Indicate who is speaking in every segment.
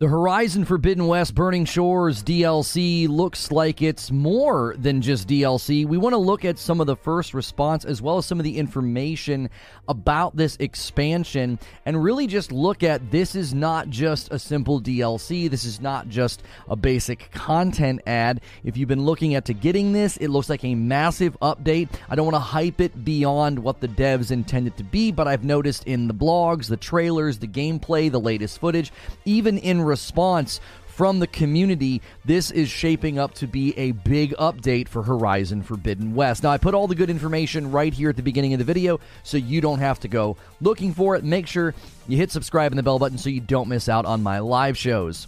Speaker 1: The Horizon Forbidden West Burning Shores DLC looks like it's more than just DLC. We want to look at some of the first response as well as some of the information about this expansion and really just look at this is not just a simple DLC. This is not just a basic content ad. If you've been looking at to getting this, it looks like a massive update. I don't want to hype it beyond what the devs intended to be, but I've noticed in the blogs, the trailers, the gameplay, the latest footage, even in response from the community, this is shaping up to be a big update for Horizon Forbidden West. Now, I put all the good information right here at the beginning of the video, so you don't have to go looking for it. Make sure you hit subscribe and the bell button so you don't miss out on my live shows.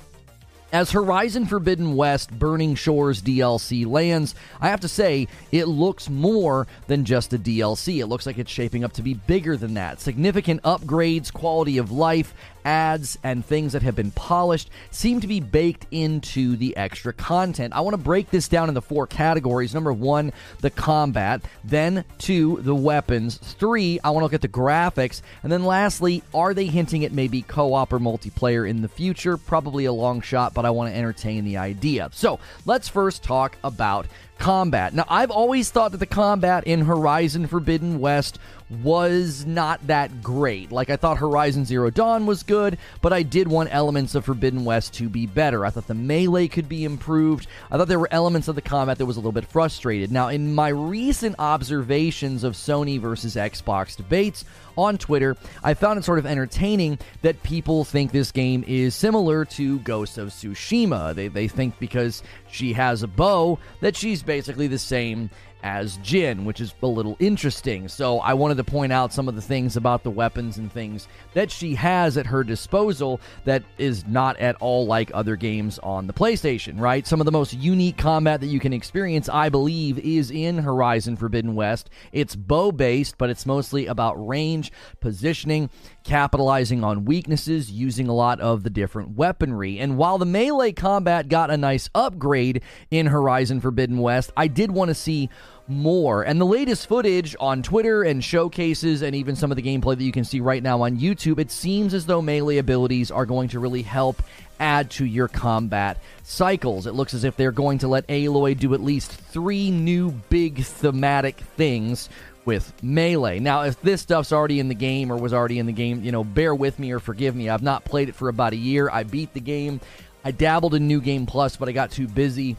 Speaker 1: As Horizon Forbidden West Burning Shores DLC lands, I have to say, it looks more than just a DLC. It looks like it's shaping up to be bigger than that. Significant upgrades, quality of life, ads, and things that have been polished seem to be baked into the extra content. I want to break this down into four categories. Number one, the combat. Then, two, the weapons. Three, I want to look at the graphics. And then lastly, are they hinting at maybe co op or multiplayer in the future? Probably a long shot, but I want to entertain the idea. So, let's first talk about combat. Now, I've always thought that the combat in Horizon Forbidden West was not that great. Like, I thought Horizon Zero Dawn was good, but I did want elements of Forbidden West to be better. I thought the melee could be improved. I thought there were elements of the combat that was a little bit frustrated. Now, in my recent observations of Sony versus Xbox debates on Twitter, I found it sort of entertaining that people think this game is similar to Ghost of Tsushima. They, they think because she has a bow that she's basically the same as Jin, which is a little interesting. So I wanted to point out some of the things about the weapons and things that she has at her disposal that is not at all like other games on the PlayStation, right? Some of the most unique combat that you can experience, I believe, is in Horizon Forbidden West. It's bow based, but it's mostly about range, positioning, capitalizing on weaknesses, using a lot of the different weaponry. And while the melee combat got a nice upgrade in Horizon Forbidden West, I did want to see more. And the latest footage on Twitter and showcases, and even some of the gameplay that you can see right now on YouTube, it seems as though melee abilities are going to really help add to your combat cycles. It looks as if they're going to let Aloy do at least three new big thematic things with Melee. Now, if this stuff's already in the game or was already in the game, you know, bear with me or forgive me. I've not played it for about a year. I beat the game. I dabbled in New Game Plus, but I got too busy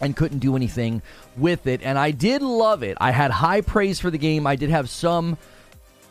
Speaker 1: and couldn't do anything with it. And I did love it. I had high praise for the game. I did have some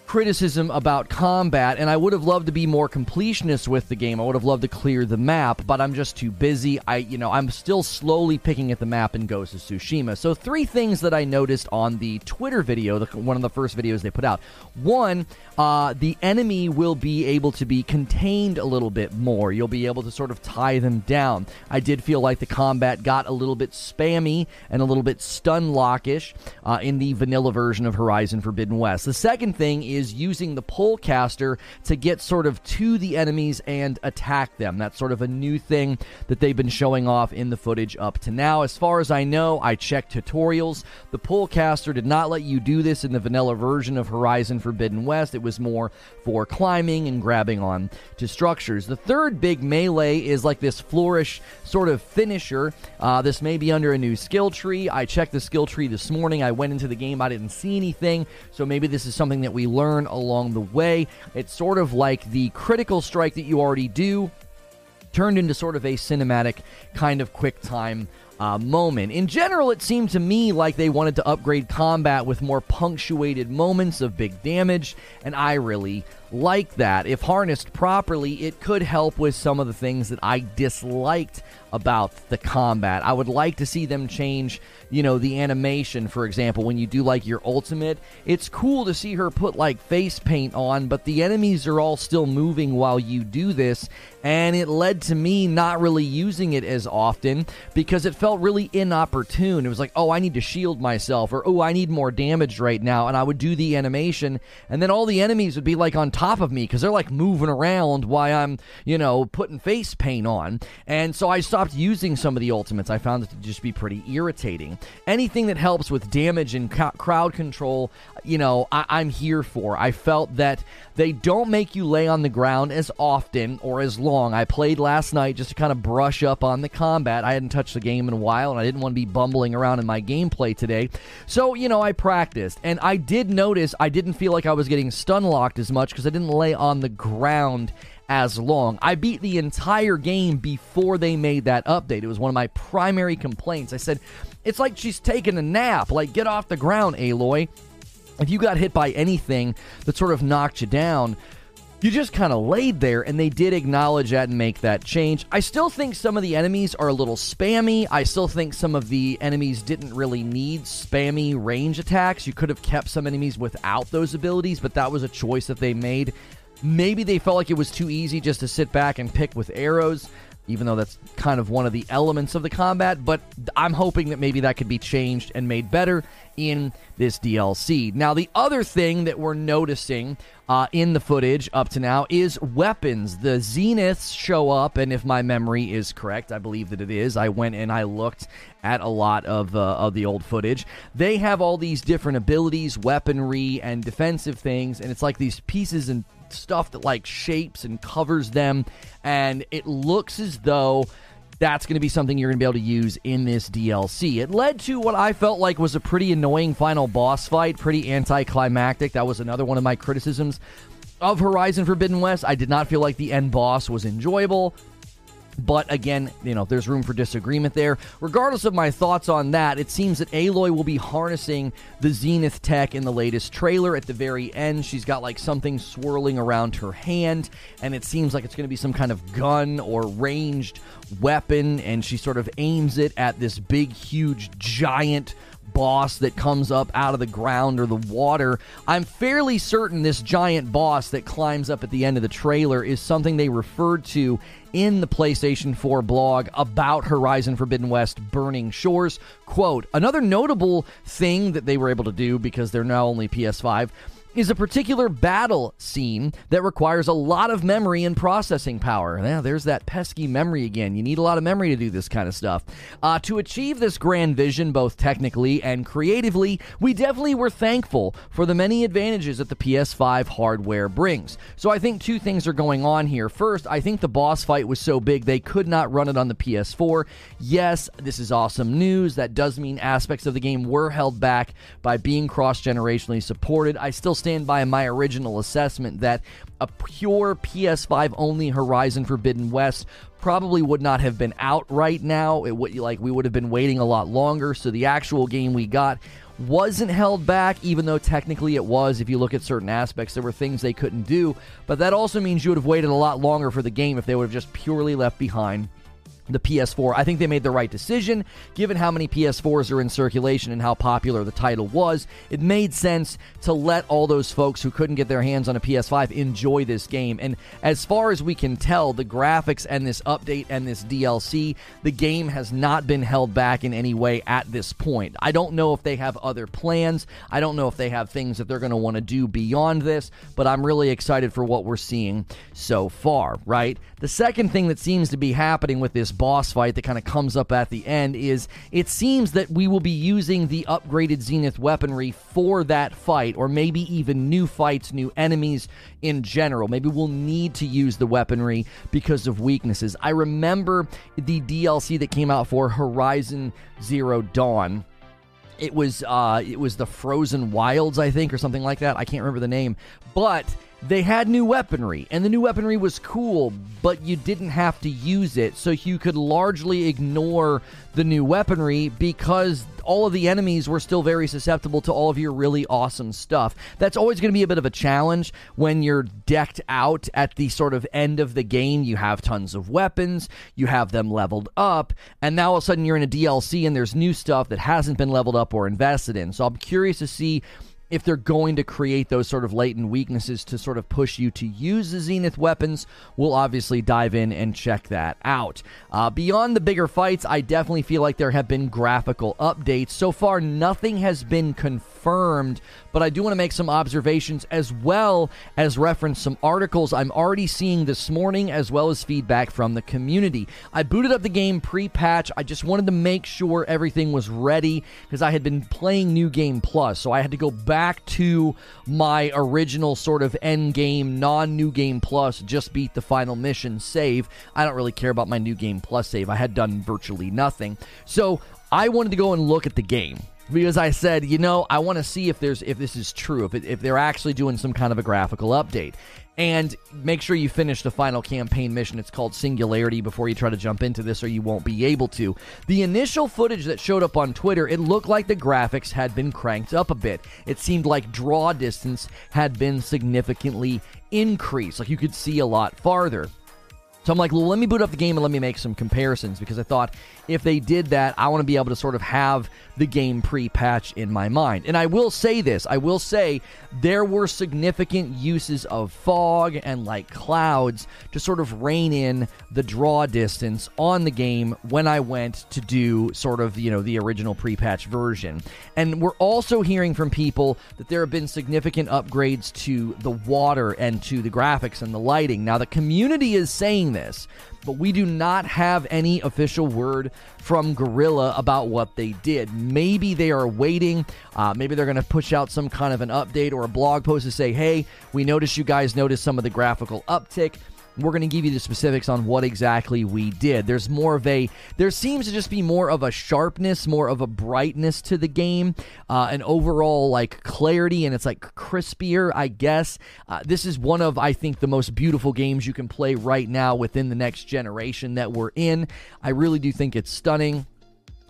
Speaker 1: criticism about combat, and I would have loved to be more completionist with the game. I would have loved to clear the map, but I'm just too busy. I, you know, I'm still slowly picking at the map in Ghost of Tsushima. So three things that I noticed on the Twitter video, the, one of the first videos they put out. One, uh, the enemy will be able to be contained a little bit more. You'll be able to sort of tie them down. I did feel like the combat got a little bit spammy and a little bit stun lockish uh, in the vanilla version of Horizon Forbidden West. The second thing is is using the polecaster to get sort of to the enemies and attack them. That's sort of a new thing that they've been showing off in the footage up to now. As far as I know, I checked tutorials. The polecaster did not let you do this in the vanilla version of Horizon Forbidden West. It was more for climbing and grabbing on to structures. The third big melee is like this flourish sort of finisher. Uh, this may be under a new skill tree. I checked the skill tree this morning. I went into the game, I didn't see anything. So maybe this is something that we learn learn along the way. It's sort of like the critical strike that you already do turned into sort of a cinematic kind of quick time uh, moment. In general, it seemed to me like they wanted to upgrade combat with more punctuated moments of big damage, and I really like that. If harnessed properly, it could help with some of the things that I disliked about the combat. I would like to see them change, you know, the animation, for example, when you do like your ultimate. It's cool to see her put like face paint on, but the enemies are all still moving while you do this, and it led to me not really using it as often because it felt really inopportune. It was like, oh, I need to shield myself, or oh, I need more damage right now. And I would do the animation, and then all the enemies would be like on top of me because they're like moving around while I'm, you know, putting face paint on. And so I stopped using some of the ultimates. I found it to just be pretty irritating. Anything that helps with damage and crowd control, you know, I- I'm here for. I felt that they don't make you lay on the ground as often or as long. I played last night just to kind of brush up on the combat. I hadn't touched the game in a while and I didn't want to be bumbling around in my gameplay today. So, you know, I practiced and I did notice I didn't feel like I was getting stun locked as much because I didn't lay on the ground as long. I beat the entire game before they made that update. It was one of my primary complaints. I said, it's like she's taking a nap. Like, get off the ground, Aloy. If you got hit by anything that sort of knocked you down, you just kind of laid there, and they did acknowledge that and make that change. I still think some of the enemies are a little spammy. I still think some of the enemies didn't really need spammy range attacks. You could have kept some enemies without those abilities, but that was a choice that they made. Maybe they felt like it was too easy just to sit back and pick with arrows, even though that's kind of one of the elements of the combat. But I'm hoping that maybe that could be changed and made better in this DLC. Now, the other thing that we're noticing uh, in the footage up to now is weapons. The Zeniths show up, and if my memory is correct, I believe that it is. I went and I looked at a lot of, uh, of the old footage. They have all these different abilities, weaponry, and defensive things, and it's like these pieces and stuff that like shapes and covers them, and it looks as though that's going to be something you're going to be able to use in this DLC. It led to what I felt like was a pretty annoying final boss fight, pretty anticlimactic. That was another one of my criticisms of Horizon Forbidden West. I did not feel like the end boss was enjoyable. But again, you know, there's room for disagreement there. Regardless of my thoughts on that, it seems that Aloy will be harnessing the Zenith tech in the latest trailer. At the very end, she's got like something swirling around her hand, and it seems like it's going to be some kind of gun or ranged weapon, and she sort of aims it at this big, huge, giant boss that comes up out of the ground or the water. I'm fairly certain this giant boss that climbs up at the end of the trailer is something they referred to in the PlayStation 4 blog about Horizon Forbidden West Burning Shores. Quote Another notable thing that they were able to do because they're now only PS5 is a particular battle scene that requires a lot of memory and processing power. Yeah, there's that pesky memory again. You need a lot of memory to do this kind of stuff. Uh, to achieve this grand vision, both technically and creatively, we definitely were thankful for the many advantages that the PS5 hardware brings. So I think two things are going on here. First, I think the boss fight was so big they could not run it on the PS4. Yes, this is awesome news. That does mean aspects of the game were held back by being cross generationally supported. I still stand by my original assessment that a pure PS5 only Horizon Forbidden West probably would not have been out right now. It would like we would have been waiting a lot longer. So the actual game we got wasn't held back, even though technically it was. If you look at certain aspects, there were things they couldn't do. But that also means you would have waited a lot longer for the game if they would have just purely left behind the PS4. I think they made the right decision given how many PS4s are in circulation and how popular the title was. It made sense to let all those folks who couldn't get their hands on a PS5 enjoy this game. And as far as we can tell, the graphics and this update and this DLC, the game has not been held back in any way at this point. I don't know if they have other plans. I don't know if they have things that they're going to want to do beyond this, but I'm really excited for what we're seeing so far, right? The second thing that seems to be happening with this boss fight that kind of comes up at the end is it seems that we will be using the upgraded Zenith weaponry for that fight, or maybe even new fights, new enemies in general. Maybe we'll need to use the weaponry because of weaknesses. I remember the DLC that came out for Horizon Zero Dawn it was uh it was the frozen wilds i think or something like that i can't remember the name but they had new weaponry, and the new weaponry was cool, but you didn't have to use it, so you could largely ignore the new weaponry because all of the enemies were still very susceptible to all of your really awesome stuff. That's always going to be a bit of a challenge when you're decked out at the sort of end of the game. You have tons of weapons, you have them leveled up, and now all of a sudden you're in a DLC and there's new stuff that hasn't been leveled up or invested in. So I'm curious to see if they're going to create those sort of latent weaknesses to sort of push you to use the Zenith weapons, we'll obviously dive in and check that out. Uh, beyond the bigger fights, I definitely feel like there have been graphical updates. So far, nothing has been confirmed, but I do want to make some observations as well as reference some articles I'm already seeing this morning, as well as feedback from the community. I booted up the game pre patch. I just wanted to make sure everything was ready because I had been playing New Game Plus, so I had to go back back to my original sort of end game, non new game plus, just beat the final mission save. I don't really care about my new game plus save. I had done virtually nothing. So I wanted to go and look at the game because I said, you know, I want to see if there's if this is true, if it, if they're actually doing some kind of a graphical update. And make sure you finish the final campaign mission. It's called Singularity before you try to jump into this, or you won't be able to. The initial footage that showed up on Twitter, it looked like the graphics had been cranked up a bit. It seemed like draw distance had been significantly increased, like you could see a lot farther. So I'm like, well, let me boot up the game and let me make some comparisons because I thought if they did that, I want to be able to sort of have the game pre patch in my mind. And I will say this I will say there were significant uses of fog and like clouds to sort of rein in the draw distance on the game when I went to do sort of, you know, the original pre patch version. And we're also hearing from people that there have been significant upgrades to the water and to the graphics and the lighting. Now, the community is saying this, but we do not have any official word from Guerrilla about what they did. Maybe they are waiting. Uh, maybe they're going to push out some kind of an update or a blog post to say, hey, we noticed you guys noticed some of the graphical uptick. We're going to give you the specifics on what exactly we did. There's more of a, there seems to just be more of a sharpness, more of a brightness to the game, uh, an overall like clarity, and it's like crispier, I guess. Uh, this is one of, I think, the most beautiful games you can play right now within the next generation that we're in. I really do think it's stunning.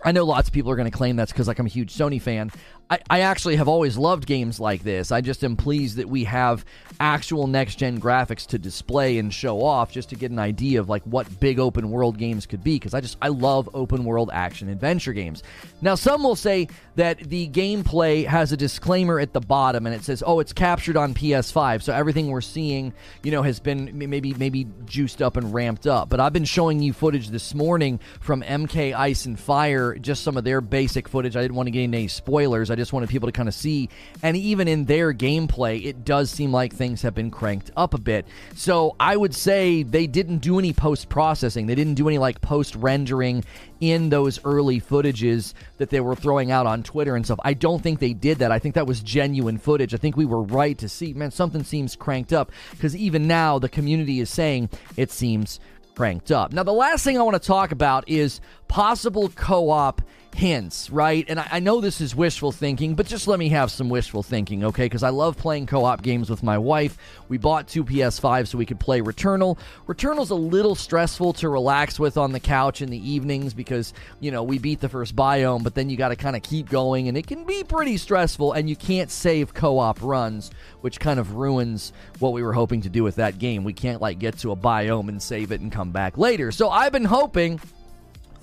Speaker 1: I know lots of people are going to claim that's because like I'm a huge Sony fan. I, I actually have always loved games like this. I just am pleased that we have actual next gen graphics to display and show off just to get an idea of like what big open world games could be because I just I love open world action adventure games. Now some will say that the gameplay has a disclaimer at the bottom and it says, "Oh, it's captured on PS5." So everything we're seeing, you know, has been maybe maybe juiced up and ramped up. But I've been showing you footage this morning from MK Ice and Fire, just some of their basic footage. I didn't want to get into any spoilers. I just wanted people to kind of see. And even in their gameplay, it does seem like things have been cranked up a bit. So I would say they didn't do any post processing. They didn't do any like post rendering in those early footages that they were throwing out on Twitter and stuff. I don't think they did that. I think that was genuine footage. I think we were right to see, man, something seems cranked up because even now the community is saying it seems cranked up. Now, the last thing I want to talk about is possible co op hints, right? And I, I, know this is wishful thinking, but just let me have some wishful thinking, okay? Because I love playing co op games with my wife. We bought two PS5 so we could play Returnal. Returnal's a little stressful to relax with on the couch in the evenings because, you know, we beat the first biome, but then you got to kind of keep going, and it can be pretty stressful, and you can't save co op runs, which kind of ruins what we were hoping to do with that game. We can't, like, get to a biome and save it and come back later. So I've been hoping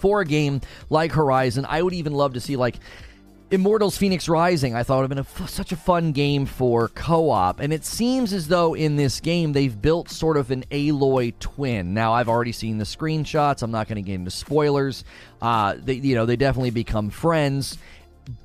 Speaker 1: for a game like Horizon. I would even love to see like Immortals Fenyx Rising, I thought would have been such a fun game for co op. And it seems as though in this game they've built sort of an Aloy twin. Now, I've already seen the screenshots. I'm not going to get into spoilers. Uh, they, you know, they definitely become friends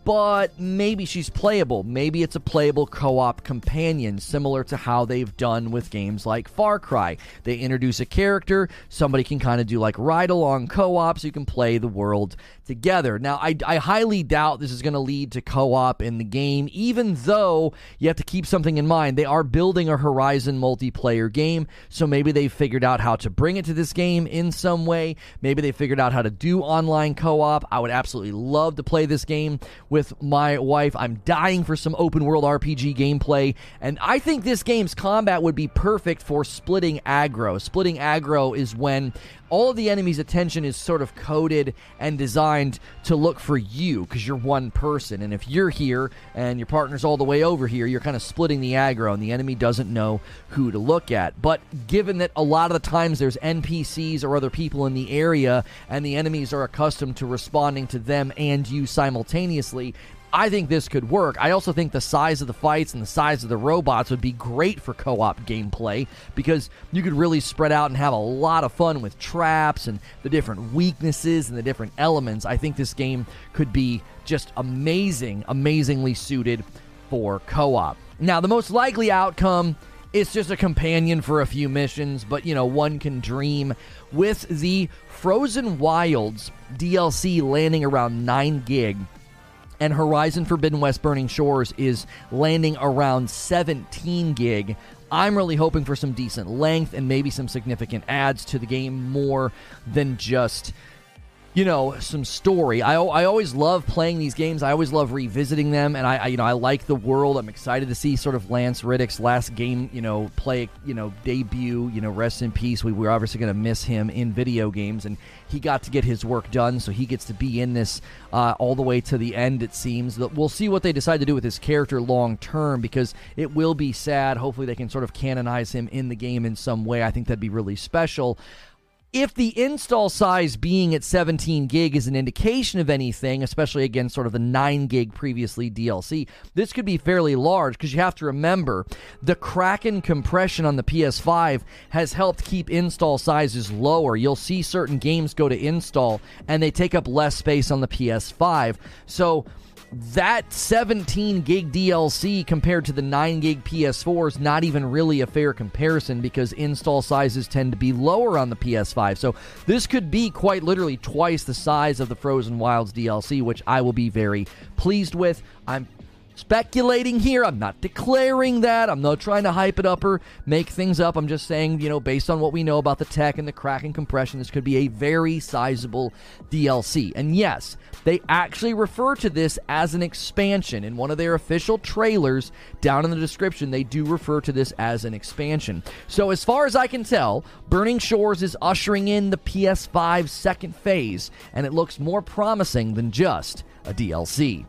Speaker 1: but maybe she's playable. Maybe it's a playable co op companion, similar to how they've done with games like Far Cry. They introduce a character, somebody can kind of do like ride along co op so you can play the world together. Now, I, I highly doubt this is going to lead to co op in the game, even though you have to keep something in mind. They are building a Horizon multiplayer game, so maybe they've figured out how to bring it to this game in some way. Maybe they figured out how to do online co op. I would absolutely love to play this game with my wife. I'm dying for some open world RPG gameplay, and I think this game's combat would be perfect for splitting aggro. Splitting aggro is when all of the enemy's attention is sort of coded and designed to look for you because you're one person. And if you're here and your partner's all the way over here, you're kind of splitting the aggro, and the enemy doesn't know who to look at. But given that a lot of the times there's NPCs or other people in the area, and the enemies are accustomed to responding to them and you simultaneously, I think this could work. I also think the size of the fights and the size of the robots would be great for co op gameplay because you could really spread out and have a lot of fun with traps and the different weaknesses and the different elements. I think this game could be just amazing, amazingly suited for co op. Now, the most likely outcome is just a companion for a few missions, but you know, one can dream with the Frozen Wilds DLC landing around 9 gig and Horizon Forbidden West Burning Shores is landing around 17 gig. I'm really hoping for some decent length and maybe some significant adds to the game more than just you know some story. I, I always love playing these games. I always love revisiting them and I, I, you know i like the world. I'm excited to see sort of Lance Reddick's last game you know play you know debut you know rest in peace. We, we're obviously going to miss him in video games and he got to get his work done so he gets to be in this uh, all the way to the end it seems. We'll see what they decide to do with his character long term because it will be sad. Hopefully they can sort of canonize him in the game in some way. I think that'd be really special if the install size being at 17 gig is an indication of anything, especially against sort of the 9 gig previously DLC, this could be fairly large because you have to remember the Kraken compression on the PS5 has helped keep install sizes lower. You'll see certain games go to install and they take up less space on the PS5. So that 17 gig DLC compared to the 9 gig PS4 is not even really a fair comparison because install sizes tend to be lower on the PS5. So this could be quite literally twice the size of the Frozen Wilds DLC, which I will be very pleased with. I'm speculating here. I'm not declaring that. I'm not trying to hype it up or make things up. I'm just saying, you know, based on what we know about the tech and the Kraken compression, this could be a very sizable DLC. And yes, they actually refer to this as an expansion. In one of their official trailers, down in the description, they do refer to this as an expansion. So, as far as I can tell, Burning Shores is ushering in the PS5 second phase, and it looks more promising than just a DLC.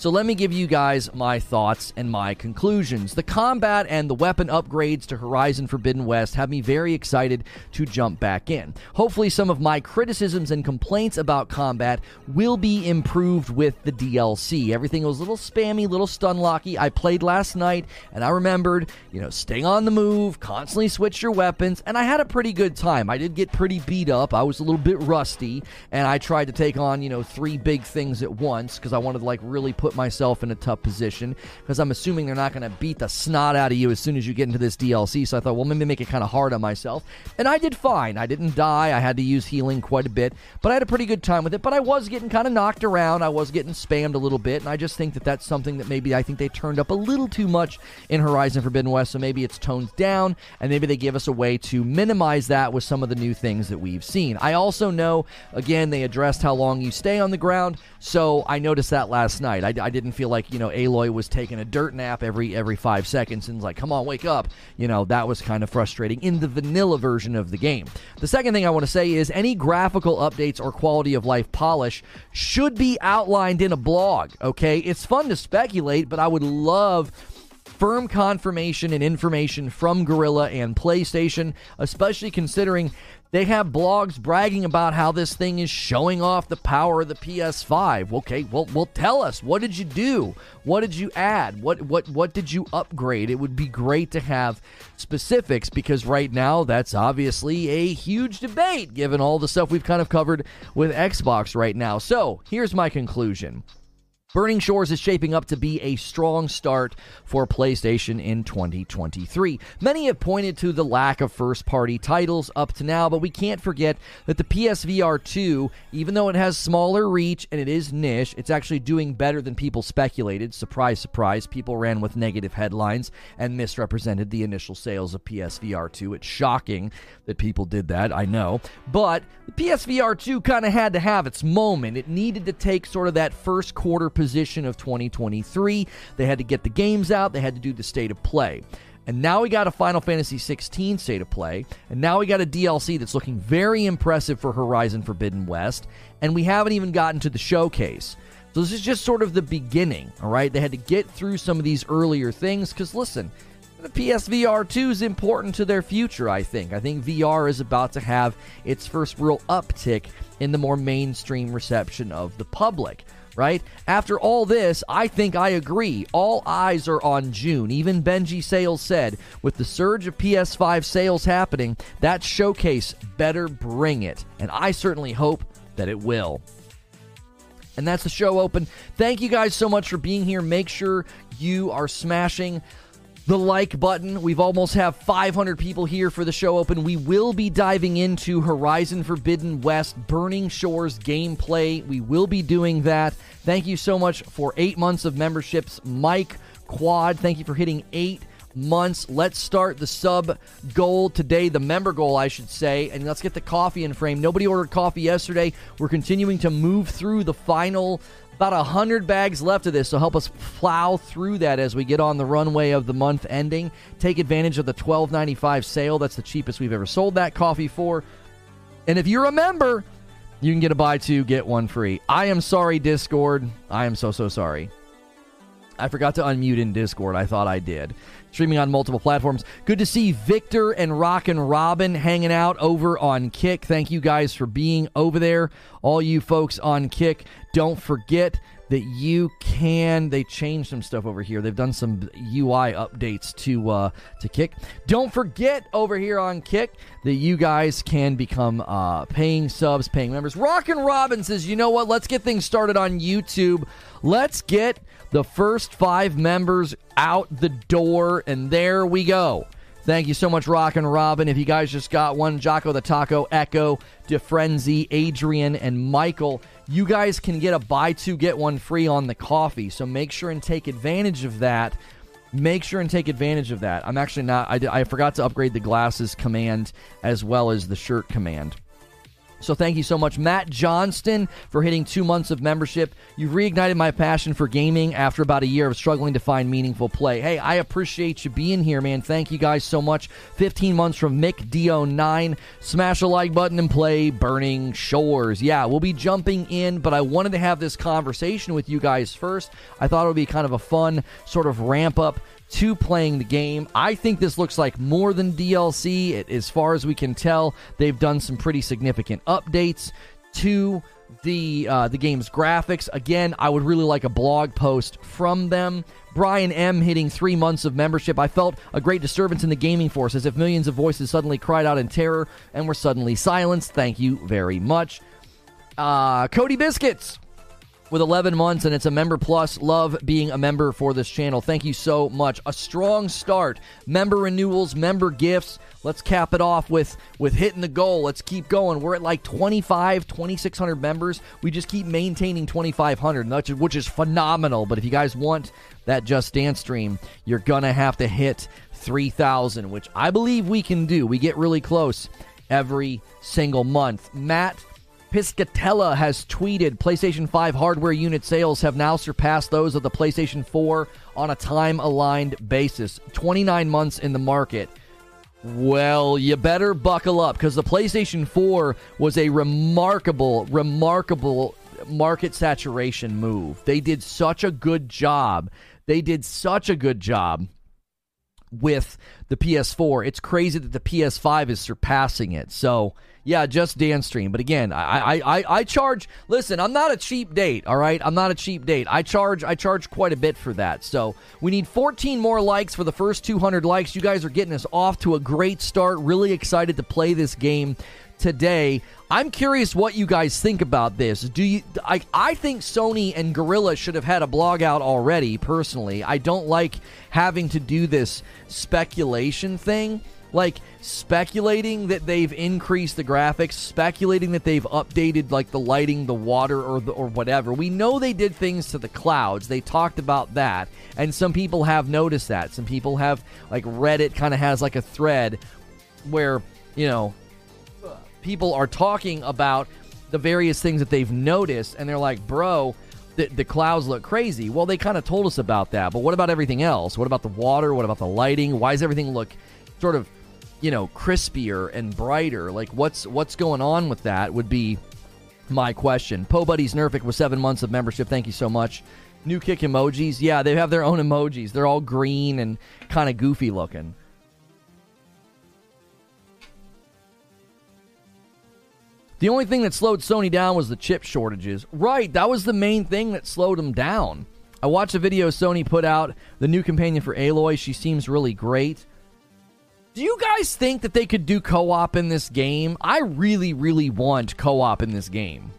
Speaker 1: So let me give you guys my thoughts and my conclusions. The combat and the weapon upgrades to Horizon Forbidden West have me very excited to jump back in. Hopefully, some of my criticisms and complaints about combat will be improved with the DLC. Everything was a little spammy, little stun locky. I played last night and I remembered, you know, staying on the move, constantly switch your weapons, and I had a pretty good time. I did get pretty beat up. I was a little bit rusty, and I tried to take on, you know, three big things at once because I wanted to like really put put myself in a tough position because I'm assuming they're not going to beat the snot out of you as soon as you get into this DLC. So I thought, well, maybe make it kind of hard on myself. And I did fine. I didn't die. I had to use healing quite a bit, but I had a pretty good time with it. But I was getting kind of knocked around. I was getting spammed a little bit. And I just think that that's something that maybe I think they turned up a little too much in Horizon Forbidden West. So maybe it's toned down and maybe they give us a way to minimize that with some of the new things that we've seen. I also know, again, they addressed how long you stay on the ground. So I noticed that last night. I, I didn't feel like you know Aloy was taking a dirt nap every every five seconds and like, come on, wake up. You know that was kind of frustrating in the vanilla version of the game. The second thing I want to say is any graphical updates or quality of life polish should be outlined in a blog. Okay, it's fun to speculate, but I would love firm confirmation and information from Guerrilla and PlayStation, especially considering they have blogs bragging about how this thing is showing off the power of the PS5. Okay, well, well, tell us what did you do? What did you add? What what what did you upgrade? It would be great to have specifics because right now that's obviously a huge debate given all the stuff we've kind of covered with Xbox right now. So here's my conclusion. Burning Shores is shaping up to be a strong start for PlayStation in 2023. Many have pointed to the lack of first party titles up to now, but we can't forget that the PSVR 2, even though it has smaller reach and it is niche, it's actually doing better than people speculated. Surprise, surprise, people ran with negative headlines and misrepresented the initial sales of PSVR 2. It's shocking that people did that, I know. But the PSVR 2 kind of had to have its moment. It needed to take sort of that first quarter position of 2023. They had to get the games out, they had to do the state of play. And now we got a Final Fantasy 16 state of play, and now we got a DLC that's looking very impressive for Horizon Forbidden West, and we haven't even gotten to the showcase. So this is just sort of the beginning, all right? They had to get through some of these earlier things because listen, the PSVR 2 is important to their future, I think. I think VR is about to have its first real uptick in the more mainstream reception of the public right? After all this, I think I agree. All eyes are on June. Even Benji Sales said, with the surge of PS5 sales happening, that showcase better bring it. And I certainly hope that it will. And that's the show open. Thank you guys so much for being here. Make sure you are smashing the like button. We've almost have 500 people here for the show open. We will be diving into Horizon Forbidden West Burning Shores gameplay. We will be doing that. Thank you so much for 8 months of memberships. Mike Quad, thank you for hitting 8 months. Let's start the sub goal today, the member goal, I should say, and let's get the coffee in frame. Nobody ordered coffee yesterday. We're continuing to move through the final about 100 bags left of this, so help us plow through that as we get on the runway of the month ending. Take advantage of the 12.95 sale. That's the cheapest we've ever sold that coffee for. And if you're a member, you can get a buy two, get one free. I am sorry, Discord. I am so, so sorry. I forgot to unmute in Discord. I thought I did. Streaming on multiple platforms. Good to see Victor and Rock and Robin hanging out over on Kick. Thank you guys for being over there. All you folks on Kick, don't forget that you can they changed some stuff over here. They've done some ui updates to uh to kick. Don't forget over here on kick that you guys can become uh paying subs paying members. Rock and robin says you know what? Let's get things started on youtube. Let's get the first five members out the door, and there we go. Thank you so much, Rock and Robin. If you guys just got one, Jocko the Taco, Echo, DeFrenzy, Adrian, and Michael, you guys can get a buy two, get one free on the coffee. So make sure and take advantage of that. Make sure and take advantage of that. I'm actually not, I, I forgot to upgrade the glasses command as well as the shirt command. So thank you so much, Matt Johnston, for hitting two months of membership. You've reignited my passion for gaming after about a year of struggling to find meaningful play. Hey, I appreciate you being here, man. Thank you guys so much. 15 months from Mick Do9. Smash a like button and play Burning Shores. Yeah, we'll be jumping in, but I wanted to have this conversation with you guys first. I thought it would be kind of a fun sort of ramp up to playing the game. I think this looks like more than DLC. It, as far as we can tell, they've done some pretty significant updates to the uh, the game's graphics. Again, I would really like a blog post from them. Brian M hitting three months of membership. I felt a great disturbance in the gaming force, as if millions of voices suddenly cried out in terror and were suddenly silenced. Thank you very much. Uh, Cody Biscuits with 11 months and it's a member plus. Love being a member for this channel. Thank you so much. A strong start. Member renewals, member gifts. Let's cap it off with with hitting the goal. Let's keep going. We're at like 25, 2600 members. We just keep maintaining 2500, which is phenomenal. But if you guys want that Just Dance stream, you're to have to hit 3000, which I believe we can do. We get really close every single month. Matt Piscatella has tweeted PlayStation 5 hardware unit sales have now surpassed those of the PlayStation 4 on a time aligned basis. 29 months in the market. Well, you better buckle up because the PlayStation 4 was a remarkable, remarkable market saturation move. They did such a good job. They did such a good job with the PS4. It's crazy that the PS5 is surpassing it. So, yeah, just dance stream. But again, I, I, I, I charge. Listen, I'm not a cheap date. All right, I'm not a cheap date. I charge I charge quite a bit for that. So we need 14 more likes for the first 200 likes. You guys are getting us off to a great start. Really excited to play this game today. I'm curious what you guys think about this. Do you I I think Sony and Guerrilla should have had a blog out already personally. I don't like having to do this speculation thing like speculating that they've increased the graphics, speculating that they've updated like the lighting, the water, or the, or whatever. We know they did things to the clouds. They talked about that, and some people have noticed that. Some people have like Reddit kind of has like a thread where you know people are talking about the various things that they've noticed, and they're like, bro. The, the clouds look crazy. Well, they kind of told us about that, but what about everything else? What about the water? What about the lighting? Why does everything look sort of you know crispier and brighter like what's what's going on with that would be my question po buddies nerfic with seven months of membership thank you so much new kick emojis yeah they have their own emojis they're all green and kind of goofy looking The only thing that slowed Sony down was the chip shortages. Right, that was the main thing that slowed them down. I watched a video Sony put out, the new companion for Aloy. She seems really great. Do you guys think that they could do co op in this game? I really, really want co op in this game.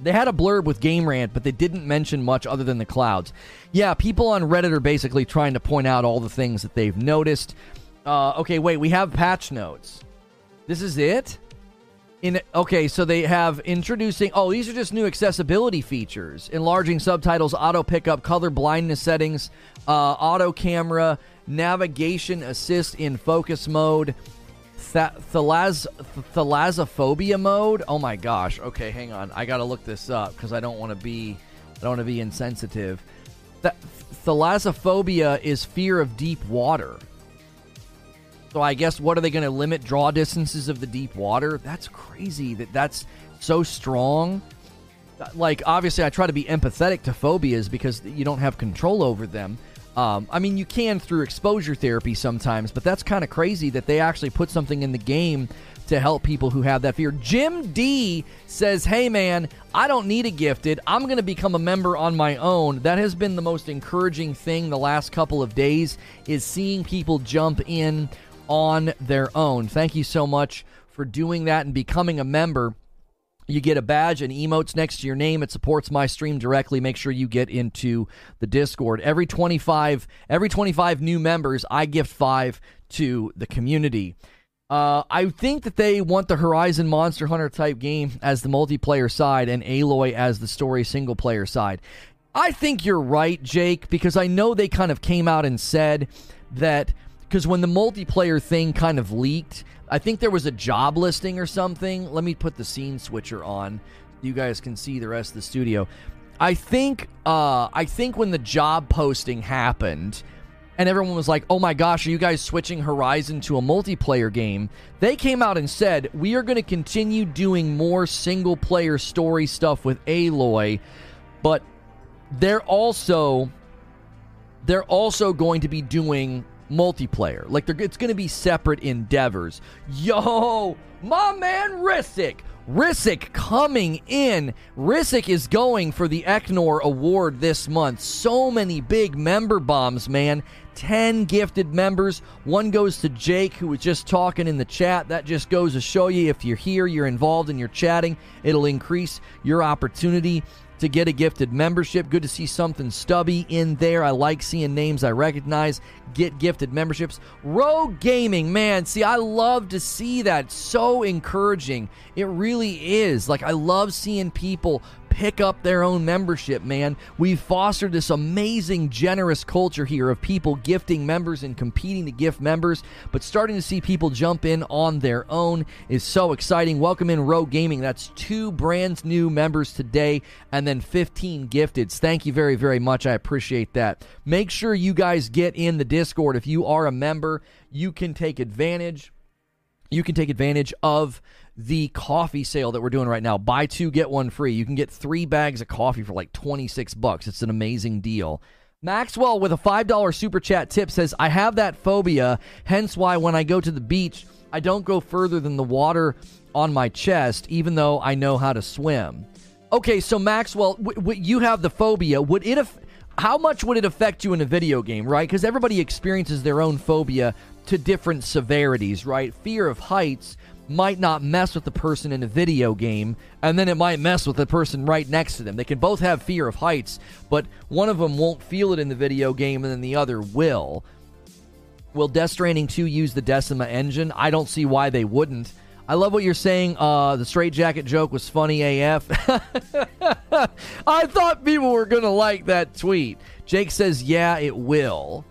Speaker 1: They had a blurb with Game Rant, but they didn't mention much other than the clouds. Yeah, people on Reddit are basically trying to point out all the things that they've noticed. Uh, okay, wait, we have patch notes. This is it? In okay, so they have introducing. Oh, these are just new accessibility features: enlarging subtitles, auto pickup, color blindness settings, uh, auto camera, navigation assist in focus mode, th- thalaz- thalassophobia mode. Oh my gosh. Okay, hang on. I gotta look this up because I don't want to be. I don't want to be insensitive. Th- is fear of deep water. So I guess what are they going to limit draw distances of the deep water? That's crazy that that's so strong. Like obviously I try to be empathetic to phobias because you don't have control over them. Um, I mean, you can through exposure therapy sometimes, but that's kind of crazy that they actually put something in the game to help people who have that fear. Jim D says, Hey man, I don't need a gifted. I'm going to become a member on my own. That has been the most encouraging thing the last couple of days is seeing people jump in on their own. Thank you so much for doing that and becoming a member. You get a badge and emotes next to your name. It supports my stream directly. Make sure you get into the Discord. Every 25 every 25 new members, I gift 5 to the community. Uh, I think that they want the Horizon Monster Hunter type game as the multiplayer side and Aloy as the story single player side. I think you're right, Jake, because I know they kind of came out and said that because when the multiplayer thing kind of leaked, I think there was a job listing or something. Let me put the scene switcher on. You guys can see the rest of the studio. I think uh, I think when the job posting happened and everyone was like, "Oh my gosh, are you guys switching Horizon to a multiplayer game?" They came out and said, "We are going to continue doing more single player story stuff with Aloy, but they're also they're also going to be doing multiplayer. Like it's going to be separate endeavors. Yo, my man Rissick. Rissick coming in. Rissick is going for the Eknor Award this month. So many big member bombs, man. 10 gifted members. One goes to Jake, who was just talking in the chat. That just goes to show you if you're here, you're involved, and you're chatting, it'll increase your opportunity to get a gifted membership. Good to see something stubby in there. I like seeing names I recognize get gifted memberships. Rogue Gaming, man, see, I love to see that. So encouraging. It really is. Like, I love seeing people pick up their own membership, man. We've fostered this amazing, generous culture here of people gifting members and competing to gift members, but starting to see people jump in on their own is so exciting. Welcome in Rogue Gaming. That's two brand new members today and then 15 gifteds. Thank you very, very much. I appreciate that. Make sure you guys get in the Discord. If you are a member, you can take advantage. You can take advantage of the coffee sale that we're doing right now. Buy two, get one free. You can get three bags of coffee for like 26 bucks. It's an amazing deal. Maxwell with a $5 super chat tip says, I have that phobia, hence why when I go to the beach, I don't go further than the water on my chest, even though I know how to swim. Okay, so Maxwell, w- w- you have the phobia. Would it af- how much would it affect you in a video game, right? Because everybody experiences their own phobia to different severities, right? Fear of heights might not mess with the person in a video game, and then it might mess with the person right next to them. They can both have fear of heights, but one of them won't feel it in the video game, and then the other will. Will Death Stranding 2 use the Decima engine? I don't see why they wouldn't. I love what you're saying. Uh, the straight jacket joke was funny AF. I thought people were going to like that tweet. Jake says, yeah, it will.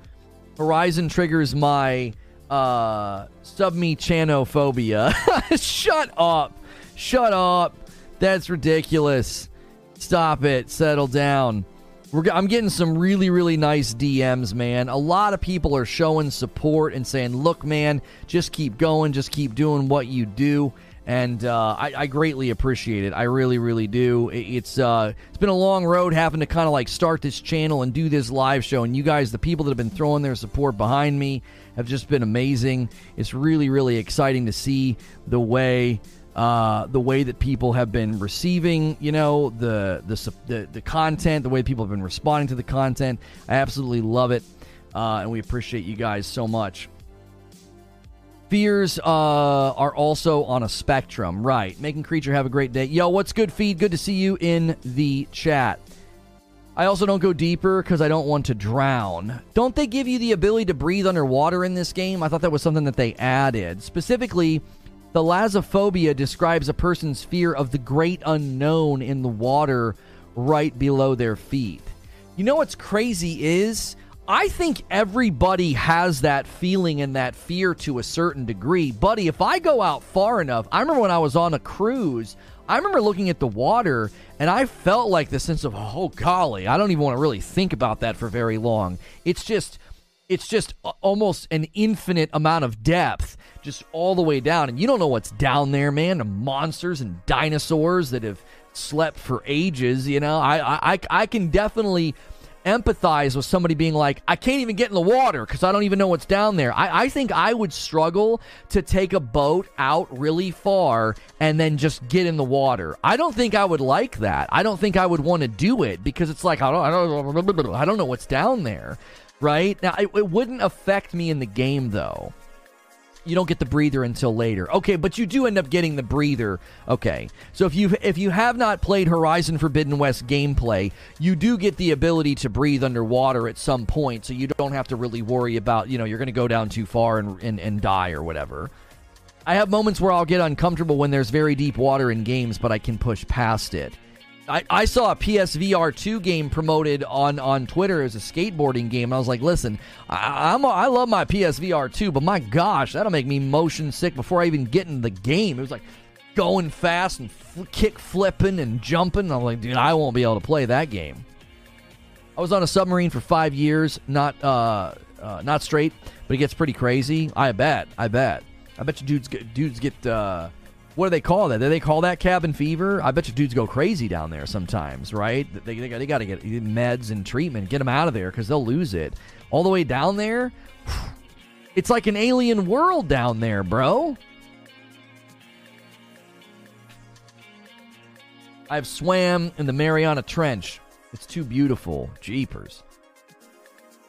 Speaker 1: Horizon triggers my uh, submechanophobia. Shut up. Shut up. That's ridiculous. Stop it. Settle down. We're, I'm getting some really, really nice DMs, man. A lot of people are showing support and saying, look, man, just keep going, just keep doing what you do. And uh, I, I, greatly appreciate it. I really, really do. It's uh, it's been a long road having to kind of like start this channel and do this live show. And you guys, the people that have been throwing their support behind me, have just been amazing. It's really, really exciting to see the way uh, the way that people have been receiving, you know, the, the the the content, the way people have been responding to the content. I absolutely love it, uh, and we appreciate you guys so much. Fears uh, are also on a spectrum, right? Making creature have a great day. Yo, what's good, feed? Good to see you in the chat. I also don't go deeper because I don't want to drown. Don't they give you the ability to breathe underwater in this game? I thought that was something that they added. Specifically, the Thalassophobia describes a person's fear of the great unknown in the water right below their feet. You know what's crazy is I think everybody has that feeling and that fear to a certain degree. Buddy, if I go out far enough, I remember when I was on a cruise, I remember looking at the water and I felt like the sense of, oh golly, I don't even want to really think about that for very long. It's just it's just almost an infinite amount of depth just all the way down and you don't know what's down there man monsters and dinosaurs that have slept for ages you know i i i can definitely empathize with somebody being like i can't even get in the water because i don't even know what's down there I, I think i would struggle to take a boat out really far and then just get in the water i don't think i would like that i don't think i would want to do it because it's like i don't i don't, I don't know what's down there right? Now, it, it wouldn't affect me in the game, though. You don't get the breather until later. Okay, but you do end up getting the breather. Okay. So if you if you have not played Horizon Forbidden West gameplay, you do get the ability to breathe underwater at some point, so you don't have to really worry about, you know, you're going to go down too far and, and, and die or whatever. I have moments where I'll get uncomfortable when there's very deep water in games, but I can push past it. I, I saw a PSVR 2 game promoted on, on Twitter as a skateboarding game. And I was like, listen, I, I'm a, I love my PSVR 2, but my gosh, that'll make me motion sick before I even get in the game. It was like going fast and kick flipping and jumping. I'm like, dude, I won't be able to play that game. I was on a submarine for five years, not uh, uh, not straight, but it gets pretty crazy. I bet. I bet. I bet you dudes get, dudes get uh, what do they call that? Do they call that cabin fever? I bet you dudes go crazy down there sometimes, right? They, they, they got to get meds and treatment, get them out of there because they'll lose it. All the way down there, it's like an alien world down there, bro. I've swam in the Mariana Trench. It's too beautiful. Jeepers.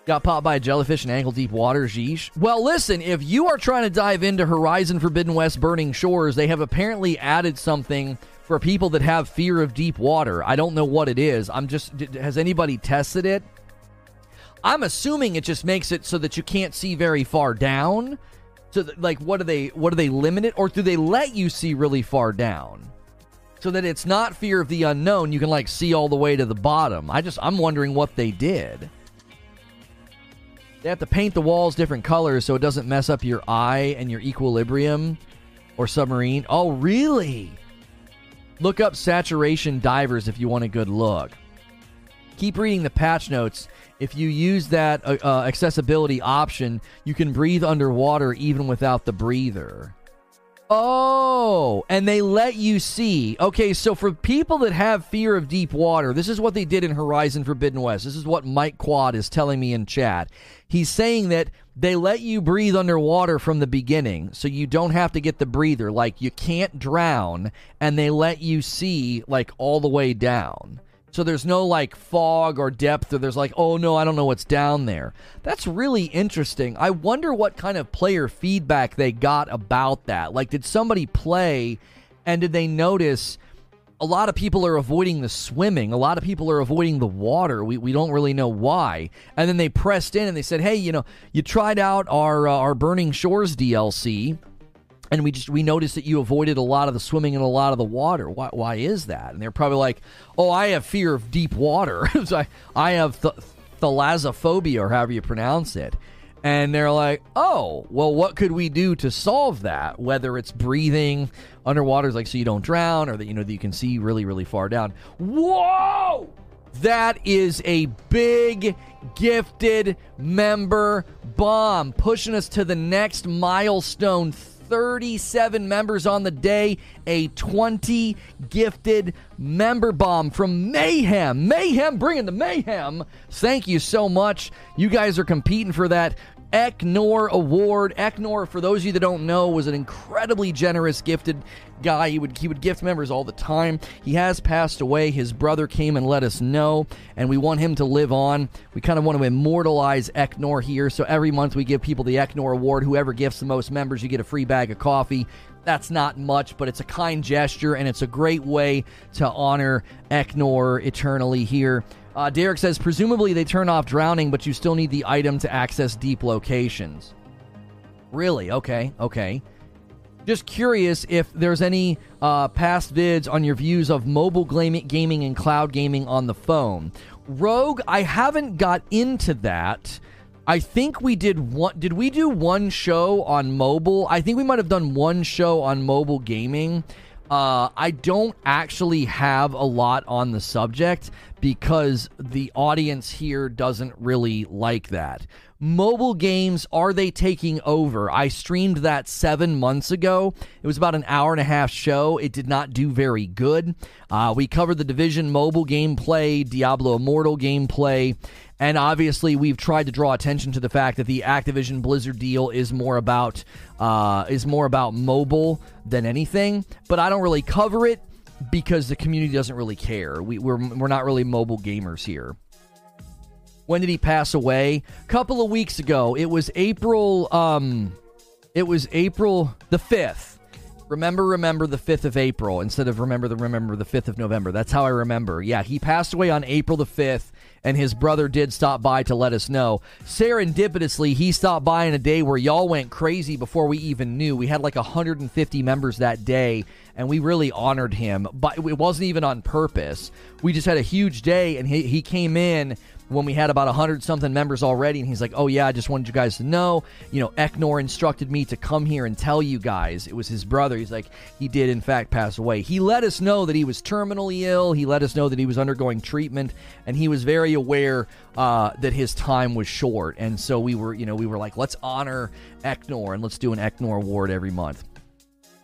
Speaker 1: Got popped by a jellyfish in ankle deep water, Jeesh. Well, listen, if you are trying to dive into Horizon Forbidden West Burning Shores, they have apparently added something for people that have fear of deep water. I don't know what it is. I'm just, has anybody tested it? I'm assuming it just makes it so that you can't see very far down. So, like, what do they, what do they limit it, or do they let you see really far down? So that it's not fear of the unknown. You can like see all the way to the bottom. I just, I'm wondering what they did. They have to paint the walls different colors so it doesn't mess up your eye and your equilibrium or submarine. Oh, really? Look up saturation divers if you want a good look. Keep reading the patch notes. If you use that uh, uh, accessibility option, you can breathe underwater even without the breather. Oh, and they let you see. Okay, so for people that have fear of deep water, this is what they did in Horizon Forbidden West. This is what Mike Quad is telling me in chat. He's saying that they let you breathe underwater from the beginning, so you don't have to get the breather. Like you can't drown, and they let you see like all the way down. So there's no like fog or depth, or there's like, oh no, I don't know what's down there. That's really interesting. I wonder what kind of player feedback they got about that. Like, did somebody play and did they notice a lot of people are avoiding the swimming. A lot of people are avoiding the water. We, we don't really know why. And then they pressed in and they said, hey, you know, you tried out our, uh, our Burning Shores DLC and we just we noticed that you avoided a lot of the swimming and a lot of the water. Why, why is that? And they're probably like, "Oh, I have fear of deep water. so I, I have th- thalassophobia, or however you pronounce it." And they're like, "Oh, well, what could we do to solve that? Whether it's breathing underwater, like so you don't drown, or that you know that you can see really, really far down." Whoa! That is a big gifted member bomb pushing us to the next milestone 37 members on the day, a 20 gifted member bomb from Mayhem. Mayhem bringing the mayhem. Thank you so much. You guys are competing for that Eknor Award. Eknor, for those of you that don't know, was an incredibly generous, gifted guy. He would he would gift members all the time. He has passed away. His brother came and let us know, and we want him to live on. We kind of want to immortalize Eknor here. So every month we give people the Eknor Award. Whoever gifts the most members, you get a free bag of coffee. That's not much, but it's a kind gesture, and it's a great way to honor Eknor eternally here. Uh, Derek says, presumably they turn off drowning, but you still need the item to access deep locations. Really? Okay, okay. Just curious if there's any uh, past vids on your views of mobile gaming and cloud gaming on the phone. Rogue, I haven't got into that. I think we did one. Did we do one show on mobile? I think we might have done one show on mobile gaming. Uh, I don't actually have a lot on the subject because the audience here doesn't really like that. Mobile games, are they taking over? I streamed that seven months ago. It was about an hour and a half show. It did not do very good. Uh, we covered the Division mobile gameplay, Diablo Immortal gameplay, and obviously we've tried to draw attention to the fact that the Activision Blizzard deal is more about uh, is more about mobile than anything. But I don't really cover it because the community doesn't really care. We, we're we're not really mobile gamers here. When did he pass away? A couple of weeks ago. It was April. Um, it was April the fifth. Remember, remember the 5th of April instead of remember the remember the 5th of November. That's how I remember. Yeah, he passed away on April the 5th, and his brother did stop by to let us know. Serendipitously, he stopped by in a day where y'all went crazy before we even knew. We had like 150 members that day, and we really honored him. But it wasn't even on purpose. We just had a huge day, and he, he came in when we had about 100 something members already and he's like oh yeah i just wanted you guys to know you know eknor instructed me to come here and tell you guys. It was his brother. He's like he did in fact pass away. He let us know that he was terminally ill. He let us know that he was undergoing treatment and he was very aware uh, that his time was short. And so we were you know we were like let's honor eknor and let's do an eknor award every month.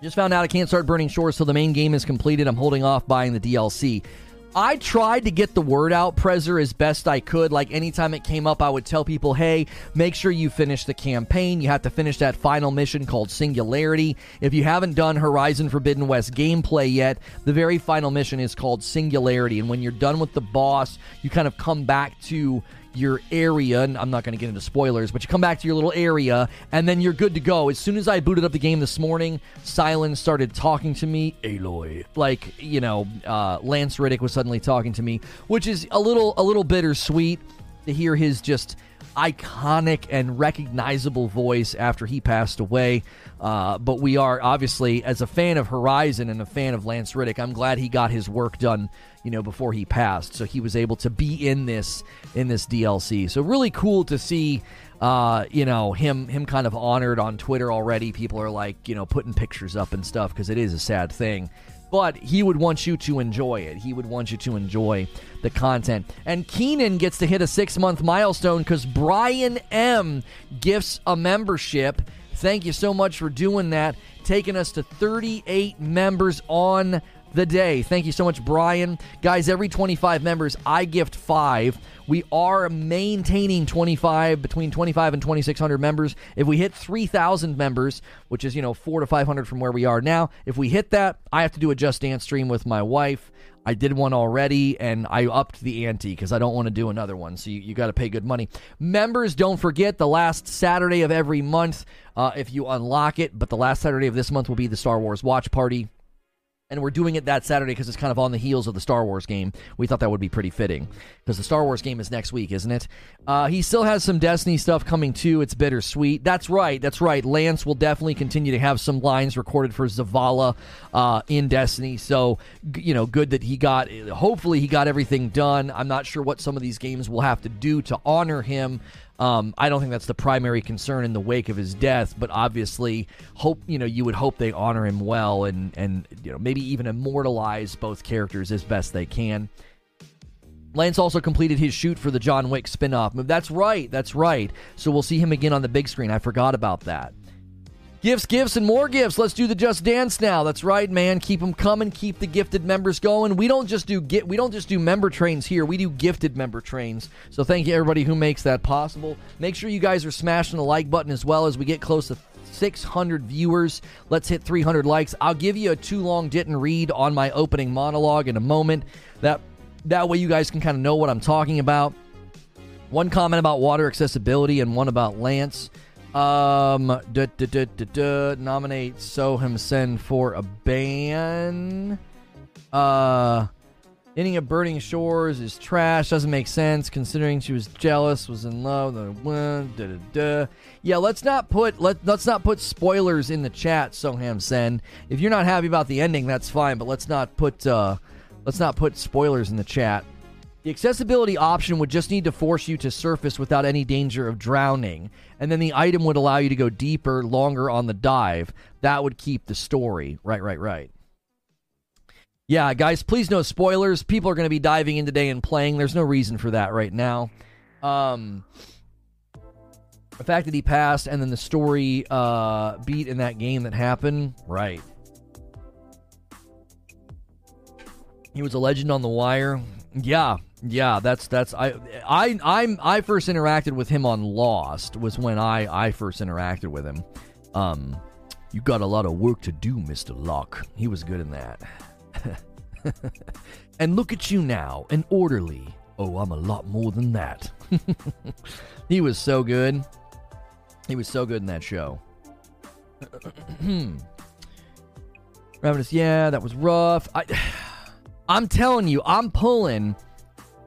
Speaker 1: Just found out I can't start Burning Shores till the main game is completed. I'm holding off buying the DLC. I tried to get the word out, Prezer, as best I could. Like anytime it came up, I would tell people, hey, make sure you finish the campaign. You have to finish that final mission called Singularity. If you haven't done Horizon Forbidden West gameplay yet, the very final mission is called Singularity. And when you're done with the boss, you kind of come back to your area, and I'm not going to get into spoilers, but you come back to your little area, and then you're good to go. As soon as I booted up the game this morning, Sylens started talking to me. Aloy, like you know, uh, Lance Reddick was suddenly talking to me, which is a little a little bittersweet to hear his just iconic and recognizable voice after he passed away. Uh, but we are obviously, as a fan of Horizon and a fan of Lance Reddick, I'm glad he got his work done you know, before he passed. So he was able to be in this in this DLC. So really cool to see uh, you know, him him kind of honored on Twitter already. People are like, you know, putting pictures up and stuff because it is a sad thing. But he would want you to enjoy it. He would want you to enjoy the content. And Keenan gets to hit a six month milestone because Brian M gifts a membership. Thank you so much for doing that, taking us to 38 members on the day. Thank you so much, Brian. Guys, every 25 members, I gift five. We are maintaining 25, between 25 and 2,600 members. If we hit 3,000 members, which is, you know, four to 500 from where we are now, if we hit that, I have to do a Just Dance stream with my wife. I did one already and I upped the ante because I don't want to do another one. So you, you got to pay good money. Members, don't forget the last Saturday of every month uh, if you unlock it. But the last Saturday of this month will be the Star Wars Watch Party and we're doing it that Saturday because it's kind of on the heels of the Star Wars game. We thought that would be pretty fitting because the Star Wars game is next week, isn't it? Uh, he still has some Destiny stuff coming too. It's bittersweet. That's right. That's right. Lance will definitely continue to have some lines recorded for Zavala uh, in Destiny. So you know, good that he got. Hopefully, he got everything done. I'm not sure what some of these games will have to do to honor him. Um, I don't think that's the primary concern in the wake of his death, but obviously, hope you know you would hope they honor him well and and you know maybe even immortalize both characters as best they can. Lance also completed his shoot for the John Wick spin-off. That's right, that's right. So we'll see him again on the big screen. I forgot about that. Gifts, gifts, and more gifts. Let's do the Just Dance now. That's right, man. Keep them coming. Keep the gifted members going. We don't just do get. We don't just do member trains here. We do gifted member trains. So thank you everybody who makes that possible. Make sure you guys are smashing the like button as well as we get close to 600 viewers. Let's hit 300 likes. I'll give you a too long didn't read on my opening monologue in a moment. That that way you guys can kind of know what I'm talking about. One comment about water accessibility and one about Lance. Um, duh, duh, duh, duh, duh, nominate Soham Sen for a ban. Uh, ending of Burning Shores is trash. Doesn't make sense considering she was jealous, was in love. Duh, duh, duh. Yeah, let's not put let let's not put spoilers in the chat, Soham Sen. If you're not happy about the ending, that's fine, but let's not put uh, let's not put spoilers in the chat. The accessibility option would just need to force you to surface without any danger of drowning, and then the item would allow you to go deeper, longer on the dive. That would keep the story. Right, right, right. Yeah, guys, please no spoilers. People are going to be diving in today and playing. There's no reason for that right now. Um, the fact that he passed and then the story uh, beat in that game that happened, right. He was a legend on the wire. Yeah, yeah, that's that's I I I'm I first interacted with him on Lost was when I I first interacted with him. Um, you got a lot of work to do, Mister Locke. He was good in that. and look at you now, an orderly. Oh, I'm a lot more than that. he was so good. He was so good in that show. Ravenous, yeah, that was rough. I, I'm telling you, I'm pulling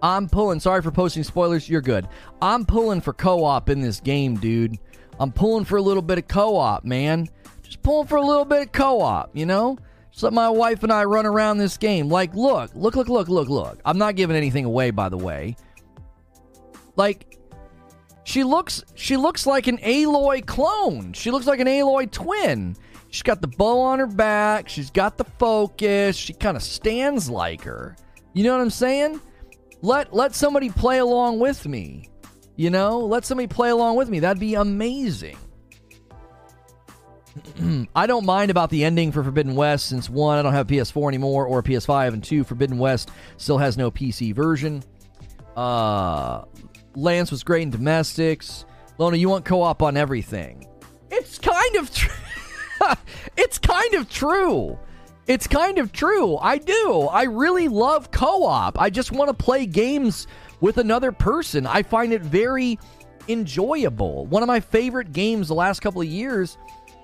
Speaker 1: I'm pulling. Sorry for posting spoilers. You're good. I'm pulling for co op in this game, dude. I'm pulling for a little bit of co op, man. Just pulling for a little bit of co op, you know? Just let my wife and I run around this game. Like, look, look, look, look, look, look. I'm not giving anything away, by the way. Like, she looks she looks like an Aloy clone. She looks like an Aloy twin. She's got the bow on her back. She's got the focus. She kind of stands like her. You know what I'm saying? Let let somebody play along with me. You know, let somebody play along with me. That'd be amazing. I don't mind about the ending for Forbidden West since one, I don't have PS4 anymore or PS5, and two, Forbidden West still has no PC version. Uh, Lance was great in domestics. Lono, you want co-op on everything. It's kind of true. it's kind of true. It's kind of true. I do. I really love co op. I just want to play games with another person. I find it very enjoyable. One of my favorite games the last couple of years,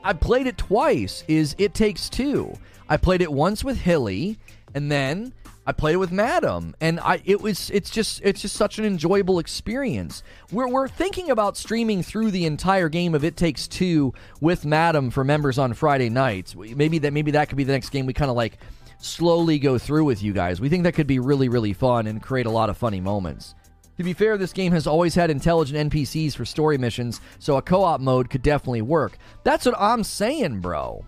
Speaker 1: I played it twice, is It Takes Two. I played it once with Hilly, and then I played it with Madam, and I it was it's just it's just such an enjoyable experience. We're we're thinking about streaming through the entire game of It Takes Two with Madam for members on Friday nights. Maybe that maybe that could be the next game we kind of like slowly go through with you guys. We think that could be really really fun and create a lot of funny moments. To be fair, this game has always had intelligent NPCs for story missions, so a co op mode could definitely work. That's what I'm saying, bro.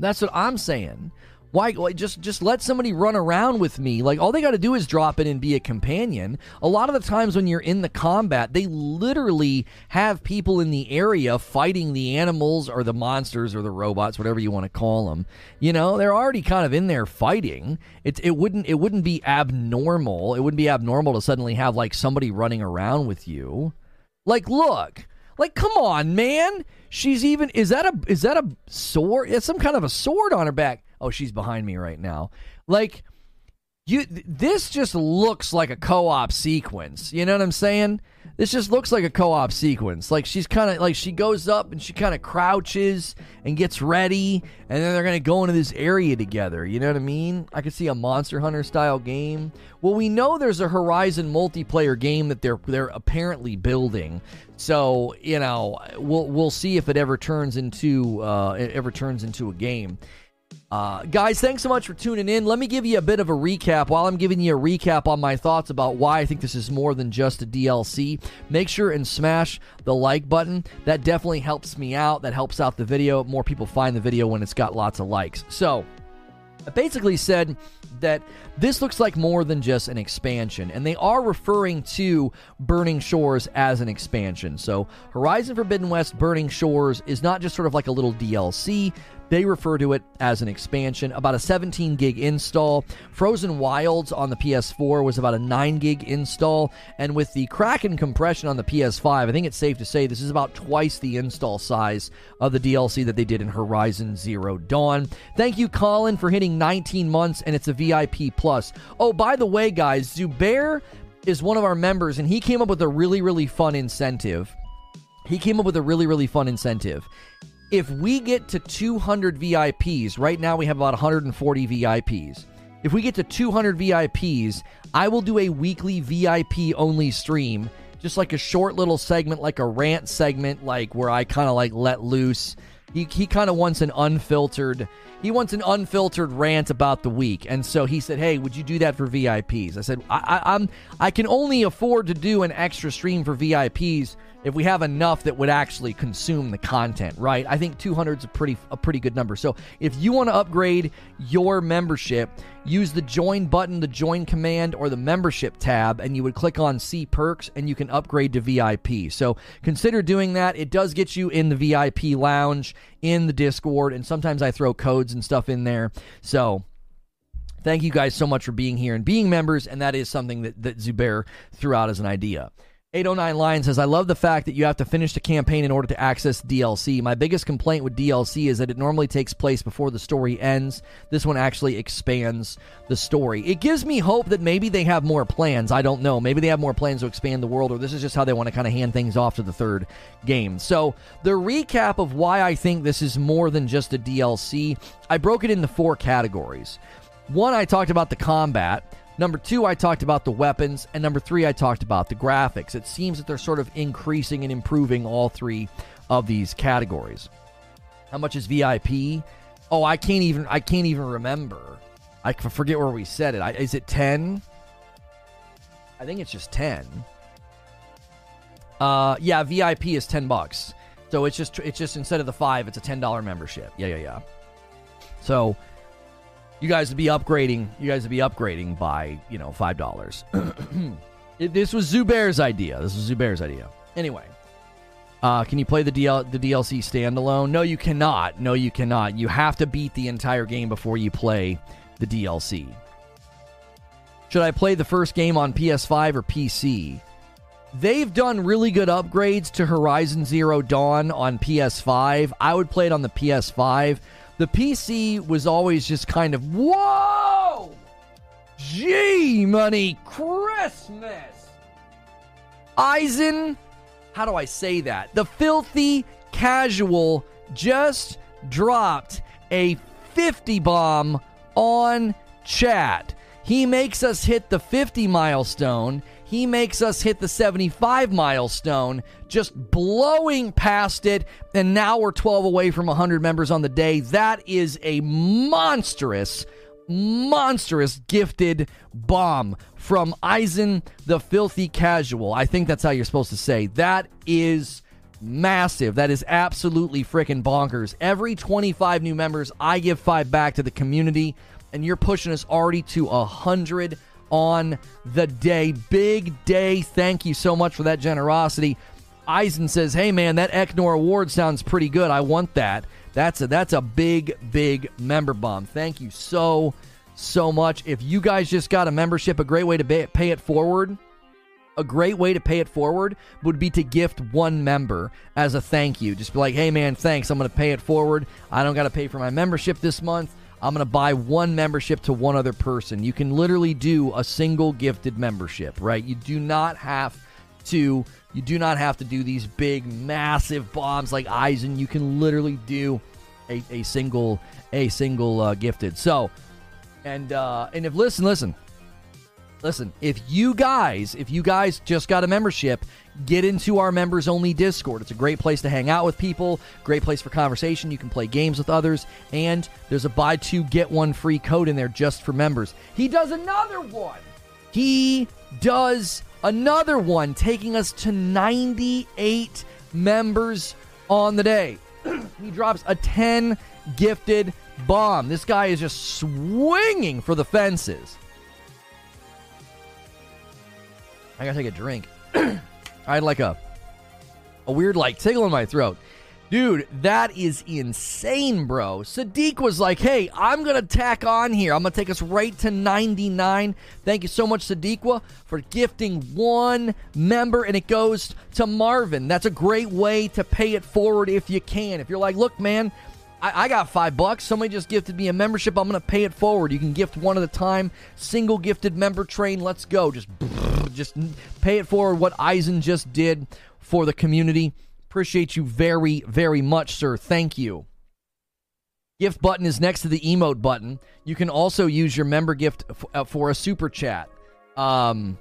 Speaker 1: That's what I'm saying. Why just just let somebody run around with me? Like all they got to do is drop in and be a companion. A lot of the times when you're in the combat, they literally have people in the area fighting the animals or the monsters or the robots, whatever you want to call them. You know, they're already kind of in there fighting. It it wouldn't it wouldn't be abnormal. It wouldn't be abnormal to suddenly have like somebody running around with you. Like look, like come on, man. She's even is that a is that a sword? It's some kind of a sword on her back oh, she's behind me right now. Like you this just looks like a co-op sequence. You know what I'm saying? This just looks like a co-op sequence. Like she's kind of like she goes up and she kind of crouches and gets ready, and then they're gonna go into this area together. You know what I mean? I could see a Monster Hunter style game. Well, we know there's a Horizon multiplayer game that they're they're apparently building. So you know, we'll we'll see if it ever turns into uh, it ever turns into a game. Uh, guys, thanks so much for tuning in. Let me give you a bit of a recap. While I'm giving you a recap on my thoughts about why I think this is more than just a DLC, make sure and smash the like button. That definitely helps me out. That helps out the video. More people find the video when it's got lots of likes. So, I basically said that this looks like more than just an expansion, and they are referring to Burning Shores as an expansion. So, Horizon Forbidden West Burning Shores is not just sort of like a little DLC, they refer to it as an expansion, about a 17 gig install. Frozen Wilds on the PS4 was about a 9 gig install. And with the Kraken compression on the PS5, I think it's safe to say this is about twice the install size of the DLC that they did in Horizon Zero Dawn. Thank you, Colin, for hitting 19 months, and it's a VIP Plus. Oh, by the way, guys, Zubair is one of our members, and he came up with a really, really fun incentive. He came up with a really, really fun incentive if we get to 200 VIPs, right now we have about 140 VIPs. If we get to 200 VIPs, I will do a weekly VIP only stream, just like a short little segment, like a rant segment, like where I kind of like let loose. He, he kind of wants an unfiltered he wants an unfiltered rant about the week, and so he said, "Hey, would you do that for VIPs?" I said, I, I, "I'm I can only afford to do an extra stream for VIPs if we have enough that would actually consume the content, right? I think 200 is a pretty a pretty good number. So if you want to upgrade your membership, use the join button, the join command, or the membership tab, and you would click on see perks, and you can upgrade to VIP. So consider doing that. It does get you in the VIP lounge in the Discord, and sometimes I throw codes and stuff in there. So thank you guys so much for being here and being members, and that is something that, that Zubair threw out as an idea. 809 Lion says, I love the fact that you have to finish the campaign in order to access DLC. My biggest complaint with DLC is that it normally takes place before the story ends. This one actually expands the story. It gives me hope that maybe they have more plans. I don't know. Maybe they have more plans to expand the world, or this is just how they want to kind of hand things off to the third game. So, the recap of why I think this is more than just a DLC, I broke it into four categories. One, I talked about the combat. Number two, I talked about the weapons. And number three, I talked about the graphics. It seems that they're sort of increasing and improving all three of these categories. How much is VIP? Oh, I can't even I can't even remember. I forget where we said it. I, is it 10? I think it's just 10. Uh yeah, VIP is 10 bucks. So it's just it's just instead of the 5, it's a $10 membership. Yeah, yeah, yeah. So you guys would be upgrading. You guys would be upgrading by you know five dollars. this was Zubair's idea. This was Zubair's idea. Anyway, uh, can you play the DL the DLC standalone? No, you cannot. No, you cannot. You have to beat the entire game before you play the DLC. Should I play the first game on PS5 or PC? They've done really good upgrades to Horizon Zero Dawn on PS5. I would play it on the PS5 the PC was always just kind of, whoa! Gee, money Christmas! Eisen, how do I say that? The filthy casual just dropped a 50 bomb on chat. He makes us hit the 50 milestone. He makes us hit the 75 milestone, just blowing past it. And now we're 12 away from 100 members on the day. That is a monstrous, monstrous gifted bomb from Eisen the Filthy Casual. I think that's how you're supposed to say. That is massive. That is absolutely freaking bonkers. Every 25 new members, I give five back to the community, and you're pushing us already to a hundred on the day. Big day. Thank you so much for that generosity. Eisen says, "Hey man, that Eknor award sounds pretty good. I want that. That's a that's a big big member bomb. Thank you so so much. If you guys just got a membership, a great way to pay it forward." A great way to pay it forward would be to gift one member as a thank you. Just be like, hey man, thanks. I'm going to pay it forward. I don't got to pay for my membership this month. I'm going to buy one membership to one other person. You can literally do a single gifted membership, right? You do not have to you do not have to do these big massive bombs like Eisen. You can literally do a, a single a single uh, gifted. So, and uh and if listen, listen. Listen, if you guys, if you guys just got a membership get into our members only Discord. It's a great place to hang out with people, great place for conversation. You can play games with others, and there's a buy two, get one free code in there just for members. He does another one. He does another one, taking us to 98 members on the day. he drops a 10 gifted bomb. This guy is just swinging for the fences. I gotta take a drink. I had like a a weird like tickle in my throat. Dude, that is insane, bro. Sadiq was like, hey, I'm going to tack on here. I'm going to take us right to 99. Thank you so much, Sadiqwa, for gifting one member, and it goes to Marvin. That's a great way to pay it forward if you can. If you're like, look, man, I, I got five bucks. Somebody just gifted me a membership. I'm going to pay it forward. You can gift one at a time. Single gifted member train. Let's go. Just, just pay it forward what Eisen just did for the community. Appreciate you very, very much, sir. Thank you. Gift button is next to the emote button. You can also use your member gift f- uh, for a super chat. Um,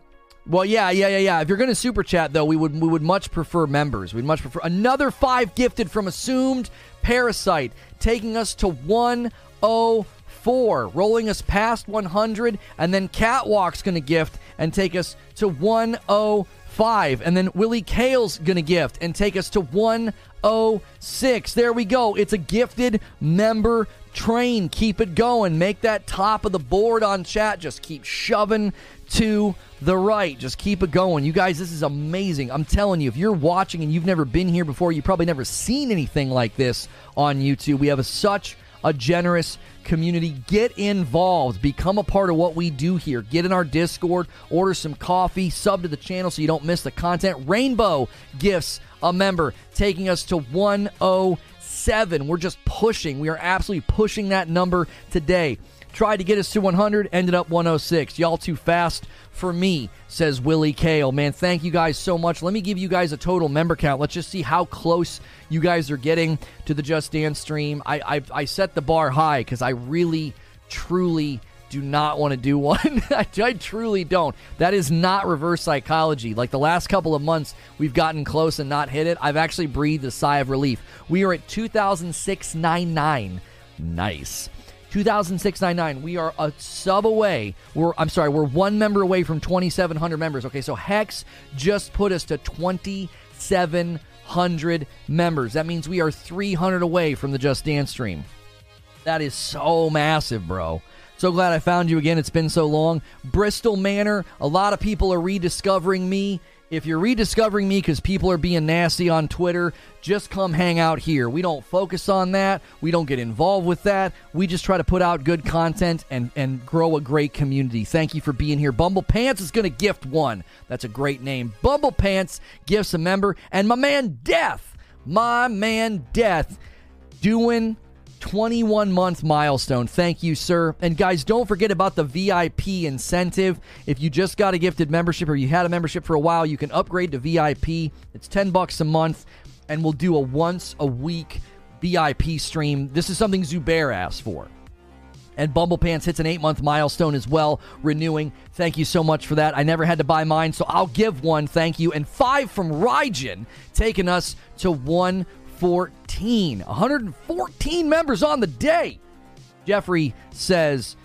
Speaker 1: well, yeah, yeah, yeah, yeah. If you're going to super chat, though, we would we would much prefer members. We'd much prefer another five gifted from assumed parasite, taking us to one oh four, rolling us past 100, and then Catwalk's going to gift and take us to 105. And then Willie Kale's going to gift and take us to 106. There we go. It's a gifted member train. Keep it going. Make that top of the board on chat. Just keep shoving to the right. Just keep it going. You guys, this is amazing. I'm telling you, if you're watching and you've never been here before, you've probably never seen anything like this on YouTube. We have a, such a generous community. Get involved. Become a part of what we do here. Get in our Discord, order some coffee, sub to the channel so you don't miss the content. Rainbow Gifts, a member, taking us to 107. We're just pushing. We are absolutely pushing that number today. Tried to get us to 100, ended up 106. Y'all too fast for me, says Willie Kale. Man, thank you guys so much. Let me give you guys a total member count. Let's just see how close you guys are getting to the Just Dance stream. I I, I set the bar high because I really, truly do not want to do one. I, I, truly don't. That is not reverse psychology. Like the last couple of months, we've gotten close and not hit it. I've actually breathed a sigh of relief. We are at 200699. Nice. 200699. We are a sub away. We're I'm sorry, we're one member away from 2700 members. Okay, so Hex just put us to 2700 members. That means we are 300 away from the Just Dance stream. That is so massive, bro. So glad I found you again. It's been so long. Bristol Manor, a lot of people are rediscovering me. If you're rediscovering me because people are being nasty on Twitter, just come hang out here. We don't focus on that. We don't get involved with that. We just try to put out good content and, and grow a great community. Thank you for being here. Bumble Pants is going to gift one. That's a great name. Bumble Pants gifts a member. And my man Death, my man Death, doing 21 month milestone. Thank you, sir. And guys, don't forget about the VIP incentive. If you just got a gifted membership or you had a membership for a while, you can upgrade to VIP. It's 10 bucks a month, and we'll do a once a week VIP stream. This is something Zubair asked for. And Bumble Pants hits an eight month milestone as well, renewing. Thank you so much for that. I never had to buy mine, so I'll give one. Thank you. And five from Rygen, taking us to one 114. 114 members on the day. Jeffrey says,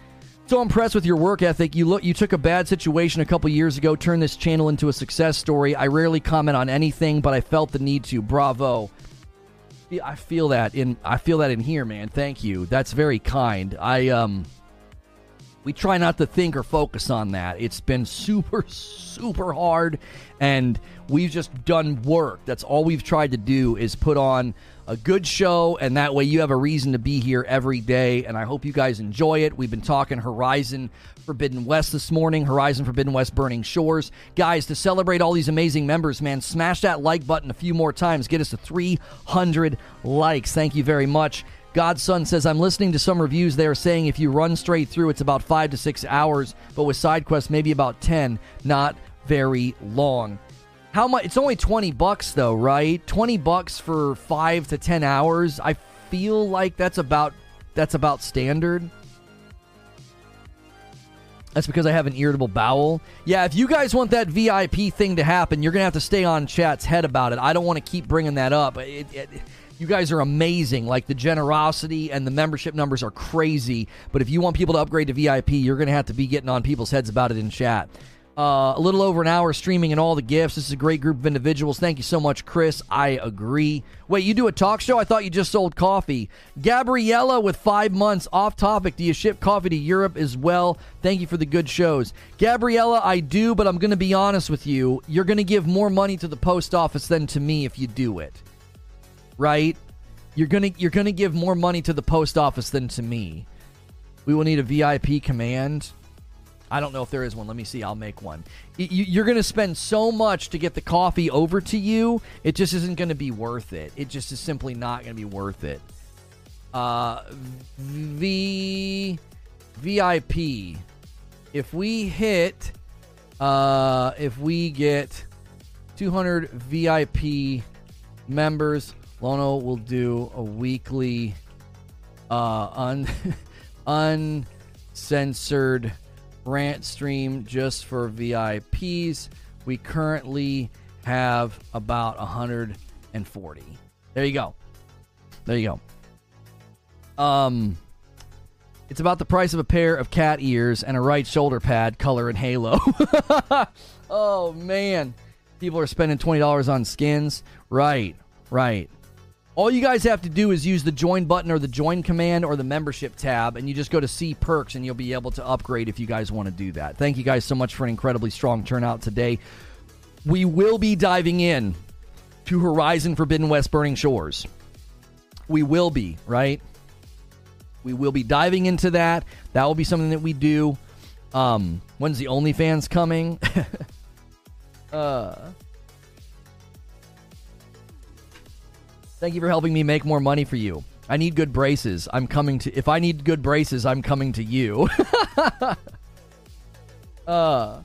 Speaker 1: so impressed with your work ethic. You look you took a bad situation a couple years ago, turned this channel into a success story. I rarely comment on anything, but I felt the need to. Bravo. I feel that in I feel that in here, man. Thank you. That's very kind. I um we try not to think or focus on that. It's been super super hard and we've just done work. That's all we've tried to do is put on a good show, and that way you have a reason to be here every day. And I hope you guys enjoy it. We've been talking Horizon Forbidden West this morning, Horizon Forbidden West Burning Shores. Guys, to celebrate all these amazing members, man, smash that like button a few more times. Get us to 300 likes. Thank you very much. Godson says, I'm listening to some reviews They are saying if you run straight through, it's about five to six hours, but with side quests, maybe about 10. Not very long. How much? It's only 20 bucks though, right? 20 bucks for 5 to 10 hours. I feel like that's about that's about standard. That's because I have an irritable bowel. Yeah, if you guys want that VIP thing to happen, you're going to have to stay on chat's head about it. I don't want to keep bringing that up. It, it, you guys are amazing. Like the generosity and the membership numbers are crazy. But if you want people to upgrade to VIP, you're going to have to be getting on people's heads about it in chat. Uh, a little over an hour streaming and all the gifts. This is a great group of individuals. Thank you so much, Chris. I agree. Wait, you do a talk show? I thought you just sold coffee. Gabriella with five months off topic. Do you ship coffee to Europe as well? Thank you for the good shows. Gabriella, I do, but I'm going to be honest with you. You're going to give more money to the post office than to me if you do it. Right? You're to you're to give more money to the post office than to me. We will need a VIP command. I don't know if there is one. Let me see. I'll make one. You're going to spend so much to get the coffee over to you. It just isn't going to be worth it. It just is simply not going to be worth it. Uh, V VIP. If we hit, uh, if we get 200 VIP members, Lono will do a weekly, uh, un, uncensored rant stream just for VIPs. We currently have about 140. There you go. There you go. Um, it's about the price of a pair of cat ears and a right shoulder pad, color in halo. oh man, people are spending twenty dollars on skins. Right, right. All you guys have to do is use the join button or the join command or the membership tab, and you just go to see perks and you'll be able to upgrade if you guys want to do that. Thank you guys so much for an incredibly strong turnout today. We will be diving in to Horizon Forbidden West Burning Shores. We will be, right? We will be diving into that. That will be something that we do. Um, when's the OnlyFans coming? uh Thank you for helping me make more money for you. I need good braces. I'm coming to. If I need good braces, I'm coming to you. uh,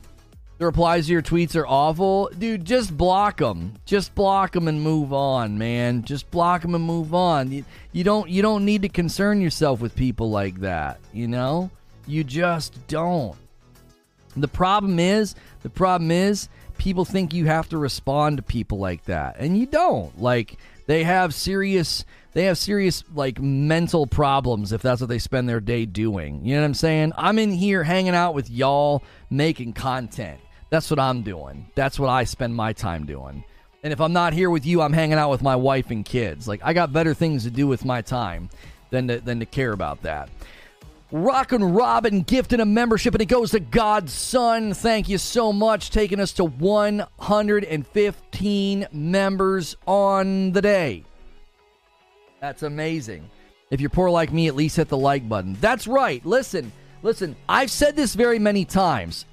Speaker 1: the replies to your tweets are awful, dude. Just block them. Just block them and move on, man. Just block them and move on. You, you don't. You don't need to concern yourself with people like that. You know. You just don't. The problem is. The problem is. People think you have to respond to people like that, and you don't. Like they have serious they have serious like mental problems if that's what they spend their day doing. You know what I'm saying? I'm in here hanging out with y'all making content. That's what I'm doing. That's what I spend my time doing. And if I'm not here with you, I'm hanging out with my wife and kids. Like I got better things to do with my time than to, than to care about that. Rockin' Robin gifted a membership, and it goes to God's Son. Thank you so much, taking us to 115 members on the day. That's amazing. If you're poor like me, at least hit the like button. That's right. Listen, listen. I've said this very many times.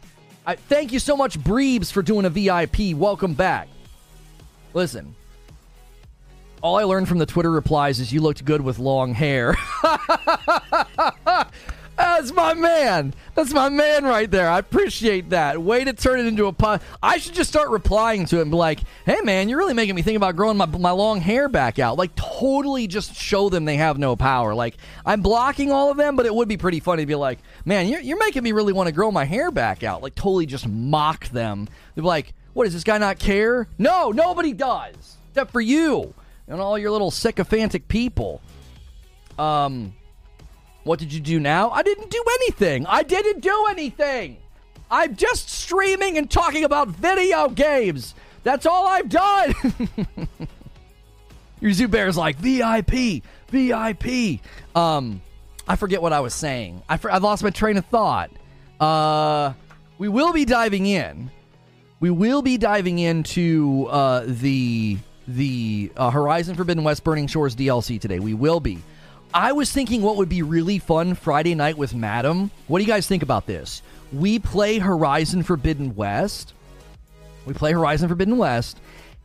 Speaker 1: I, thank you so much, Breebs, for doing a VIP. Welcome back. Listen, all I learned from the Twitter replies is you looked good with long hair. That's my man. That's my man right there. I appreciate that. Way to turn it into a pun. I should just start replying to him, like, "Hey, man, you're really making me think about growing my my long hair back out." Like, totally, just show them they have no power. Like, I'm blocking all of them, but it would be pretty funny to be like, "Man, you're you're making me really want to grow my hair back out." Like, totally, just mock them. They're like, "What does this guy not care?" No, nobody does, except for you and all your little sycophantic people. Um, what did you do now? I didn't do anything. I didn't do anything. I'm just streaming and talking about video games. That's all I've done. your Zubair's like VIP, VIP. Um, I forget what I was saying. I for, I lost my train of thought. Uh, we will be diving in. We will be diving into uh, the the uh, Horizon Forbidden West Burning Shores DLC today. We will be. I was thinking what would be really fun Friday night with Madam. What do you guys think about this? We play Horizon Forbidden West. We play Horizon Forbidden West,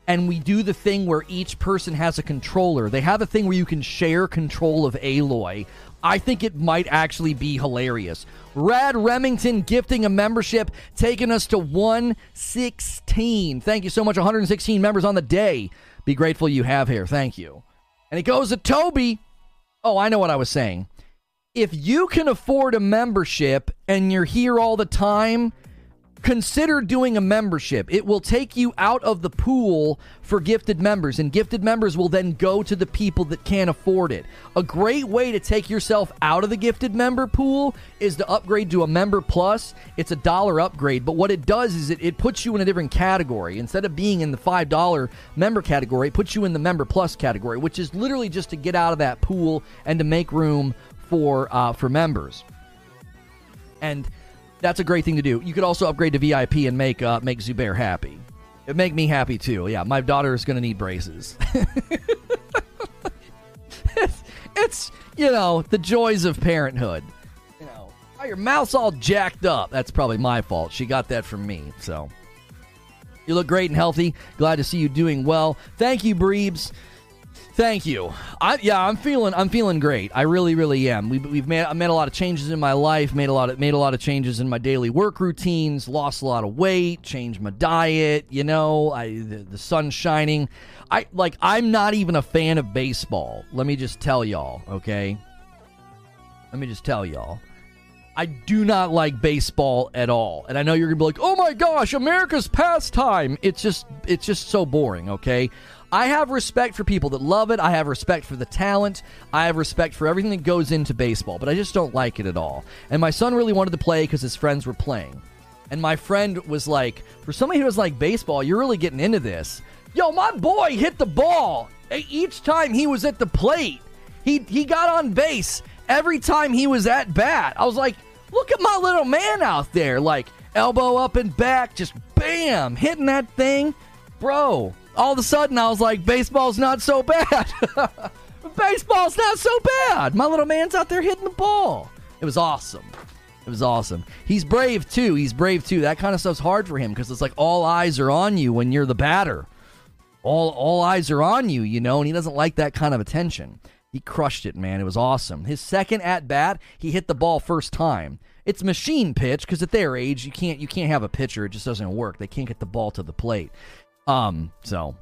Speaker 1: and we do the thing where each person has a controller. They have a thing where you can share control of Aloy. I think it might actually be hilarious. Rad Remington gifting a membership, taking us to 116. Thank you so much. 116 members on the day. Be grateful you have here. Thank you. And it goes to Toby. Oh, I know what I was saying. If you can afford a membership and you're here all the time, consider doing a membership. It will take you out of the pool for gifted members, and gifted members will then go to the people that can't afford it. A great way to take yourself out of the gifted member pool is to upgrade to a member plus. It's a dollar upgrade, but what it does is it, it puts you in a different category. Instead of being in the $5 member category, it puts you in the member plus category, which is literally just to get out of that pool and to make room for uh, for members. And that's a great thing to do. You could also upgrade to VIP and make uh, make Zubair happy. It make me happy too. Yeah, my daughter is going to need braces. it's, it's you know the joys of parenthood. You know, oh, your mouth's all jacked up. That's probably my fault. She got that from me. So you look great and healthy. Glad to see you doing well. Thank you, Breebs. Thank you. I, yeah, I'm feeling I'm feeling great. I really, really am. We've, we've made I made a lot of changes in my life. Made a lot of made a lot of changes in my daily work routines. Lost a lot of weight. Changed my diet. You know, I the, the sun's shining. I like. I'm not even a fan of baseball. Let me just tell y'all. Okay. Let me just tell y'all. I do not like baseball at all. And I know you're going to be like, "Oh my gosh, America's pastime." It's just it's just so boring, okay? I have respect for people that love it. I have respect for the talent. I have respect for everything that goes into baseball, but I just don't like it at all. And my son really wanted to play because his friends were playing. And my friend was like, for somebody who was like baseball, you're really getting into this. Yo, my boy hit the ball each time he was at the plate. He he got on base every time he was at bat. I was like, look at my little man out there, like elbow up and back, just bam, hitting that thing, bro all of a sudden I was like, baseball's not so bad. baseball's not so bad. My little man's out there hitting the ball. It was awesome. It was awesome. He's brave too. He's brave too. That kind of stuff's hard for him because it's like all eyes are on you when you're the batter. All all eyes are on you, you know, and he doesn't like that kind of attention. He crushed it, man. It was awesome. His second at bat, he hit the ball first time. It's machine pitch because at their age, you can't you can't have a pitcher. It just doesn't work. They can't get the ball to the plate. Um, so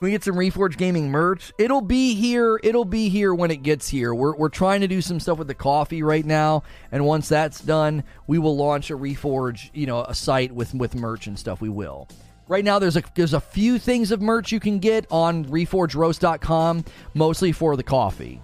Speaker 1: we get some Reforge Gaming merch. It'll be here. It'll be here when it gets here. We're, we're trying to do some stuff with the coffee right now, and once that's done, we will launch a Reforge, you know, a site with with merch and stuff. We will. Right now, there's a there's a few things of merch you can get on ReforgeRoast.com, mostly for the coffee.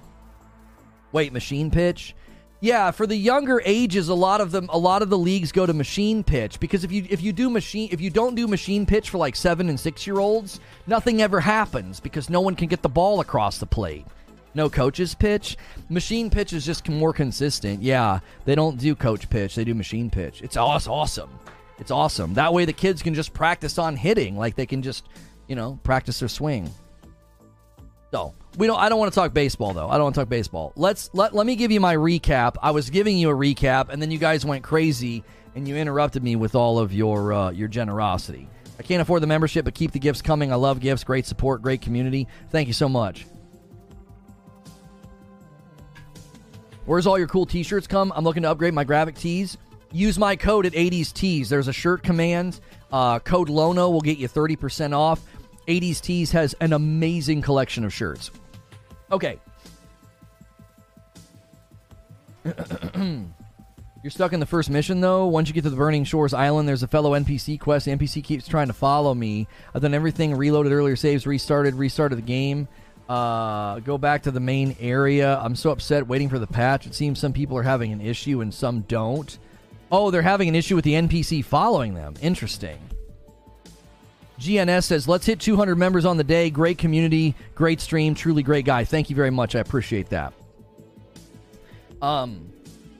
Speaker 1: Wait, machine pitch. Yeah, for the younger ages, a lot of them, a lot of the leagues go to machine pitch because if you if you do machine if you don't do machine pitch for like seven and six year olds, nothing ever happens because no one can get the ball across the plate. No coaches pitch. Machine pitch is just more consistent. Yeah, they don't do coach pitch; they do machine pitch. It's awesome. It's awesome. That way, the kids can just practice on hitting, like they can just, you know, practice their swing. So we don't. I don't want to talk baseball though. I don't want to talk baseball. Let's let let me give you my recap. I was giving you a recap, and then you guys went crazy and you interrupted me with all of your uh, your generosity. I can't afford the membership, but keep the gifts coming. I love gifts. Great support. Great community. Thank you so much. Where's all your cool T-shirts come? I'm looking to upgrade my graphic tees. Use my code at 80s Tees. There's a shirt command. Uh, code Lono will get you 30% off. 80s Tees has an amazing collection of shirts. Okay. You're stuck in the first mission, though. Once you get to the Burning Shores Island, there's a fellow NPC quest. The NPC keeps trying to follow me. I've done everything reloaded earlier saves, restarted, restarted the game. Uh, go back to the main area. I'm so upset waiting for the patch. It seems some people are having an issue and some don't. Oh, they're having an issue with the NPC following them. Interesting. GNS says, let's hit 200 members on the day. Great community, great stream, truly great guy. Thank you very much. I appreciate that. Um,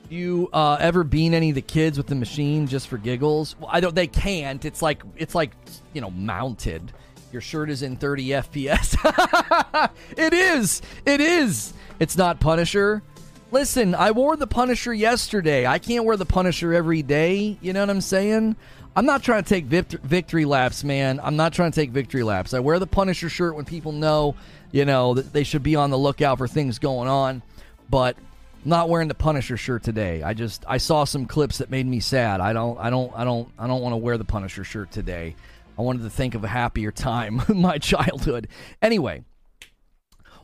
Speaker 1: you uh, ever bean any of the kids with the machine just for giggles? Well, I don't. They can't. It's like it's like you know mounted. Your shirt is in 30 FPS. it is. It is. It's not Punisher. Listen, I wore the Punisher yesterday. I can't wear the Punisher every day. You know what I'm saying? I'm not trying to take victory laps, man. I'm not trying to take victory laps. I wear the Punisher shirt when people know, you know, that they should be on the lookout for things going on. But I'm not wearing the Punisher shirt today. I just I saw some clips that made me sad. I don't I don't I don't I don't want to wear the Punisher shirt today. I wanted to think of a happier time in my childhood. Anyway,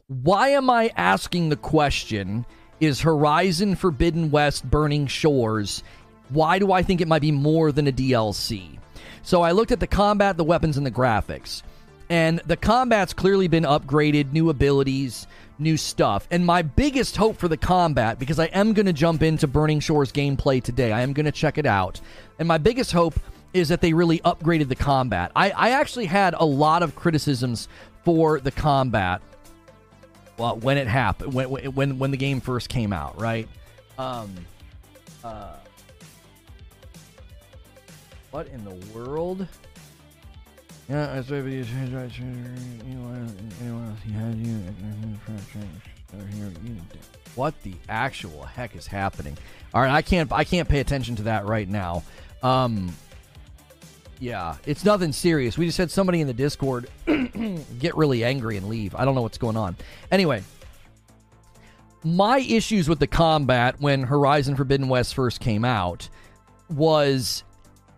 Speaker 1: why am I asking the question? Is Horizon Forbidden West Burning Shores Why do I think it might be more than a DLC? So I looked at the combat, the weapons, and the graphics. And the combat's clearly been upgraded, new abilities, new stuff. And my biggest hope for the combat, because I am going to jump into Burning Shores gameplay today, I am going to check it out. And my biggest hope is that they really upgraded the combat. I, I actually had a lot of criticisms for the combat well, when it happened, when, when, when the game first came out, right? Um, uh, what in the world? Yeah, I say you change right anyone else he had you What the actual heck is happening? All right, I can't I can't pay attention to that right now. Um yeah, it's nothing serious. We just had somebody in the Discord get really angry and leave. I don't know what's going on. Anyway, my issues with the combat when Horizon Forbidden West first came out was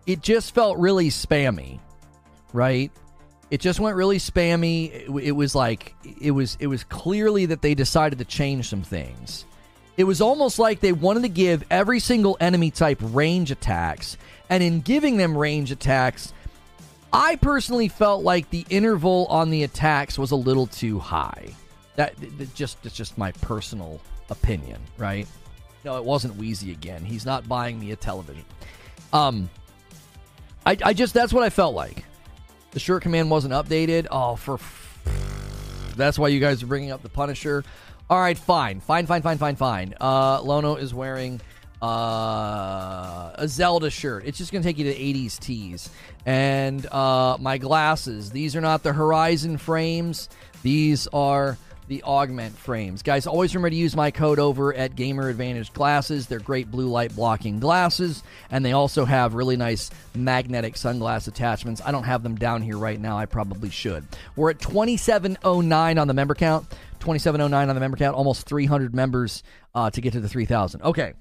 Speaker 1: it just felt really spammy right? It just went really spammy. It, it was like it was it was clearly that they decided to change some things. It was almost like they wanted to give every single enemy type range attacks, and in giving them range attacks, I personally felt like the interval on the attacks was a little too high. That, that just it's just my personal opinion, right? No, it wasn't Wheezy again. He's not buying me a television. Um, I, I just that's what I felt like. The shirt command wasn't updated. Oh, for that's why you guys are bringing up the Punisher. All right, fine, fine, fine, fine, fine, fine. Uh, Lono is wearing uh, a Zelda shirt. It's just gonna take you to 80s tees. And uh, my glasses. These are not the Horizon frames. These are the augment frames. Guys, always remember to use my code over at Gamer Advantage Glasses. They're great blue light blocking glasses, and they also have really nice magnetic sunglass attachments. I don't have them down here right now. I probably should. We're at 2709 on the member count. 2709 on the member count. Almost 300 members uh, to get to the 3000. Okay.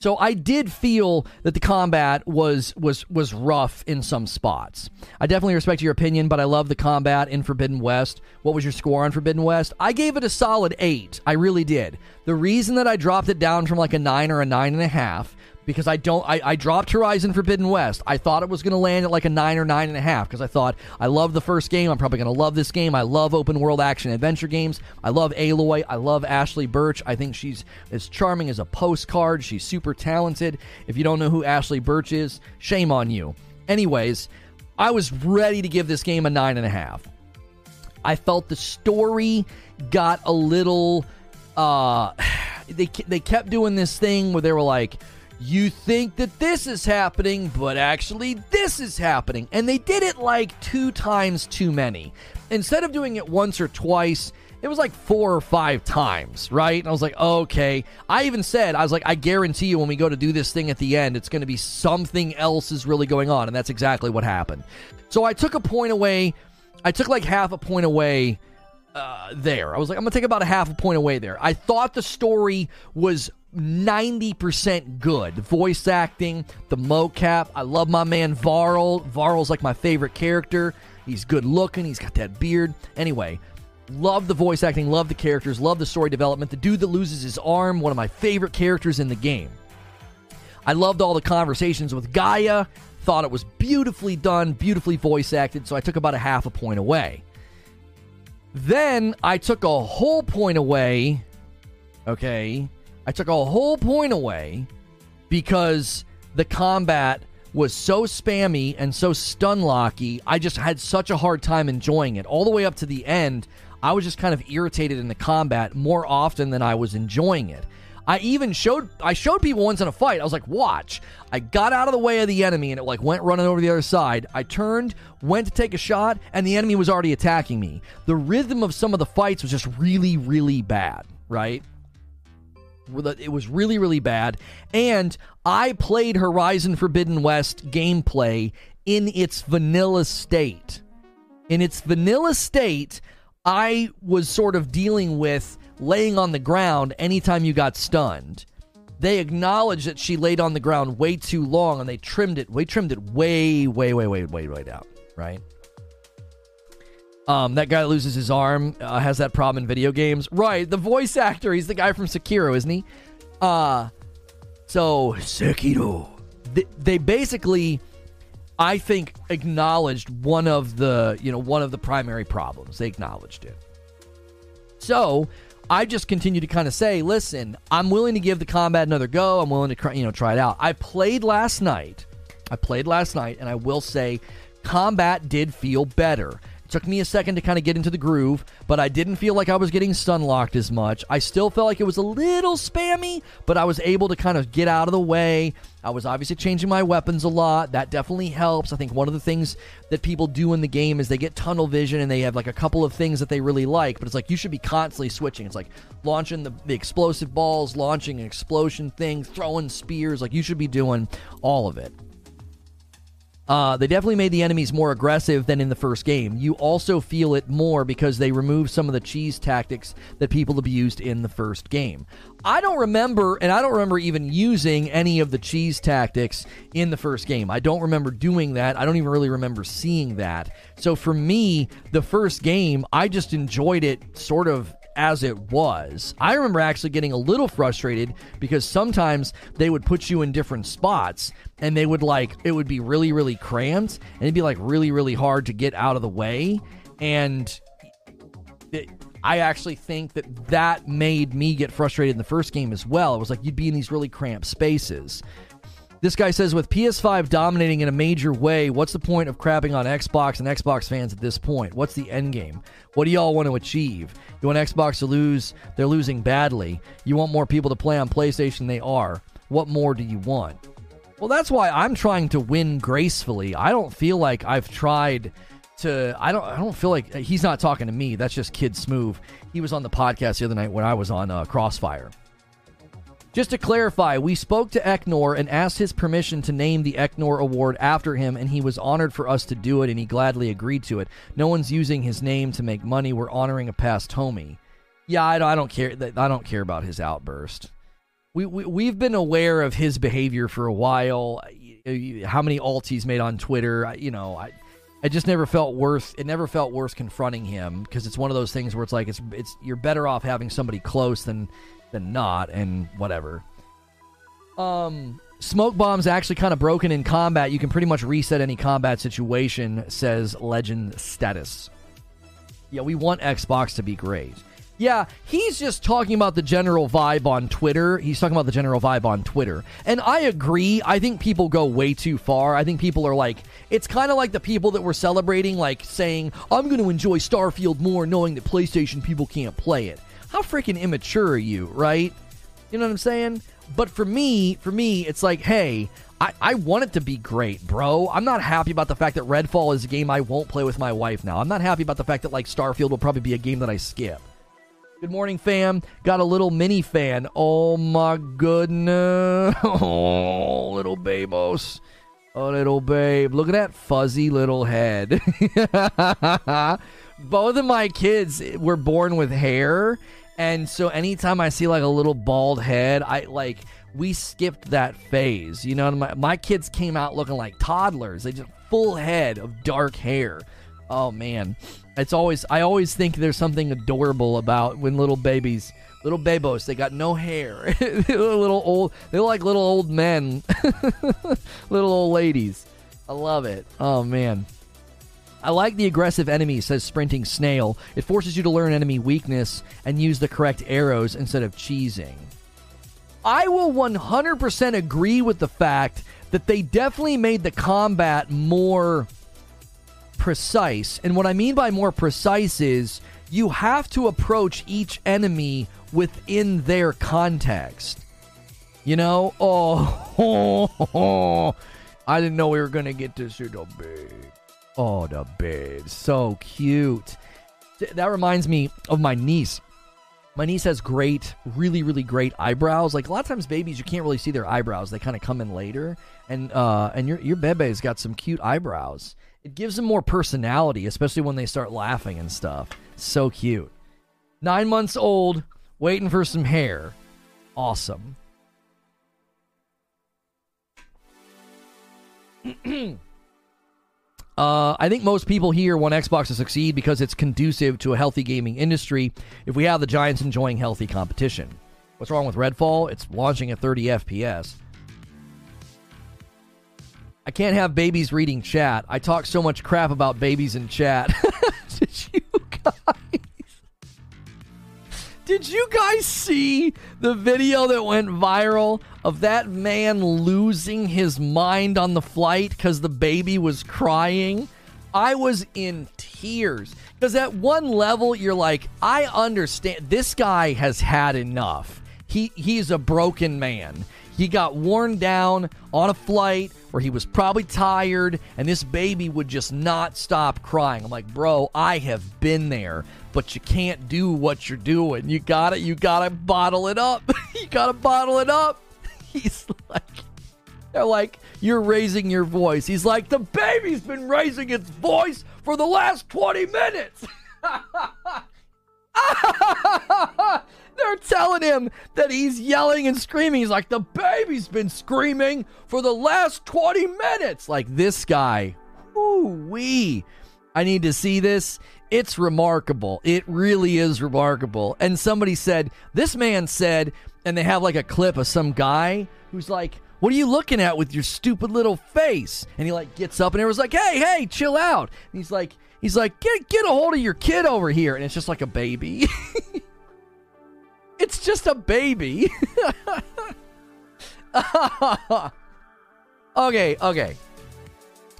Speaker 1: So I did feel that the combat was was was rough in some spots. I definitely respect your opinion, but I love the combat in Forbidden West. What was your score on Forbidden West? I gave it a solid eight. I really did. The reason that I dropped it down from like a nine or a nine and a half because I don't. I, I dropped Horizon Forbidden West. I thought it was going to land at like a nine or nine and a half because I thought I love the first game. I'm probably going to love this game. I love open world action adventure games. I love Aloy. I love Ashly Burch. I think she's as charming as a postcard. She's super talented. If you don't know who Ashly Burch is, shame on you. Anyways, I was ready to give this game a nine and a half. I felt the story got a little. Uh, they they kept doing this thing where they were like you think that this is happening, but actually this is happening. And they did it like two times too many. Instead of doing it once or twice, it was like four or five times, right? And I was like, okay. I even said, I was like, I guarantee you when we go to do this thing at the end, it's going to be something else is really going on. And that's exactly what happened. So I took a point away. I took like half a point away uh, there. I was like, I'm going to take about a half a point away there. I thought the story was 90% good. The voice acting, the mocap. I love my man Varl. Varl's like my favorite character. He's good looking, he's got that beard. Anyway, love the voice acting, love the characters, love the story development. The dude that loses his arm, one of my favorite characters in the game. I loved all the conversations with Gaia. Thought it was beautifully done, beautifully voice acted, so I took about a half a point away. Then I took a whole point away, okay, I took a whole point away because the combat was so spammy and so stun locky. I just had such a hard time enjoying it. All the way up to the end, I was just kind of irritated in the combat more often than I was enjoying it. I even showed I showed people once in a fight. I was like, "Watch." I got out of the way of the enemy and it like went running over the other side. I turned, went to take a shot, and the enemy was already attacking me. The rhythm of some of the fights was just really really bad, right? It was really, really bad. And I played Horizon Forbidden West gameplay in its vanilla state. In its vanilla state, I was sort of dealing with laying on the ground anytime you got stunned. They acknowledged that she laid on the ground way too long and they trimmed it. We trimmed it way, way, way, way, way, way down, right? Um, that guy loses his arm uh, has that problem in video games. Right, the voice actor, he's the guy from Sekiro, isn't he? Uh, So, Sekiro. They, they basically, I think, acknowledged one of the, you know, one of the primary problems. They acknowledged it. So, I just continue to kind of say, listen, I'm willing to give the combat another go. I'm willing to, you know, try it out. I played last night. I played last night, and I will say, combat did feel better. Took me a second to kind of get into the groove, but I didn't feel like I was getting stun locked as much. I still felt like it was a little spammy, but I was able to kind of get out of the way. I was obviously changing my weapons a lot. That definitely helps. I think one of the things that people do in the game is they get tunnel vision and they have like a couple of things that they really like, but it's like you should be constantly switching. It's like launching the, the explosive balls, launching an explosion thing, throwing spears. Like you should be doing all of it. Uh, they definitely made the enemies more aggressive than in the first game. You also feel it more because they removed some of the cheese tactics that people abused in the first game. I don't remember, and I don't remember even using any of the cheese tactics in the first game. I don't remember doing that. I don't even really remember seeing that. So for me, the first game, I just enjoyed it sort of as it was. I remember actually getting a little frustrated because sometimes they would put you in different spots and they would like, it would be really, really cramped and it'd be like really, really hard to get out of the way. And it, I actually think that that made me get frustrated in the first game as well. It was like you'd be in these really cramped spaces. This guy says, with PS5 dominating in a major way, what's the point of crapping on Xbox and Xbox fans at this point? What's the end game? What do y'all want to achieve? You want Xbox to lose? They're losing badly. You want more people to play on PlayStation? They are. What more do you want? Well, that's why I'm trying to win gracefully. I don't feel like I've tried to. I don't. I don't feel like he's not talking to me. That's just Kid Smooth. He was on the podcast the other night when I was on uh, Crossfire. Just to clarify, we spoke to Eknor and asked his permission to name the Eknor Award after him, and he was honored for us to do it, and he gladly agreed to it. No one's using his name to make money. We're honoring a past homie. Yeah, I don't, I don't care. I don't care about his outburst. We, we we've been aware of his behavior for a while. How many alts he's made on Twitter? You know, I. It just never felt worth. It never felt worth confronting him because it's one of those things where it's like it's it's you're better off having somebody close than than not, and whatever. Um, smoke bombs actually kind of broken in combat. You can pretty much reset any combat situation, says Legend Status. Yeah, we want Xbox to be great. Yeah, he's just talking about the general vibe on Twitter. He's talking about the general vibe on Twitter. And I agree. I think people go way too far. I think people are like, it's kind of like the people that were celebrating, like saying, I'm going to enjoy Starfield more knowing that PlayStation people can't play it how freaking immature are you, right? You know what I'm saying? But for me, for me, it's like, hey, I, I want it to be great, bro. I'm not happy about the fact that Redfall is a game I won't play with my wife now. I'm not happy about the fact that like Starfield will probably be a game that I skip. Good morning, fam. Got a little mini fan. Oh my goodness. Oh, little babos. Oh, little babe. Look at that fuzzy little head. Both of my kids were born with hair, and so anytime I see like a little bald head, I like we skipped that phase. You know, my my kids came out looking like toddlers. They just full head of dark hair. Oh man, it's always I always think there's something adorable about when little babies, little babos, they got no hair, little old, they're like little old men, little old ladies. I love it. Oh man. I like the aggressive enemy, says Sprinting Snail. It forces you to learn enemy weakness and use the correct arrows instead of cheesing. I will 100% agree with the fact that they definitely made the combat more precise. And what I mean by more precise is you have to approach each enemy within their context. You know? Oh. I didn't know we were going to get to big. Oh, the babe. So cute. That reminds me of my niece. My niece has great, really, really great eyebrows. Like a lot of times, babies you can't really see their eyebrows; they kind of come in later. And uh, and your your bebe's got some cute eyebrows. It gives them more personality, especially when they start laughing and stuff. So cute. Nine months old, waiting for some hair. Awesome. Uh, I think most people here want Xbox to succeed because it's conducive to a healthy gaming industry. If we have the Giants enjoying healthy competition, what's wrong with Redfall? It's launching at 30 FPS. I can't have babies reading chat. I talk so much crap about babies in chat. Did you guys? Did you guys see the video that went viral of that man losing his mind on the flight because the baby was crying? I was in tears because at one level you're like, I understand this guy has had enough. He he's a broken man. He got worn down on a flight where he was probably tired, and this baby would just not stop crying. I'm like, bro, I have been there, but you can't do what you're doing. You gotta, you gotta bottle it up. you gotta bottle it up. He's like, they're like, you're raising your voice. He's like, the baby's been raising its voice for the last 20 minutes. They're telling him that he's yelling and screaming. He's like, the baby's been screaming for the last 20 minutes. Like this guy. Ooh wee. I need to see this. It's remarkable. It really is remarkable. And somebody said, this man said, and they have like a clip of some guy who's like, what are you looking at with your stupid little face? And he like gets up and everyone's like, hey, hey, chill out. And he's like, he's like, get get a hold of your kid over here. And it's just like a baby. It's just a baby. okay, okay.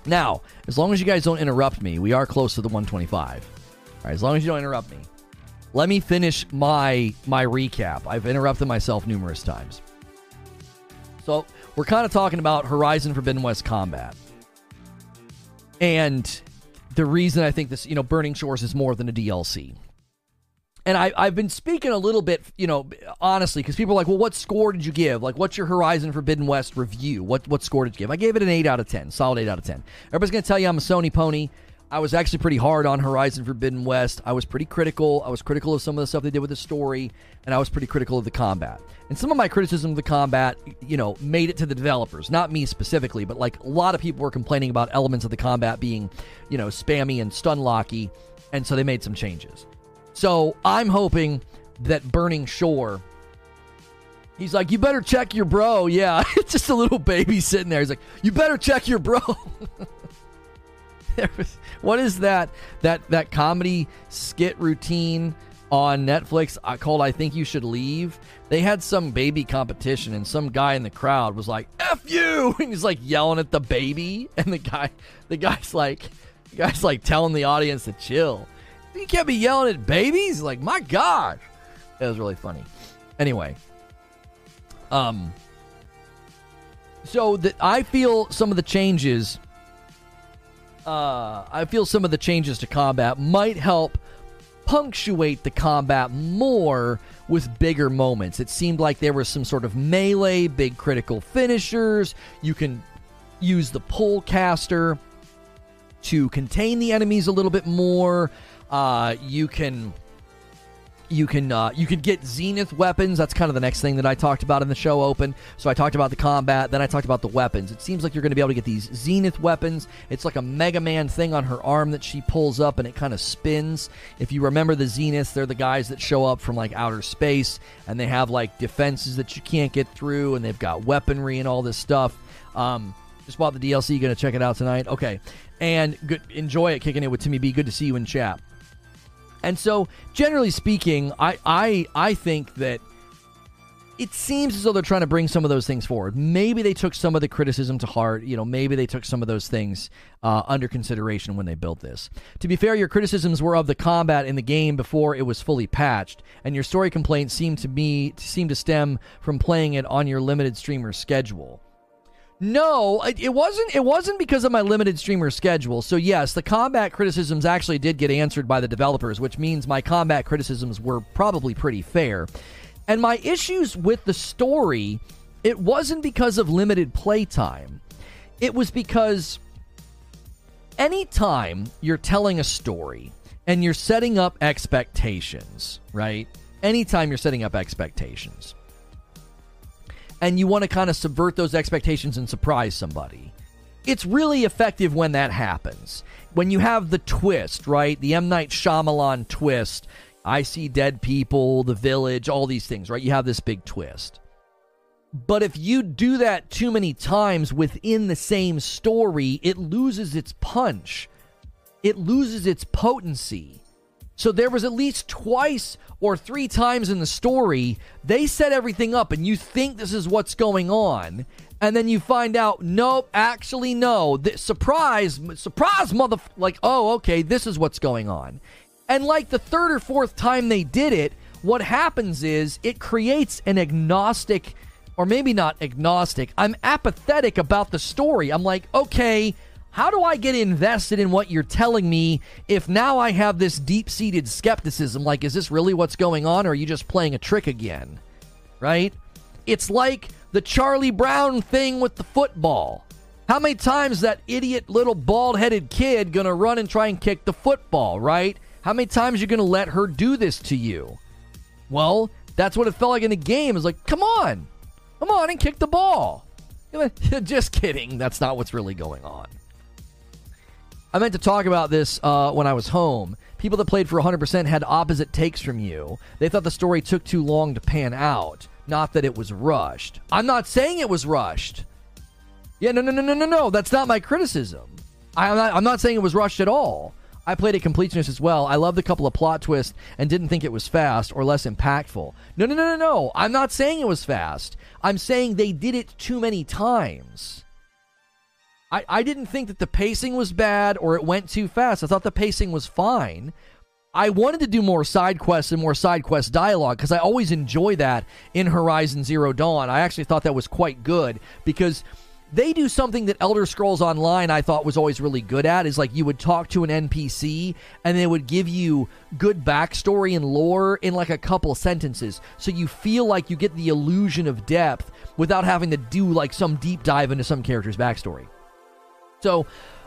Speaker 1: Now, as long as you guys don't interrupt me, we are close to the 125. All right, as long as you don't interrupt me. Let me finish my my recap. I've interrupted myself numerous times. So, we're kind of talking about Horizon Forbidden West combat. And the reason I think this, you know, Burning Shores is more than a DLC and I, I've been speaking a little bit, you know, honestly, because people are like, well, what score did you give? Like, what's your Horizon Forbidden West review? What what score did you give? I gave it an 8 out of 10, solid 8 out of 10. Everybody's going to tell you I'm a Sony pony. I was actually pretty hard on Horizon Forbidden West. I was pretty critical. I was critical of some of the stuff they did with the story, and I was pretty critical of the combat. And some of my criticism of the combat, you know, made it to the developers, not me specifically, but like a lot of people were complaining about elements of the combat being, you know, spammy and stun locky, and so they made some changes. So I'm hoping that Burning Shore. He's like, you better check your bro. Yeah, it's just a little baby sitting there. He's like, you better check your bro. what is that? That that comedy skit routine on Netflix uh, called "I Think You Should Leave." They had some baby competition, and some guy in the crowd was like, "F you!" and he's like yelling at the baby, and the guy, the guy's like, the guy's like telling the audience to chill. You can't be yelling at babies. Like, my gosh. That was really funny. Anyway. Um so that I feel some of the changes uh I feel some of the changes to combat might help punctuate the combat more with bigger moments. It seemed like there was some sort of melee, big critical finishers. You can use the Pullcaster to contain the enemies a little bit more. Uh, you can you can uh, you can get zenith weapons. That's kind of the next thing that i talked about in the show open. So i talked about the combat then i talked about the weapons. It seems like you're going to be able to get these zenith weapons. It's like a mega man thing on her arm that she pulls up and it kind of spins. If you remember the zeniths they're the guys that show up from like outer space and they have like defenses that you can't get through and they've got weaponry and all this stuff. Um, just bought the dlc gonna check it out tonight. Okay. And good enjoy it kicking it with timmy b. Good to see you in chat and so, generally speaking, I, I, I think that it seems as though they're trying to bring some of those things forward. Maybe they took some of the criticism to heart. You know, maybe they took some of those things uh, under consideration when they built this. To be fair, your criticisms were of the combat in the game before it was fully patched, and your story complaints seem to me seem to stem from playing it on your limited streamer schedule. No, it wasn't. It wasn't because of my limited streamer schedule. So yes, the combat criticisms actually did get answered by the developers, which means my combat criticisms were probably pretty fair. And my issues with the story, it wasn't because of limited playtime. It was because anytime you're telling a story and you're setting up expectations, right? Anytime you're setting up expectations and you want to kind of subvert those expectations and surprise somebody. It's really effective when that happens. When you have the twist, right? The M. Night Shyamalan twist. I see dead people, the village, all these things, right? You have this big twist. But if you do that too many times within the same story, it loses its punch. It loses its potency. So there was at least twice or three times in the story they set everything up and you think this is what's going on and then you find out nope actually no. Surprise surprise mother like oh okay this is what's going on. And like the third or fourth time they did it what happens is it creates an agnostic or maybe not agnostic i'm apathetic about the story. I'm like okay how do I get invested in what you're telling me if now I have this deep seated skepticism? Like, is this really what's going on, or are you just playing a trick again? Right? It's like the Charlie Brown thing with the football. How many times that idiot little bald headed kid gonna run and try and kick the football, right? How many times you gonna let her do this to you? Well, that's what it felt like in the game. It's like, come on, come on and kick the ball. Just kidding. That's not what's really going on. I meant to talk about this uh, when I was home. People that played for 100% had opposite takes from you. They thought the story took too long to pan out, not that it was rushed. I'm not saying it was rushed. Yeah, no, no, no, no, no, no. That's not my criticism. I'm not, I'm not saying it was rushed at all. I played a completionist as well. I loved a couple of plot twists and didn't think it was fast or less impactful. No, no, no, no, no. I'm not saying it was fast. I'm saying they did it too many times. I, I didn't think that the pacing was bad or it went too fast. I thought the pacing was fine. I wanted to do more side quests and more side quest dialogue because I always enjoy that in Horizon Zero Dawn. I actually thought that was quite good because they do something that Elder Scrolls Online I thought was always really good at is like you would talk to an NPC and they would give you good backstory and lore in like a couple sentences. So you feel like you get the illusion of depth without having to do like some deep dive into some character's backstory. So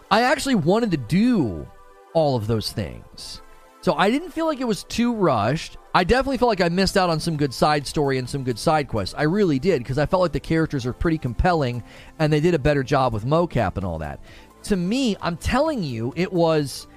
Speaker 1: I actually wanted to do all of those things. So I didn't feel like it was too rushed. I definitely felt like I missed out on some good side story and some good side quests. I really did because I felt like the characters are pretty compelling and they did a better job with mocap and all that. To me, I'm telling you, it was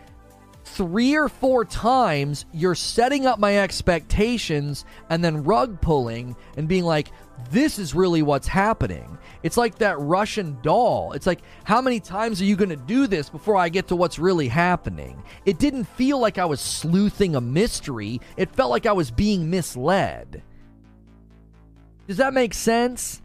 Speaker 1: three or four times you're setting up my expectations and then rug pulling and being like, this is really what's happening. It's like that Russian doll. It's like, how many times are you going to do this before I get to what's really happening? It didn't feel like I was sleuthing a mystery, it felt like I was being misled. Does that make sense?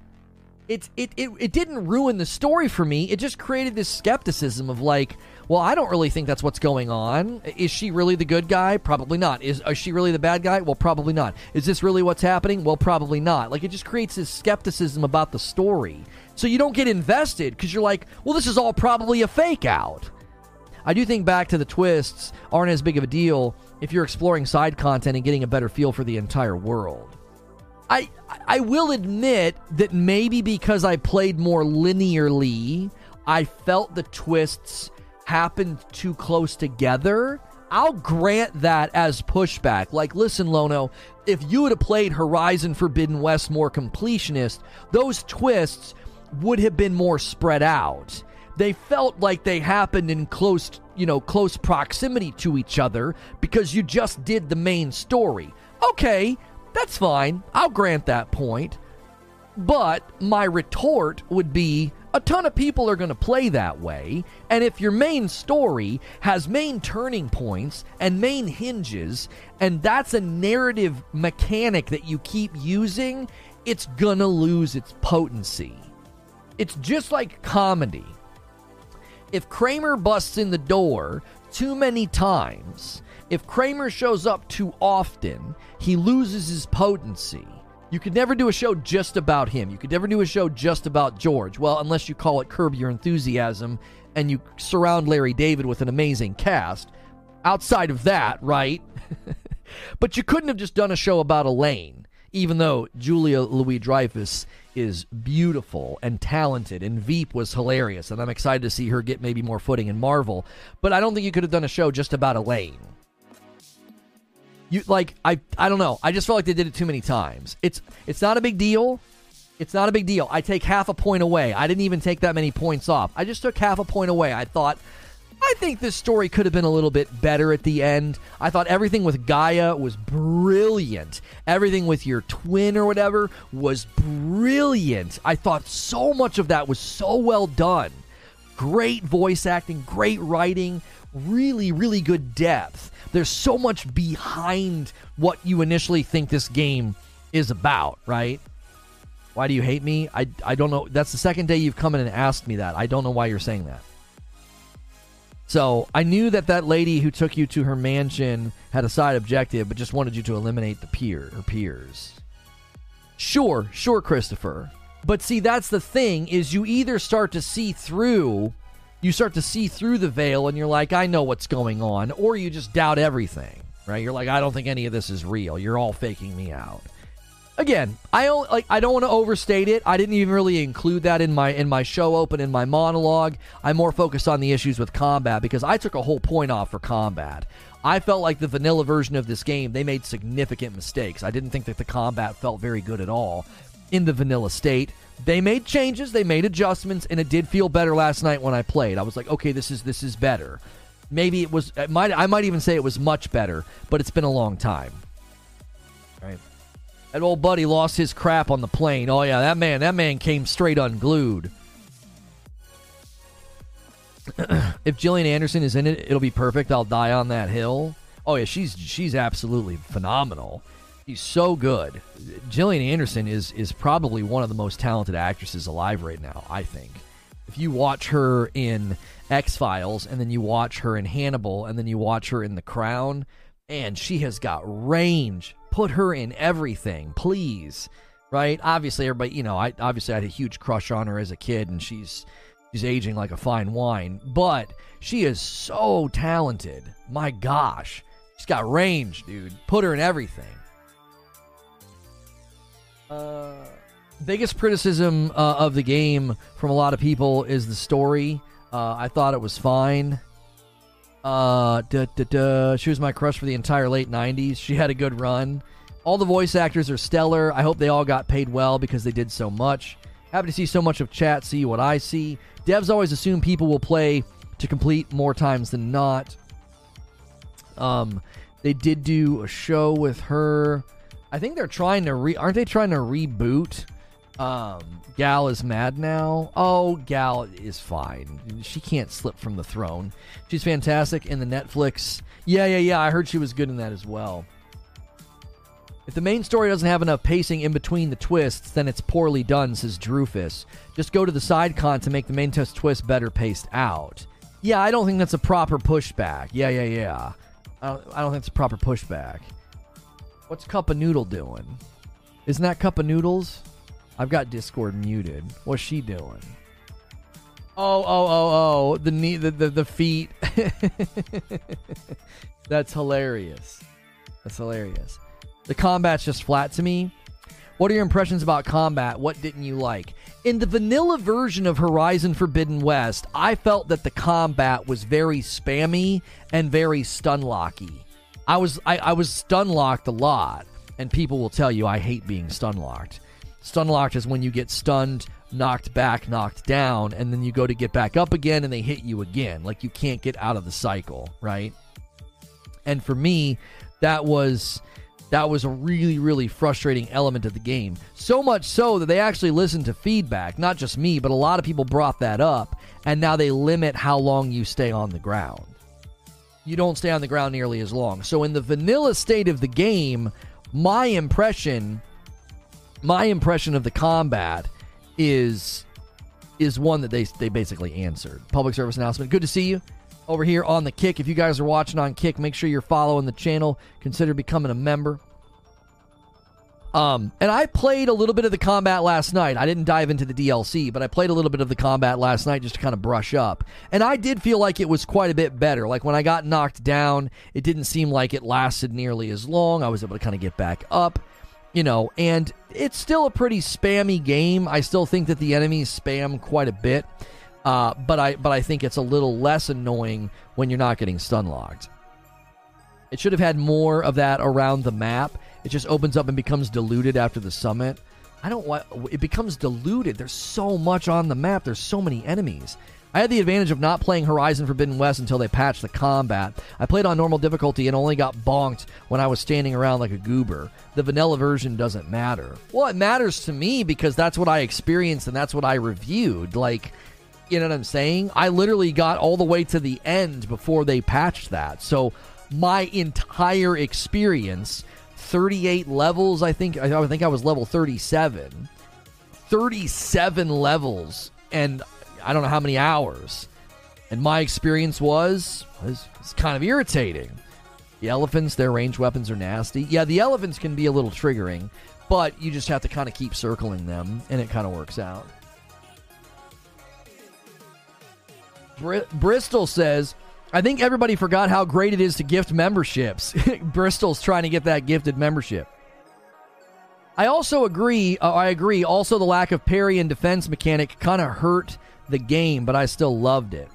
Speaker 1: It, it, it, it didn't ruin the story for me. It just created this skepticism of like, well, I don't really think that's what's going on. Is she really the good guy? Probably not. Is, is she really the bad guy? Well, probably not. Is this really what's happening? Well, probably not. Like, it just creates this skepticism about the story. So you don't get invested because you're like, well, this is all probably a fake out. I do think back to the twists aren't as big of a deal if you're exploring side content and getting a better feel for the entire world. I I will admit that maybe because I played more linearly, I felt the twists happened too close together, I'll grant that as pushback. Like, listen, Lono, if you would have played Horizon Forbidden West more completionist, those twists would have been more spread out. They felt like they happened in close, you know, close proximity to each other because you just did the main story. Okay, that's fine. I'll grant that point. But my retort would be a ton of people are going to play that way. And if your main story has main turning points and main hinges, and that's a narrative mechanic that you keep using, it's going to lose its potency. It's just like comedy. If Kramer busts in the door too many times, if Kramer shows up too often, he loses his potency. You could never do a show just about him. You could never do a show just about George. Well, unless you call it Curb Your Enthusiasm and you surround Larry David with an amazing cast. Outside of that, right? but you couldn't have just done a show about Elaine, even though Julia Louis Dreyfus is beautiful and talented, and Veep was hilarious, and I'm excited to see her get maybe more footing in Marvel. But I don't think you could have done a show just about Elaine you like I I don't know. I just felt like they did it too many times. It's it's not a big deal. It's not a big deal. I take half a point away. I didn't even take that many points off. I just took half a point away. I thought I think this story could have been a little bit better at the end. I thought everything with Gaia was brilliant. Everything with your twin or whatever was brilliant. I thought so much of that was so well done. Great voice acting, great writing, really, really good depth. There's so much behind what you initially think this game is about, right? Why do you hate me? I, I don't know. That's the second day you've come in and asked me that. I don't know why you're saying that. So I knew that that lady who took you to her mansion had a side objective, but just wanted you to eliminate the peer or peers. Sure, sure, Christopher. But see, that's the thing is you either start to see through, you start to see through the veil, and you're like, I know what's going on, or you just doubt everything, right? You're like, I don't think any of this is real. You're all faking me out again, I don't like I don't want to overstate it. I didn't even really include that in my in my show open in my monologue. I'm more focused on the issues with combat because I took a whole point off for combat. I felt like the vanilla version of this game, they made significant mistakes. I didn't think that the combat felt very good at all in the vanilla state. They made changes, they made adjustments, and it did feel better last night when I played. I was like, okay, this is this is better. Maybe it was it might I might even say it was much better, but it's been a long time. Right. That old buddy lost his crap on the plane. Oh yeah, that man, that man came straight unglued. if Gillian Anderson is in it, it'll be perfect. I'll die on that hill. Oh yeah, she's she's absolutely phenomenal. She's so good. Gillian Anderson is is probably one of the most talented actresses alive right now. I think. If you watch her in X Files and then you watch her in Hannibal and then you watch her in The Crown, and she has got range put her in everything, please. Right? Obviously, everybody, you know, I obviously I had a huge crush on her as a kid, and she's she's aging like a fine wine. But she is so talented. My gosh, she's got range, dude. Put her in everything. Uh, biggest criticism uh, of the game from a lot of people is the story. Uh, I thought it was fine. Uh, duh, duh, duh. She was my crush for the entire late 90s. She had a good run. All the voice actors are stellar. I hope they all got paid well because they did so much. Happy to see so much of chat see what I see. Devs always assume people will play to complete more times than not. Um, they did do a show with her. I think they're trying to re. Aren't they trying to reboot? Um, Gal is mad now. Oh, Gal is fine. She can't slip from the throne. She's fantastic in the Netflix. Yeah, yeah, yeah. I heard she was good in that as well. If the main story doesn't have enough pacing in between the twists, then it's poorly done, says Drufus. Just go to the side con to make the main test twist better paced out. Yeah, I don't think that's a proper pushback. Yeah, yeah, yeah. I don't, I don't think it's a proper pushback. What's Cup of Noodle doing? Isn't that Cup of Noodles? I've got Discord muted. What's she doing? Oh, oh, oh, oh! The knee, the the, the feet. That's hilarious. That's hilarious. The combat's just flat to me. What are your impressions about combat? What didn't you like? In the vanilla version of Horizon Forbidden West, I felt that the combat was very spammy and very stun locky. I was I, I was stun locked a lot, and people will tell you I hate being stun locked. Stun locked is when you get stunned, knocked back, knocked down, and then you go to get back up again and they hit you again. Like you can't get out of the cycle, right? And for me, that was that was a really really frustrating element of the game so much so that they actually listened to feedback not just me but a lot of people brought that up and now they limit how long you stay on the ground you don't stay on the ground nearly as long so in the vanilla state of the game my impression my impression of the combat is is one that they they basically answered. Public service announcement. Good to see you over here on the Kick. If you guys are watching on Kick, make sure you're following the channel. Consider becoming a member. Um, and I played a little bit of the combat last night. I didn't dive into the DLC, but I played a little bit of the combat last night just to kind of brush up. And I did feel like it was quite a bit better. Like when I got knocked down, it didn't seem like it lasted nearly as long. I was able to kind of get back up you know, and it's still a pretty spammy game. I still think that the enemies spam quite a bit, uh, but I but I think it's a little less annoying when you're not getting stun locked. It should have had more of that around the map. It just opens up and becomes diluted after the summit. I don't want it becomes diluted. There's so much on the map. There's so many enemies. I had the advantage of not playing Horizon Forbidden West until they patched the combat. I played on normal difficulty and only got bonked when I was standing around like a goober. The vanilla version doesn't matter. Well, it matters to me because that's what I experienced and that's what I reviewed. Like, you know what I'm saying? I literally got all the way to the end before they patched that. So my entire experience, 38 levels, I think I think I was level 37. 37 levels and I don't know how many hours. And my experience was was, was kind of irritating. The elephants, their ranged weapons are nasty. Yeah, the elephants can be a little triggering, but you just have to kind of keep circling them and it kind of works out. Br- Bristol says, I think everybody forgot how great it is to gift memberships. Bristol's trying to get that gifted membership. I also agree. Uh, I agree. Also, the lack of parry and defense mechanic kind of hurt the game, but I still loved it.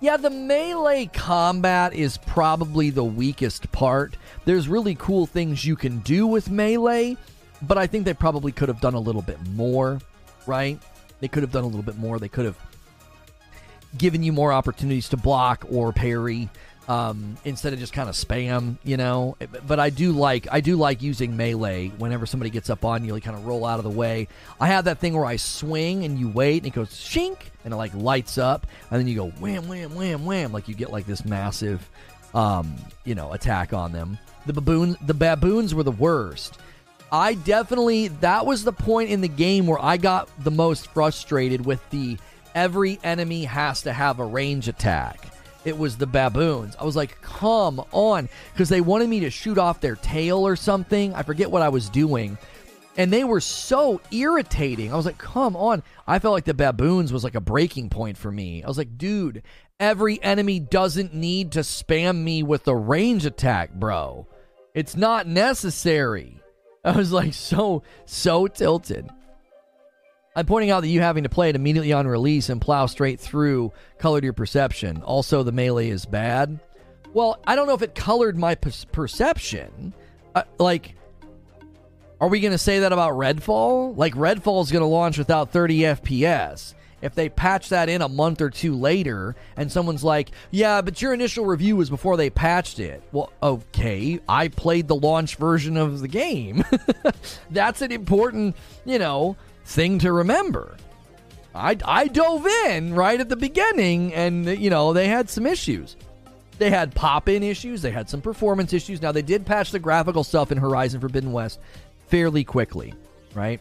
Speaker 1: Yeah, the melee combat is probably the weakest part. There's really cool things you can do with melee, but I think they probably could have done a little bit more, right? They could have done a little bit more. They could have given you more opportunities to block or parry um, instead of just kind of spam, you know. But I do like I do like using melee whenever somebody gets up on you, like kind of roll out of the way. I have that thing where I swing and you wait and it goes shink and it like lights up and then you go wham wham wham wham like you get like this massive, um, you know, attack on them. The baboon the baboons were the worst. I definitely that was the point in the game where I got the most frustrated with the every enemy has to have a range attack. It was the baboons. I was like, come on. Because they wanted me to shoot off their tail or something. I forget what I was doing. And they were so irritating. I was like, come on. I felt like the baboons was like a breaking point for me. I was like, dude, every enemy doesn't need to spam me with a range attack, bro. It's not necessary. I was like so, so tilted. I'm pointing out that you having to play it immediately on release and plow straight through colored your perception. Also, the melee is bad. Well, I don't know if it colored my per- perception. Uh, like, are we going to say that about Redfall? Like, Redfall is going to launch without 30 FPS. If they patch that in a month or two later, and someone's like, yeah, but your initial review was before they patched it. Well, okay, I played the launch version of the game. That's an important, you know, thing to remember. I, I dove in right at the beginning, and you know they had some issues. They had pop-in issues. They had some performance issues. Now they did patch the graphical stuff in Horizon Forbidden West fairly quickly, right?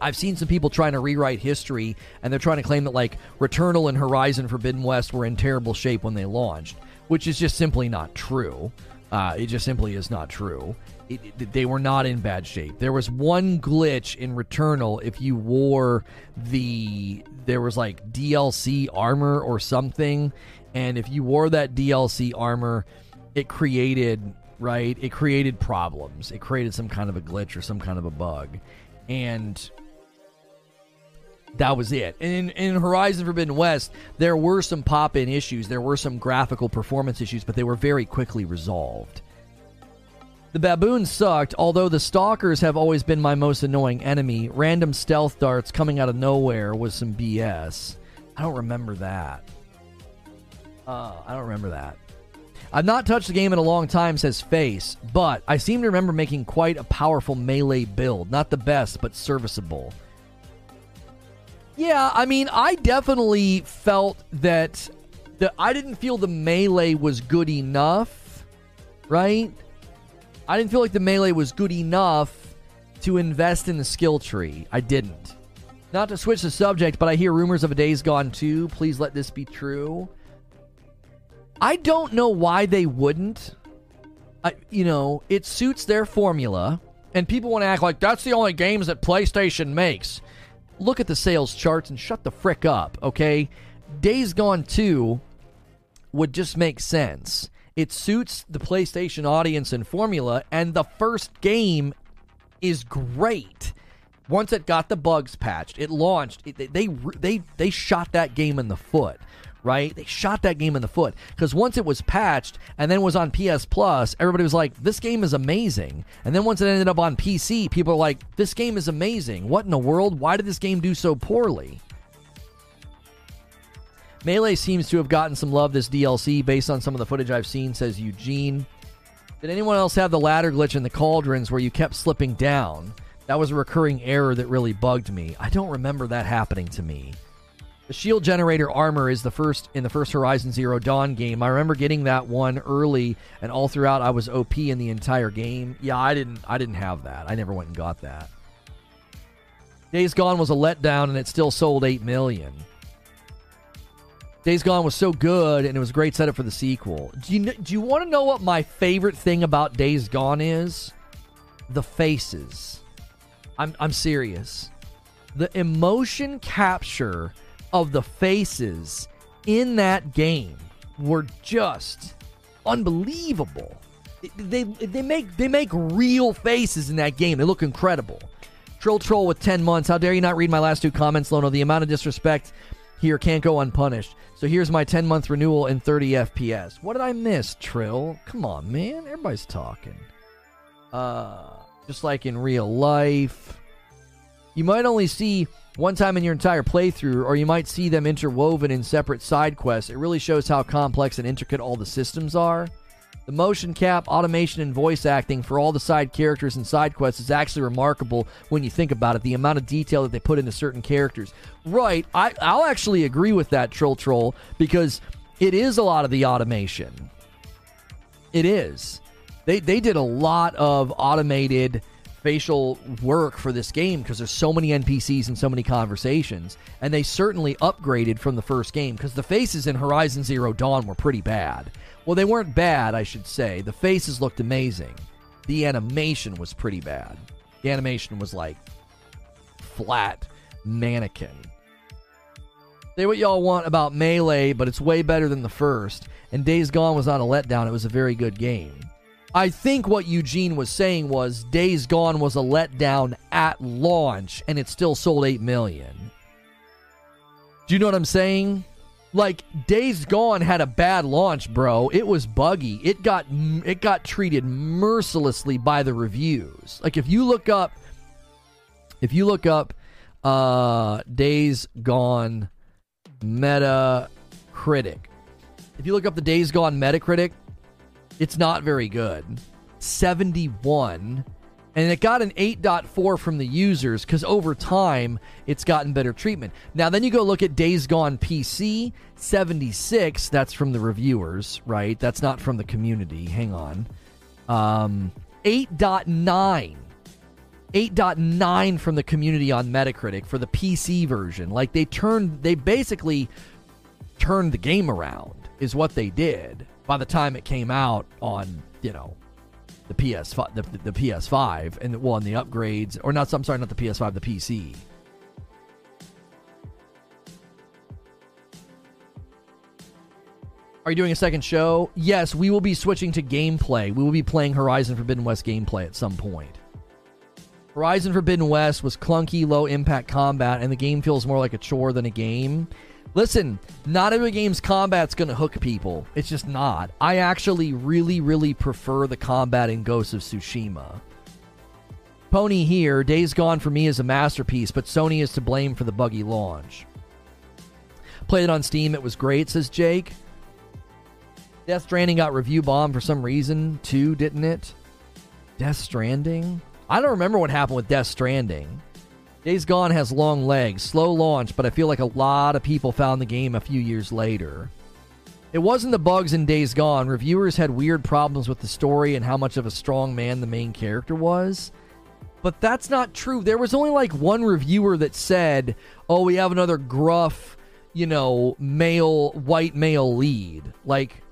Speaker 1: I've seen some people trying to rewrite history, and they're trying to claim that like Returnal and Horizon Forbidden West were in terrible shape when they launched, which is just simply not true. Uh, it just simply is not true it, it, they were not in bad shape. There was one glitch in Returnal if you wore the there was like DLC armor or something, and if you wore that DLC armor, it created right. It created problems. It created some kind of a glitch or some kind of a bug, and that was it. And in, in, Horizon Forbidden West, there were some pop in issues, there were some graphical performance issues, but they were very quickly resolved. The baboons sucked, although the stalkers have always been my most annoying enemy. Random stealth darts coming out of nowhere was some BS. I don't remember that. Uh, I don't remember that. I've not touched the game in a long time, says Face, but I seem to remember making quite a powerful melee build. Not the best, but serviceable. Yeah, I mean, I definitely felt that the I didn't feel the melee was good enough, right? I didn't feel like the melee was good enough to invest in the skill tree. I didn't. Not to switch the subject, but I hear rumors of a Days Gone 2. Please let this be true. I don't know why they wouldn't. I, you know, it suits their formula, and people want to act like that's the only games that PlayStation makes. Look at the sales charts and shut the frick up, okay? Days Gone 2 would just make sense. It suits the PlayStation audience and formula, and the first game is great. Once it got the bugs patched, it launched. It, they they they shot that game in the foot, right? They shot that game in the foot because once it was patched and then was on PS Plus, everybody was like, "This game is amazing." And then once it ended up on PC, people are like, "This game is amazing. What in the world? Why did this game do so poorly?" Melee seems to have gotten some love this DLC based on some of the footage I've seen, says Eugene. Did anyone else have the ladder glitch in the cauldrons where you kept slipping down? That was a recurring error that really bugged me. I don't remember that happening to me. The shield generator armor is the first in the first Horizon Zero Dawn game. I remember getting that one early and all throughout I was OP in the entire game. Yeah, I didn't I didn't have that. I never went and got that. Days Gone was a letdown and it still sold 8 million. Days Gone was so good and it was a great setup for the sequel. Do you do you want to know what my favorite thing about Days Gone is? The faces. I'm I'm serious. The emotion capture of the faces in that game were just unbelievable. They they make they make real faces in that game. They look incredible. Troll Troll with 10 months. How dare you not read my last two comments, Lono? The amount of disrespect here can't go unpunished. So here's my 10 month renewal in 30 FPS. What did I miss, Trill? Come on, man. Everybody's talking. Uh, just like in real life. You might only see one time in your entire playthrough, or you might see them interwoven in separate side quests. It really shows how complex and intricate all the systems are. The motion cap, automation, and voice acting for all the side characters and side quests is actually remarkable when you think about it. The amount of detail that they put into certain characters. Right, I, I'll actually agree with that, Troll Troll, because it is a lot of the automation. It is. They, they did a lot of automated facial work for this game because there's so many NPCs and so many conversations. And they certainly upgraded from the first game because the faces in Horizon Zero Dawn were pretty bad. Well, they weren't bad, I should say. The faces looked amazing. The animation was pretty bad. The animation was like flat mannequin. Say what y'all want about Melee, but it's way better than the first. And Days Gone was not a letdown, it was a very good game. I think what Eugene was saying was Days Gone was a letdown at launch and it still sold 8 million. Do you know what I'm saying? Like Days Gone had a bad launch, bro. It was buggy. It got it got treated mercilessly by the reviews. Like if you look up if you look up uh Days Gone Metacritic. If you look up the Days Gone Metacritic, it's not very good. 71. And it got an 8.4 from the users because over time it's gotten better treatment. Now, then you go look at Days Gone PC, 76. That's from the reviewers, right? That's not from the community. Hang on. Um, 8.9. 8.9 from the community on Metacritic for the PC version. Like they turned, they basically turned the game around, is what they did by the time it came out on you know the PS5, the, the PS5, and well, and the upgrades, or not. I'm sorry, not the PS5, the PC. Are you doing a second show? Yes, we will be switching to gameplay. We will be playing Horizon Forbidden West gameplay at some point. Horizon Forbidden West was clunky, low impact combat, and the game feels more like a chore than a game. Listen, not every game's combat's going to hook people. It's just not. I actually really, really prefer the combat in Ghost of Tsushima. Pony here, Days Gone for me is a masterpiece, but Sony is to blame for the buggy launch. Played it on Steam, it was great, says Jake. Death Stranding got review bombed for some reason, too, didn't it? Death Stranding? I don't remember what happened with Death Stranding. Days Gone has long legs, slow launch, but I feel like a lot of people found the game a few years later. It wasn't the bugs in Days Gone. Reviewers had weird problems with the story and how much of a strong man the main character was. But that's not true. There was only like one reviewer that said, oh, we have another gruff, you know, male, white male lead. Like,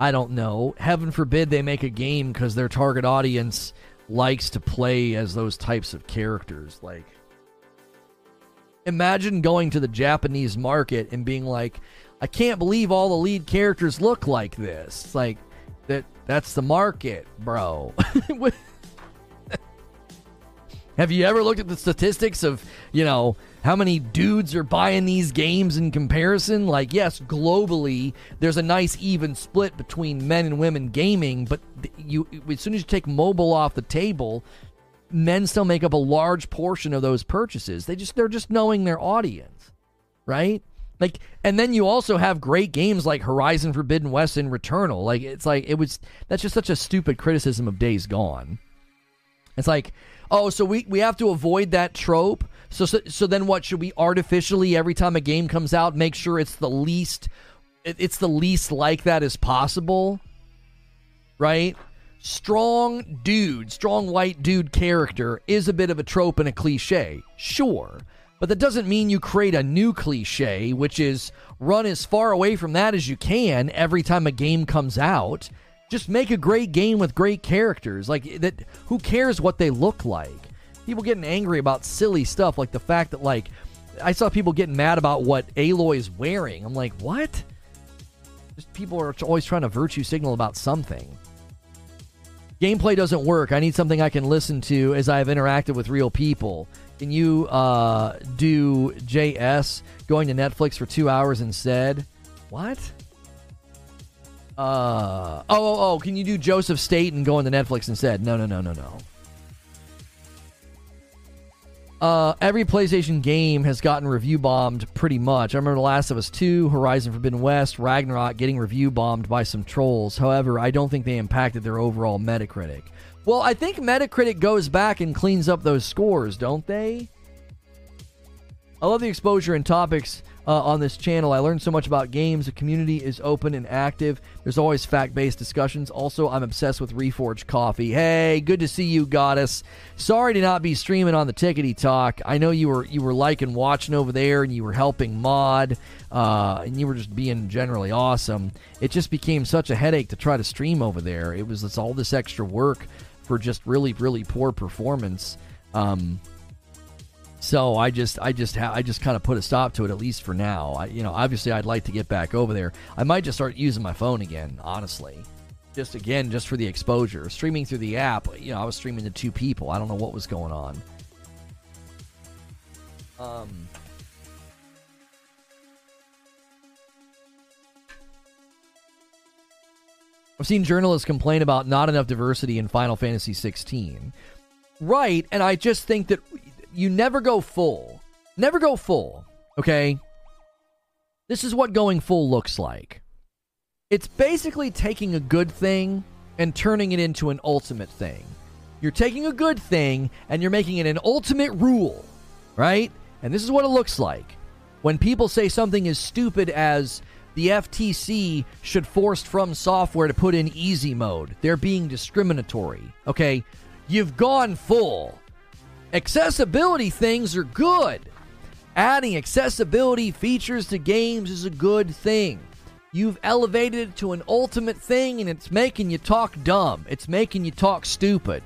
Speaker 1: I don't know. Heaven forbid they make a game because their target audience likes to play as those types of characters. Like, imagine going to the Japanese market and being like, I can't believe all the lead characters look like this. It's like that that's the market, bro. Have you ever looked at the statistics of, you know, how many dudes are buying these games in comparison? Like, yes, globally, there's a nice even split between men and women gaming, but you as soon as you take mobile off the table, men still make up a large portion of those purchases. They just they're just knowing their audience, right? Like, and then you also have great games like Horizon Forbidden West and Returnal. Like, it's like it was. That's just such a stupid criticism of Days Gone. It's like, oh, so we we have to avoid that trope. So so, so then what should we artificially every time a game comes out make sure it's the least it's the least like that as possible? Right? Strong dude, strong white dude character is a bit of a trope and a cliche. Sure. But that doesn't mean you create a new cliche, which is run as far away from that as you can every time a game comes out. Just make a great game with great characters. Like that who cares what they look like? People getting angry about silly stuff like the fact that like I saw people getting mad about what Aloy is wearing. I'm like, "What?" Just people are always trying to virtue signal about something. Gameplay doesn't work. I need something I can listen to as I have interacted with real people. Can you uh, do JS going to Netflix for two hours instead? What? Uh oh, oh, oh, can you do Joseph Staten going to Netflix instead? No, no, no, no, no. Uh, every PlayStation game has gotten review bombed pretty much. I remember The Last of Us 2, Horizon Forbidden West, Ragnarok getting review bombed by some trolls. However, I don't think they impacted their overall Metacritic. Well, I think Metacritic goes back and cleans up those scores, don't they? I love the exposure and topics uh, on this channel. I learned so much about games. The community is open and active. There's always fact based discussions. Also, I'm obsessed with Reforged Coffee. Hey, good to see you, Goddess. Sorry to not be streaming on the Tickety Talk. I know you were you were liking watching over there, and you were helping mod, uh, and you were just being generally awesome. It just became such a headache to try to stream over there. It was all this extra work for just really really poor performance. Um, so I just I just ha- I just kind of put a stop to it at least for now. I, you know, obviously I'd like to get back over there. I might just start using my phone again, honestly. Just again, just for the exposure. Streaming through the app, you know, I was streaming to two people. I don't know what was going on. Um I've seen journalists complain about not enough diversity in Final Fantasy 16. Right, and I just think that you never go full. Never go full, okay? This is what going full looks like. It's basically taking a good thing and turning it into an ultimate thing. You're taking a good thing and you're making it an ultimate rule, right? And this is what it looks like. When people say something as stupid as the FTC should force From Software to put in easy mode. They're being discriminatory. Okay, you've gone full. Accessibility things are good. Adding accessibility features to games is a good thing. You've elevated it to an ultimate thing and it's making you talk dumb. It's making you talk stupid.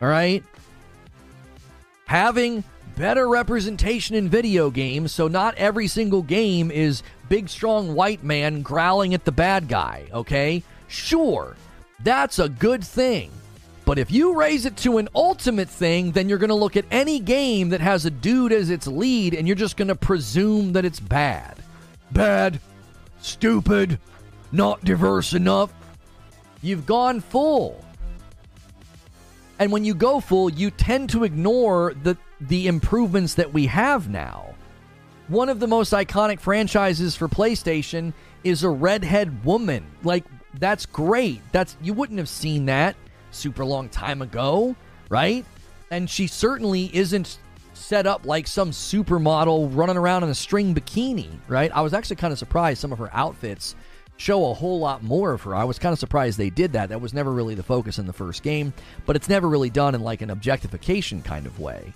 Speaker 1: All right? Having better representation in video games so not every single game is big strong white man growling at the bad guy, okay? Sure, that's a good thing. But if you raise it to an ultimate thing, then you're going to look at any game that has a dude as its lead and you're just going to presume that it's bad. Bad, stupid, not diverse enough. You've gone full. And when you go full, you tend to ignore the the improvements that we have now. One of the most iconic franchises for PlayStation is a redhead woman. Like that's great. That's you wouldn't have seen that super long time ago, right? And she certainly isn't set up like some supermodel running around in a string bikini, right? I was actually kind of surprised some of her outfits show a whole lot more of her. I was kind of surprised they did that. That was never really the focus in the first game, but it's never really done in like an objectification kind of way.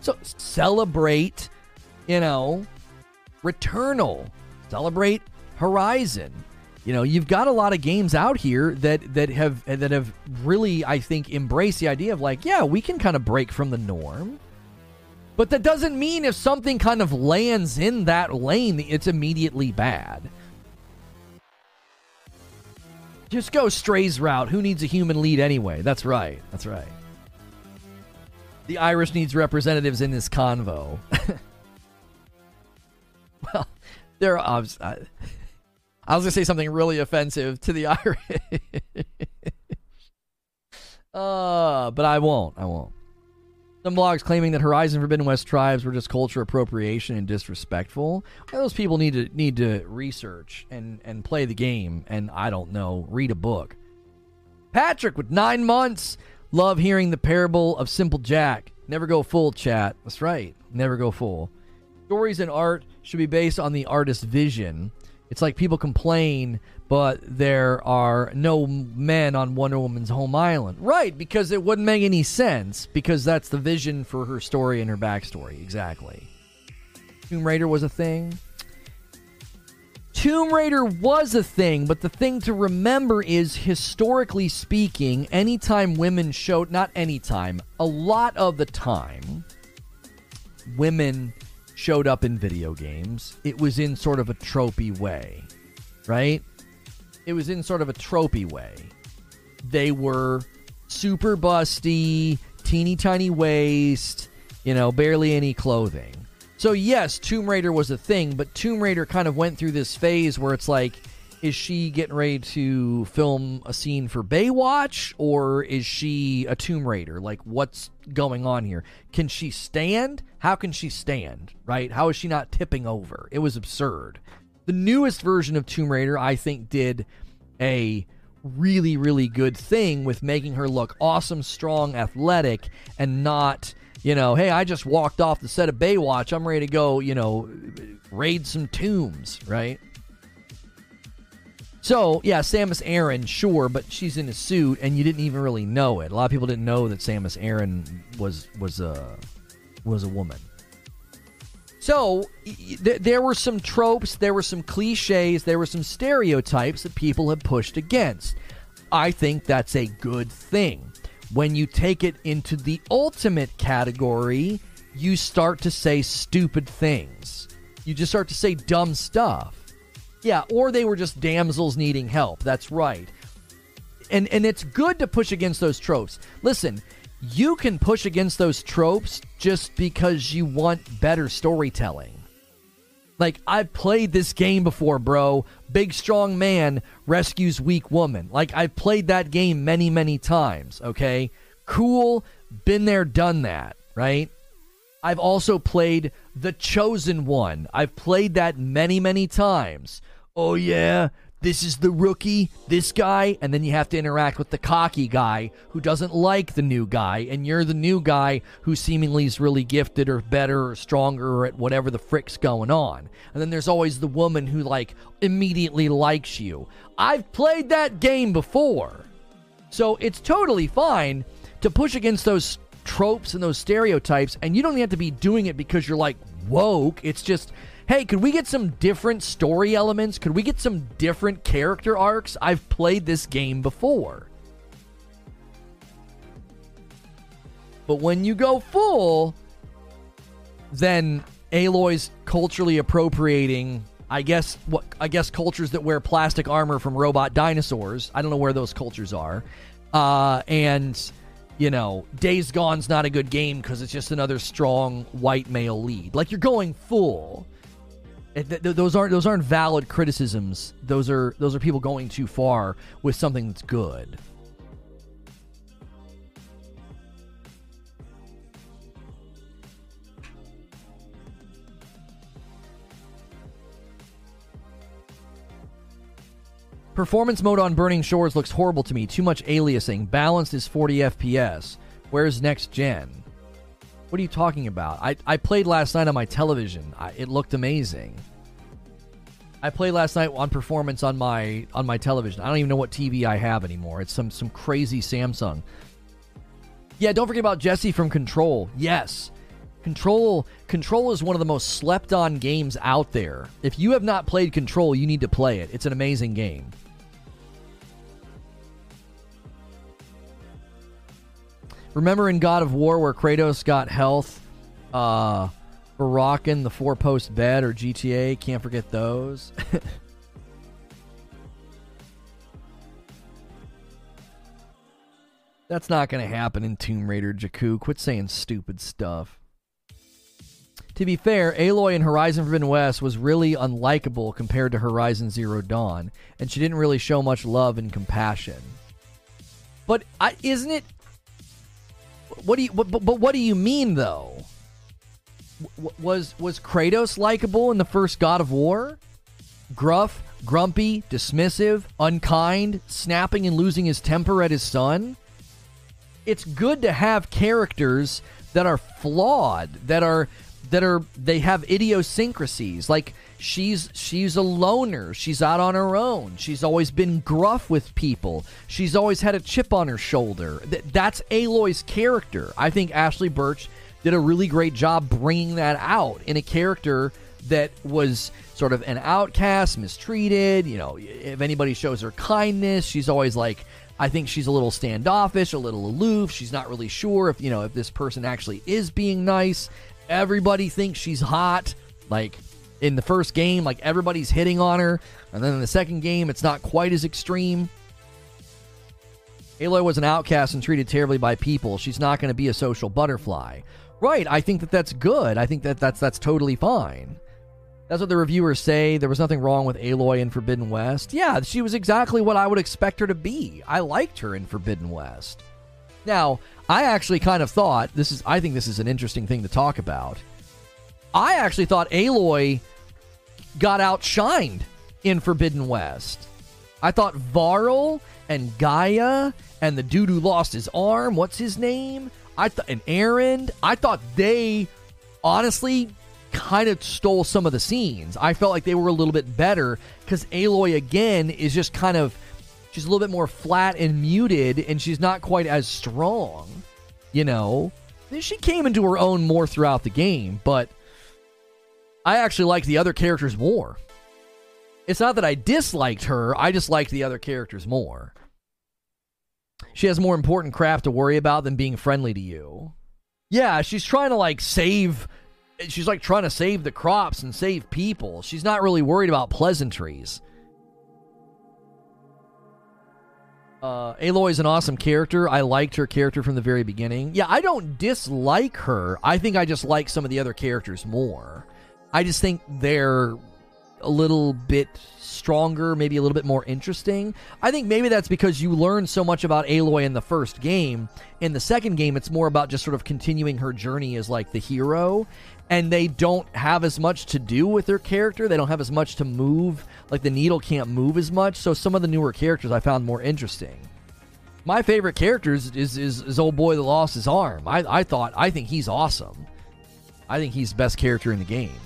Speaker 1: So celebrate, you know, Returnal, celebrate Horizon. You know, you've got a lot of games out here that that have that have really, I think, embraced the idea of like, yeah, we can kind of break from the norm. But that doesn't mean if something kind of lands in that lane, it's immediately bad. Just go Stray's route. Who needs a human lead anyway? That's right. That's right. The Irish needs representatives in this convo. well, there are. I was to say something really offensive to the Irish. uh, but I won't. I won't. Some blogs claiming that Horizon Forbidden West tribes were just culture appropriation and disrespectful. Those people need to need to research and and play the game and I don't know, read a book. Patrick with 9 months. Love hearing the parable of Simple Jack. Never go full, chat. That's right. Never go full. Stories and art should be based on the artist's vision. It's like people complain but there are no men on Wonder Woman's home island. Right, because it wouldn't make any sense, because that's the vision for her story and her backstory. Exactly. Tomb Raider was a thing. Tomb Raider was a thing, but the thing to remember is historically speaking, anytime women showed, not anytime, a lot of the time, women showed up in video games, it was in sort of a tropey way, right? it was in sort of a tropey way. They were super busty, teeny tiny waist, you know, barely any clothing. So yes, Tomb Raider was a thing, but Tomb Raider kind of went through this phase where it's like, is she getting ready to film a scene for Baywatch or is she a Tomb Raider? Like, what's going on here? Can she stand? How can she stand? Right? How is she not tipping over? It was absurd. The newest version of Tomb Raider, I think, did a really, really good thing with making her look awesome, strong, athletic, and not, you know, hey, I just walked off the set of Baywatch. I'm ready to go, you know, raid some tombs, right? So, yeah, Samus Aran, sure, but she's in a suit and you didn't even really know it. A lot of people didn't know that Samus Aran was was a was a woman. So th- there were some tropes, there were some cliches, there were some stereotypes that people have pushed against. I think that's a good thing. When you take it into the ultimate category, you start to say stupid things. You just start to say dumb stuff. Yeah, or they were just damsels needing help. That's right. And and it's good to push against those tropes. Listen, you can push against those tropes just because you want better storytelling. Like, I've played this game before, bro. Big, strong man rescues weak woman. Like, I've played that game many, many times, okay? Cool, been there, done that, right? I've also played The Chosen One. I've played that many, many times. Oh, yeah, this is the rookie, this guy, and then you have to interact with the cocky guy who doesn't like the new guy, and you're the new guy who seemingly is really gifted or better or stronger or at whatever the frick's going on. And then there's always the woman who, like, immediately likes you. I've played that game before. So it's totally fine to push against those tropes and those stereotypes, and you don't have to be doing it because you're like woke. It's just hey, could we get some different story elements? Could we get some different character arcs? I've played this game before. But when you go full, then Aloy's culturally appropriating I guess what I guess cultures that wear plastic armor from robot dinosaurs. I don't know where those cultures are. Uh, and you know, Days Gone's not a good game because it's just another strong white male lead. Like you're going full. Th- those aren't those aren't valid criticisms. Those are those are people going too far with something that's good. Performance mode on Burning Shores looks horrible to me. Too much aliasing. Balanced is 40 FPS. Where's next gen? What are you talking about? I, I played last night on my television. I, it looked amazing. I played last night on performance on my on my television. I don't even know what TV I have anymore. It's some some crazy Samsung. Yeah, don't forget about Jesse from Control. Yes. Control Control is one of the most slept on games out there. If you have not played Control, you need to play it. It's an amazing game. Remember in God of War where Kratos got health uh, for rocking the four post bed or GTA? Can't forget those. That's not going to happen in Tomb Raider, Jakku. Quit saying stupid stuff. To be fair, Aloy in Horizon Forbidden West was really unlikable compared to Horizon Zero Dawn, and she didn't really show much love and compassion. But I, isn't it what do you? But, but what do you mean though? W- was was Kratos likable in the first God of War? Gruff, grumpy, dismissive, unkind, snapping and losing his temper at his son. It's good to have characters that are flawed, that are that are they have idiosyncrasies. Like she's she's a loner. She's out on her own. She's always been gruff with people. She's always had a chip on her shoulder. Th- that's Aloy's character. I think Ashly Burch did a really great job bringing that out in a character that was sort of an outcast, mistreated. You know, if anybody shows her kindness, she's always like, I think she's a little standoffish, a little aloof. She's not really sure if, you know, if this person actually is being nice. Everybody thinks she's hot. Like in the first game, like everybody's hitting on her. And then in the second game, it's not quite as extreme. Aloy was an outcast and treated terribly by people. She's not going to be a social butterfly. Right, I think that that's good. I think that that's that's totally fine. That's what the reviewers say. There was nothing wrong with Aloy in Forbidden West. Yeah, she was exactly what I would expect her to be. I liked her in Forbidden West. Now, I actually kind of thought this is I think this is an interesting thing to talk about. I actually thought Aloy got outshined in Forbidden West. I thought Varl and Gaia and the dude who lost his arm, what's his name? I thought and Erend, I thought they honestly kind of stole some of the scenes. I felt like they were a little bit better because Aloy again is just kind of she's a little bit more flat and muted and she's not quite as strong you know she came into her own more throughout the game but i actually liked the other characters more it's not that i disliked her i just liked the other characters more she has more important crap to worry about than being friendly to you yeah she's trying to like save she's like trying to save the crops and save people she's not really worried about pleasantries Uh, Aloy is an awesome character. I liked her character from the very beginning. Yeah, I don't dislike her. I think I just like some of the other characters more. I just think they're a little bit stronger, maybe a little bit more interesting. I think maybe that's because you learn so much about Aloy in the first game. In the second game, it's more about just sort of continuing her journey as like the hero and they don't have as much to do with their character. They don't have as much to move. Like the needle can't move as much. So some of the newer characters I found more interesting. My favorite characters is, is, is old boy that lost his arm. I, I thought I think he's awesome. I think he's the best character in the game.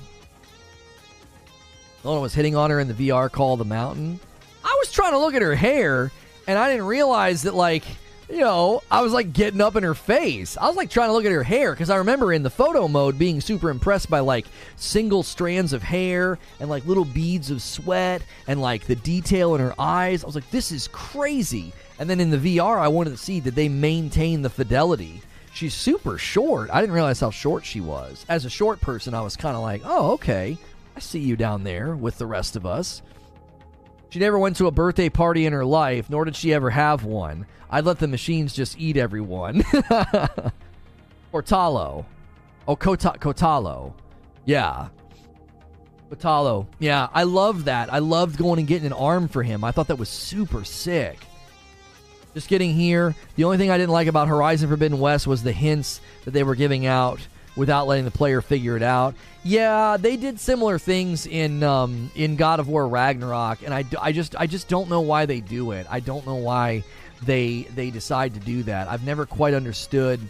Speaker 1: Lono was hitting on her in the VR call the mountain. I was trying to look at her hair and I didn't realize that like you know, I was like getting up in her face. I was like trying to look at her hair because I remember in the photo mode being super impressed by like single strands of hair and like little beads of sweat and like the detail in her eyes. I was like, this is crazy. And then in the VR, I wanted to see did they maintain the fidelity. She's super short. I didn't realize how short she was. As a short person, I was kind of like, oh, okay. I see you down there with the rest of us. She never went to a birthday party in her life, nor did she ever have one. I'd let the machines just eat everyone. Kotallo. Oh, Kota- Kotallo. Yeah. Kotallo. Yeah, I loved that. I loved going and getting an arm for him. I thought that was super sick. Just getting here. The only thing I didn't like about Horizon Forbidden West was the hints that they were giving out without letting the player figure it out. Yeah, they did similar things in um, in God of War Ragnarok, and I, I just I just don't know why they do it. I don't know why they they decide to do that. I've never quite understood.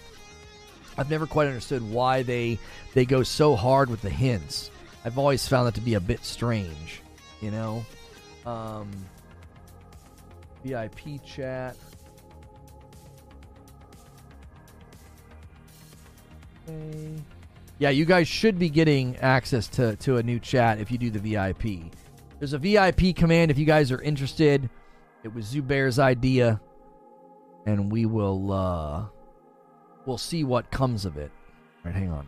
Speaker 1: I've never quite understood why they they go so hard with the hints. I've always found that to be a bit strange, you know. Um, VIP chat. Okay. Yeah, you guys should be getting access to, to a new chat if you do the VIP. There's a VIP command if you guys are interested. It was Zubair's idea, and we will uh, we'll see what comes of it. All right, hang on.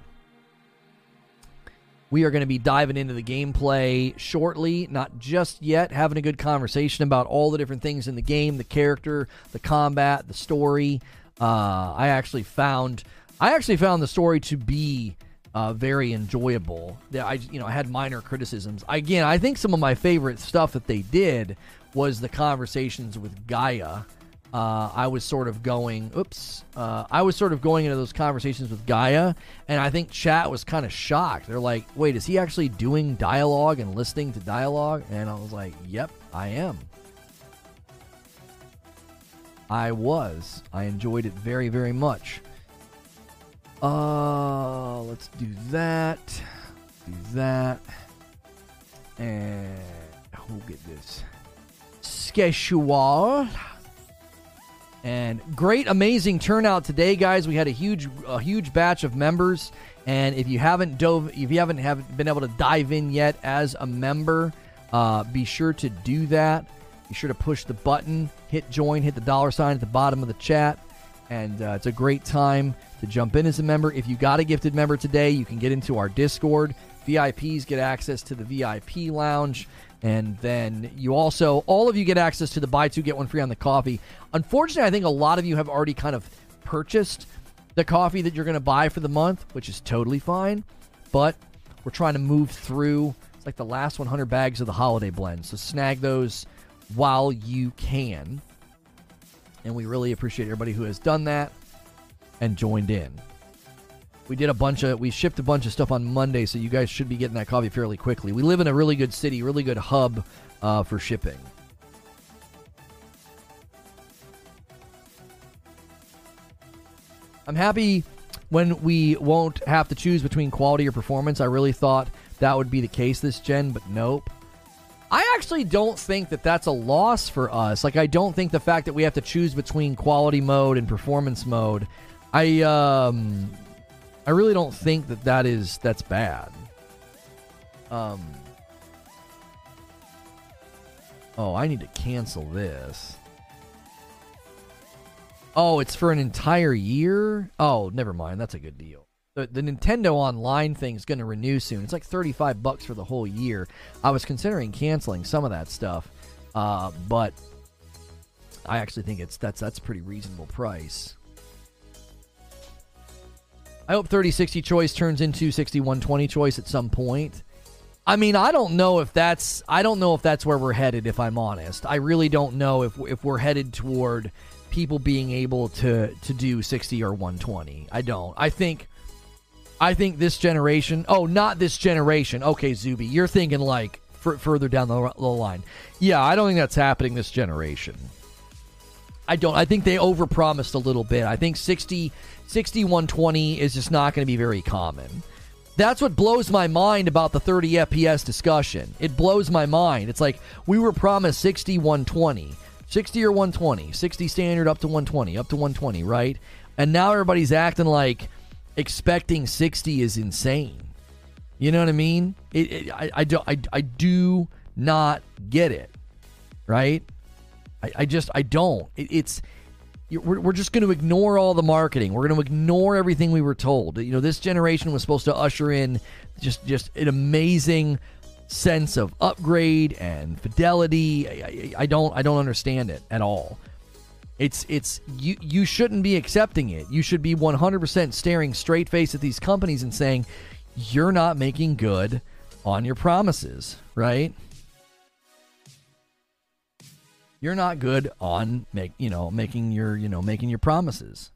Speaker 1: We are going to be diving into the gameplay shortly, not just yet, having a good conversation about all the different things in the game, the character, the combat, the story. Uh, I actually found I actually found the story to be uh, very enjoyable. I you know I had minor criticisms. Again, I think some of my favorite stuff that they did was the conversations with Gaia uh, I was sort of going, oops, uh, I was sort of going into those conversations with Gaia, and I think chat was kind of shocked. They're like, wait, is he actually doing dialogue and listening to dialogue? And I was like, yep, I am. I was. I enjoyed it very, very much. Uh, let's do that. Do that. And we'll get this schedule. And great, amazing turnout today, guys. We had a huge, a huge batch of members. And if you haven't dove, if you haven't have been able to dive in yet as a member, uh, be sure to do that. Be sure to push the button, hit join, hit the dollar sign at the bottom of the chat, and uh, it's a great time to jump in as a member. If you got a gifted member today, you can get into our Discord. VIPs get access to the VIP lounge. And then you also, all of you get access to the buy two, get one free on the coffee. Unfortunately, I think a lot of you have already kind of purchased the coffee that you're going to buy for the month, which is totally fine. But we're trying to move through. It's like the last 100 bags of the holiday blend. So snag those while you can. And we really appreciate everybody who has done that and joined in. We did a bunch of we shipped a bunch of stuff on Monday, so you guys should be getting that coffee fairly quickly. We live in a really good city, really good hub uh, for shipping. I'm happy when we won't have to choose between quality or performance. I really thought that would be the case this gen, but nope. I actually don't think that that's a loss for us. Like, I don't think the fact that we have to choose between quality mode and performance mode. I um, I really don't think that that is that's bad. Um. Oh, I need to cancel this. Oh, it's for an entire year? Oh, never mind. That's a good deal. The, the Nintendo Online thing is going to renew soon. It's like 35 bucks for the whole year. I was considering canceling some of that stuff, uh, but I actually think it's that's that's a pretty reasonable price. I hope 3060 choice turns into 6120 choice at some point. I mean, I don't know if that's I don't know if that's where we're headed if I'm honest. I really don't know if if we're headed toward people being able to to do 60 or 120. I don't. I think I think this generation, oh, not this generation. Okay, Zuby, you're thinking like f- further down the, the line. Yeah, I don't think that's happening this generation. I don't. I think they overpromised a little bit. I think 60 6120 is just not going to be very common. That's what blows my mind about the 30 FPS discussion. It blows my mind. It's like we were promised 60 120, 60 or 120, 60 standard up to 120, up to 120, right? And now everybody's acting like expecting 60 is insane. You know what I mean? It, it, I, I, do, I, I do not get it, right? I, I just, I don't. It, it's we're, we're just going to ignore all the marketing. We're going to ignore everything we were told. You know, this generation was supposed to usher in just just an amazing sense of upgrade and fidelity. I, I, I don't I don't understand it at all. It's it's you you shouldn't be accepting it. You should be 100% staring straight face at these companies and saying you're not making good on your promises, right? you're not good on make you know making your you know making your promises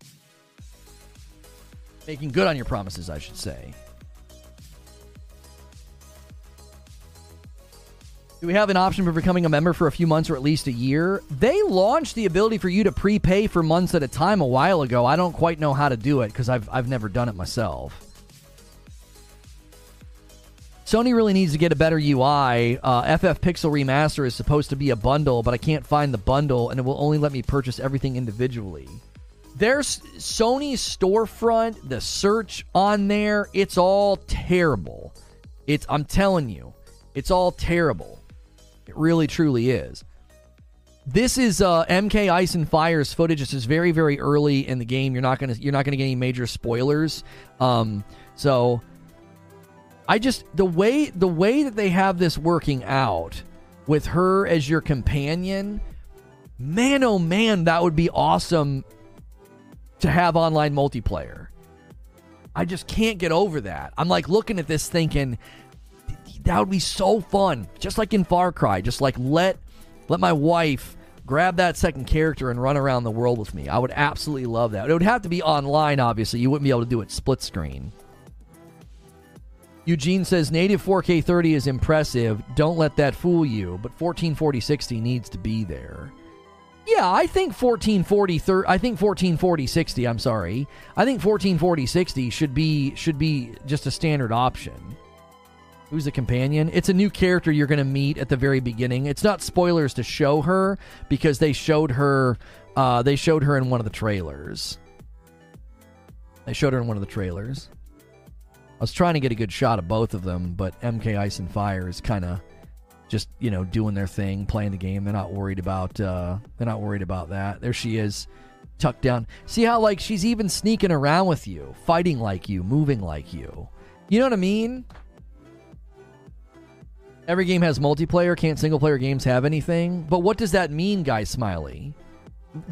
Speaker 1: making good on your promises i should say we have an option for becoming a member for a few months or at least a year they launched the ability for you to prepay for months at a time a while ago i don't quite know how to do it because I've, I've never done it myself Sony really needs to get a better UI. Uh, FF Pixel Remaster is supposed to be a bundle, but I can't find the bundle, and it will only let me purchase everything individually. There's Sony's storefront, the search on there, it's all terrible. It's I'm telling you, it's all terrible. Really truly is. This is uh, MK Ice and Fire's footage. This is very very early in the game. You're not gonna you're not gonna get any major spoilers. Um, so I just the way the way that they have this working out with her as your companion, man oh man, that would be awesome to have online multiplayer. I just can't get over that. I'm like looking at this thinking that would be so fun. Just like in Far Cry, just like let let my wife grab that second character and run around the world with me. I would absolutely love that. It would have to be online, obviously. You wouldn't be able to do it split screen. Eugene says native 4K 30 is impressive. Don't let that fool you, but 1440 60 needs to be there. Yeah, I think 1440 thir- I think 1440 60, I'm sorry. I think 1440 60 should be should be just a standard option. Who's the companion? It's a new character you're going to meet at the very beginning. It's not spoilers to show her because they showed her uh, they showed her in one of the trailers. They showed her in one of the trailers. I was trying to get a good shot of both of them, but MK Ice and Fire is kind of just you know doing their thing, playing the game. They're not worried about uh, they're not worried about that. There she is, tucked down. See how like she's even sneaking around with you, fighting like you, moving like you. You know what I mean? Every game has multiplayer. Can't single player games have anything? But what does that mean, Guy Smiley?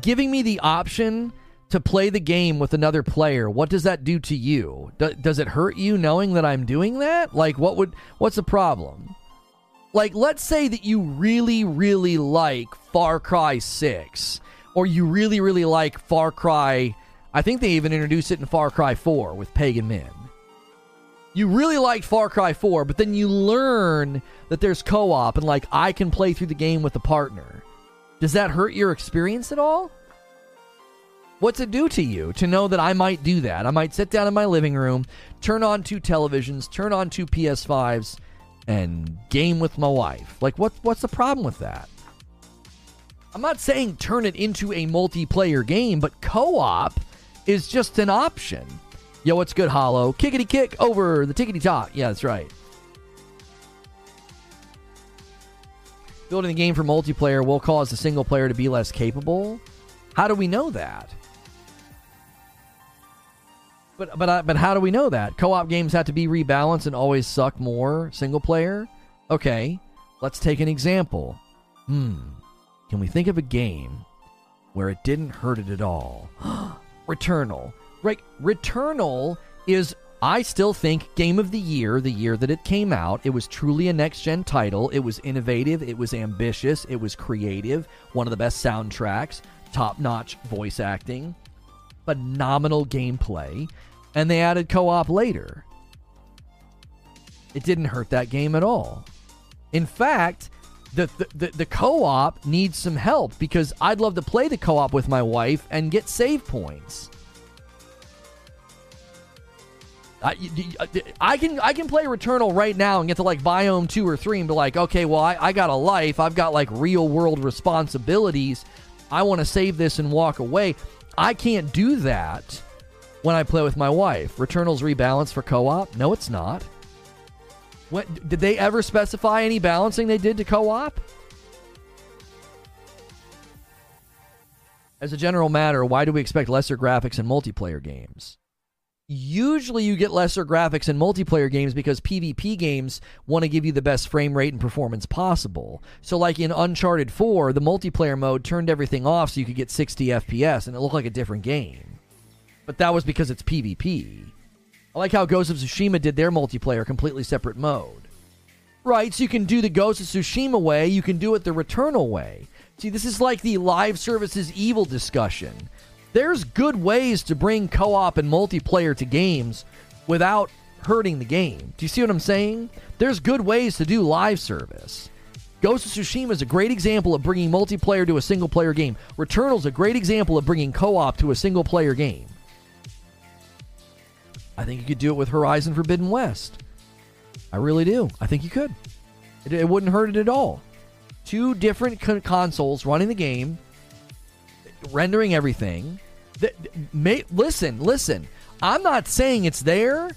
Speaker 1: Giving me the option to play the game with another player, what does that do to you? Do, does it hurt you knowing that I'm doing that? Like, what would, what's the problem? Like, let's say that you really, really like Far Cry 6, or you really, really like Far Cry, I think they even introduced it in Far Cry 4 with Pagan Min. You really liked Far Cry 4, but then you learn that there's co op and, like, I can play through the game with a partner. Does that hurt your experience at all? What's it do to you to know that I might do that? I might sit down in my living room, turn on two televisions, turn on two PS5s, and game with my wife. Like, what, what's the problem with that? I'm not saying turn it into a multiplayer game, but co op is just an option. Yo, what's good, Hollow? Kickity kick over the tickety top. Yeah, that's right. Building the game for multiplayer will cause the single player to be less capable. How do we know that? But but uh, but how do we know that? Co-op games have to be rebalanced and always suck more single player. Okay, let's take an example. Hmm, can we think of a game where it didn't hurt it at all? Returnal, right? Returnal is I still think game of the year, the year that it came out. It was truly a next gen title. It was innovative. It was ambitious. It was creative. One of the best soundtracks. Top notch voice acting phenomenal gameplay, and they added co op later. It didn't hurt that game at all. In fact, the, the, the, co op needs some help because I'd love to play the co op with my wife and get save points. I, uh, I can I can play Returnal right now and get to like biome two or three and be like, okay, well I, I got a life, I've got like real world responsibilities. I want to save this and walk away. I can't do that when I play with my wife. Returnal's rebalanced for co-op? No, it's not. What did they ever specify any balancing they did to co-op? As a general matter, why do we expect lesser graphics in multiplayer games? Usually you get lesser graphics in multiplayer games because PvP games want to give you the best frame rate and performance possible. So like in Uncharted 4, the multiplayer mode turned everything off so you could get 60 FPS and it looked like a different game. But that was because it's PvP. I like how Ghost of Tsushima did their multiplayer completely separate mode. Right, so you can do the Ghost of Tsushima way, you can do it the Returnal way. See, this is like the live services evil discussion there's good ways to bring co-op and multiplayer to games without hurting the game. Do you see what I'm saying? There's good ways to do live service. Ghost of Tsushima is a great example of bringing multiplayer to a single player game. Returnal is a great example of bringing co-op to a single player game. I think you could do it with Horizon Forbidden West. I really do. I think you could. It, it wouldn't hurt it at all. Two different con- consoles running the game, rendering everything, may, listen, listen. I'm not saying it's there,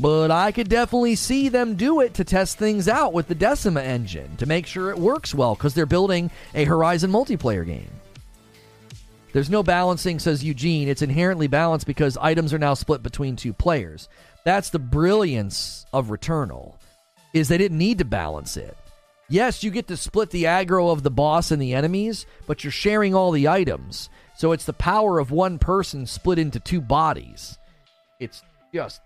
Speaker 1: but I could definitely see them do it to test things out with the Decima engine to make sure it works well because they're building a Horizon multiplayer game. There's no balancing, says Eugene. It's inherently balanced because items are now split between two players. That's the brilliance of Returnal, is they didn't need to balance it. Yes, you get to split the aggro of the boss and the enemies, but you're sharing all the items. So it's the power of one person split into two bodies. It's just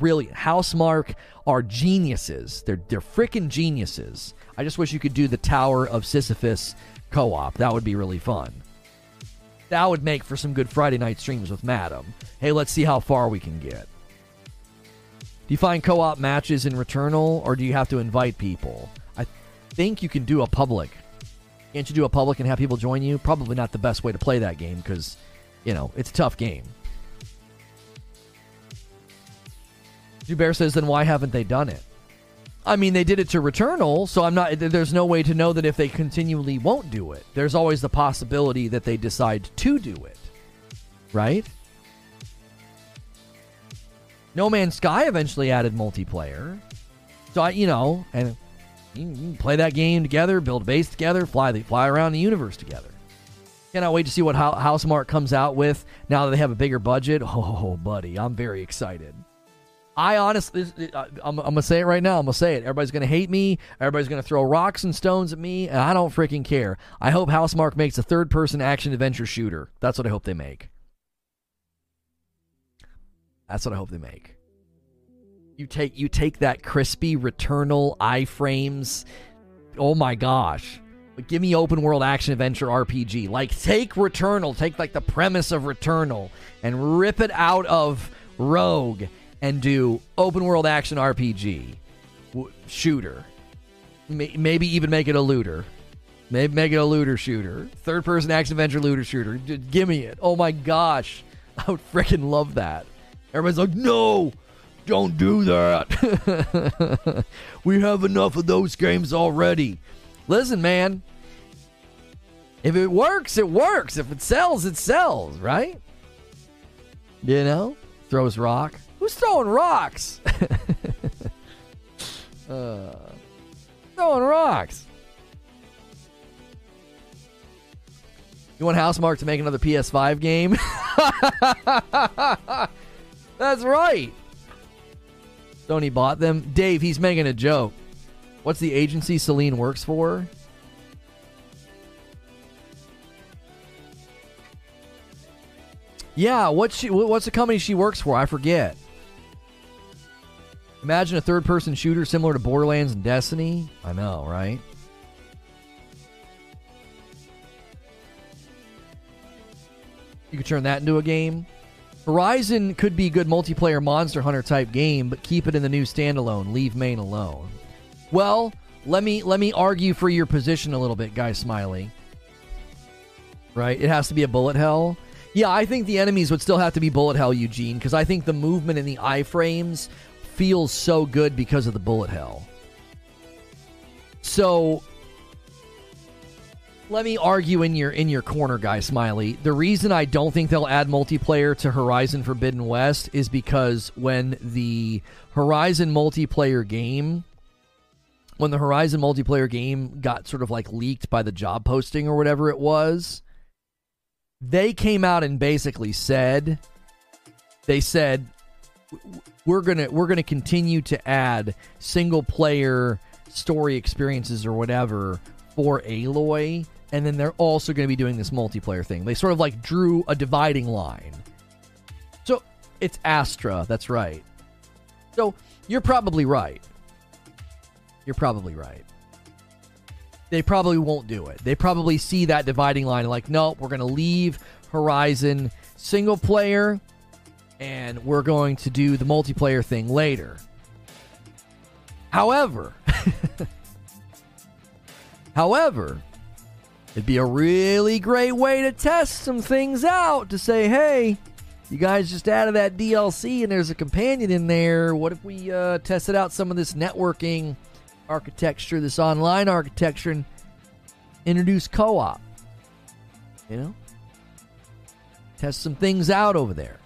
Speaker 1: brilliant. Housemarque are geniuses. They're they're freaking geniuses. I just wish you could do the Tower of Sisyphus co-op. That would be really fun. That would make for some good Friday night streams with Madam. Hey, let's see how far we can get. Do you find co-op matches in Returnal, or do you have to invite people? I think you can do a public. Can't you do a public and have people join you? Probably not the best way to play that game because, you know, it's a tough game. Zubair says, then why haven't they done it? I mean, they did it to Returnal, so I'm not. There's no way to know that if they continually won't do it. There's always the possibility that they decide to do it, right? No Man's Sky eventually added multiplayer, so I, you know, and play that game together, build a base together, fly the fly around the universe together. Cannot wait to see what Housemarque comes out with now that they have a bigger budget. Oh, buddy, I'm very excited. I honestly, I'm, I'm, gonna say it right now. I'm gonna say it. Everybody's gonna hate me. Everybody's gonna throw rocks and stones at me, and I don't freaking care. I hope Housemarque makes a third-person action adventure shooter. That's what I hope they make. That's what I hope they make. You take you take that crispy Returnal iframes. Oh my gosh. But give me open world action adventure RPG. Like take Returnal, take like the premise of Returnal and rip it out of Rogue and do open world action RPG shooter. Maybe even make it a looter. Maybe make it a looter shooter. Third person action adventure looter shooter. Just give me it. Oh my gosh. I would freaking love that. Everybody's like, no, don't do that. we have enough of those games already. Listen, man. If it works, it works. If it sells, it sells, right? You know? Throws rock. Who's throwing rocks? uh, throwing rocks. You want Housemarque to make another PS5 game? That's right. Sony bought them. Dave, he's making a joke. What's the agency Selene works for? Yeah, what's she? What's the company she works for? I forget. Imagine a third person shooter similar to Borderlands and Destiny. I know, right? You could turn that into a game. Horizon could be a good multiplayer Monster Hunter type game, but keep it in the new standalone. Leave main alone. Well, let me let me argue for your position a little bit, guy Smiley. Right? It has to be a bullet hell. Yeah, I think the enemies would still have to be bullet hell, Eugene, because I think the movement in the iframes feels so good because of the bullet hell. So let me argue in your in your corner, guy Smiley. The reason I don't think they'll add multiplayer to Horizon Forbidden West is because when the Horizon multiplayer game when the Horizon multiplayer game got sort of like leaked by the job posting or whatever it was, they came out and basically said they said we're gonna we're gonna continue to add single player story experiences or whatever for Aloy, and then they're also going to be doing this multiplayer thing. They sort of like drew a dividing line. So it's Astra, that's right. So you're probably right. You're probably right. They probably won't do it. They probably see that dividing line like, no, we're going to leave Horizon single player and we're going to do the multiplayer thing later. However, however, it'd be a really great way to test some things out to say, hey, you guys just added that DLC and there's a companion in there. What if we uh, tested out some of this networking architecture, this online architecture, and introduce co op? You know? Test some things out over there.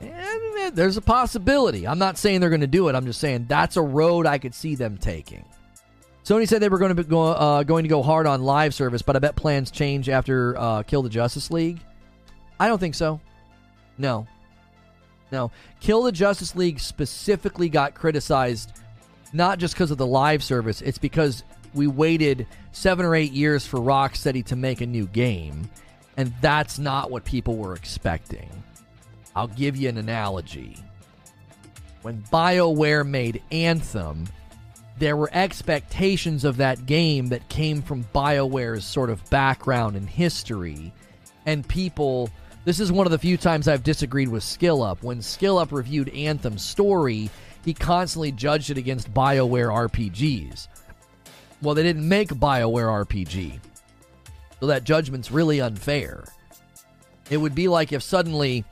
Speaker 1: And there's a possibility. I'm not saying they're going to do it. I'm just saying that's a road I could see them taking. Sony said they were going to go, uh, going to go hard on live service, but I bet plans change after uh, Kill the Justice League. I don't think so. No, no. Kill the Justice League specifically got criticized not just because of the live service. It's because we waited seven or eight years for Rocksteady to make a new game, and that's not what people were expecting. I'll give you an analogy. when BioWare made Anthem, there were expectations of that game that came from BioWare's sort of background and history. And people, this is one of the few times I've disagreed with SkillUp. When SkillUp reviewed Anthem's story, he constantly judged it against BioWare RPGs. Well, they didn't make BioWare RPG. So that judgment's really unfair. It would be like if suddenly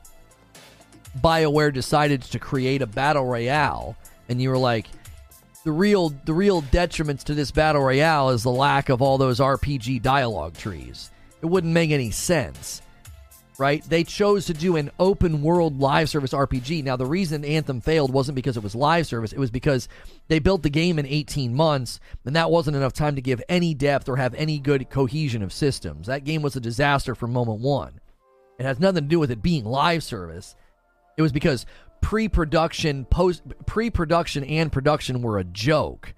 Speaker 1: BioWare decided to create a battle royale and you were like the real the real detriments to this battle royale is the lack of all those RPG dialogue trees. It wouldn't make any sense. Right? They chose to do an open world live service RPG. Now the reason Anthem failed wasn't because it was live service, it was because they built the game in 18 months and that wasn't enough time to give any depth or have any good cohesion of systems. That game was a disaster from moment 1. It has nothing to do with it being live service. It was because pre-production, post pre-production and production were a joke.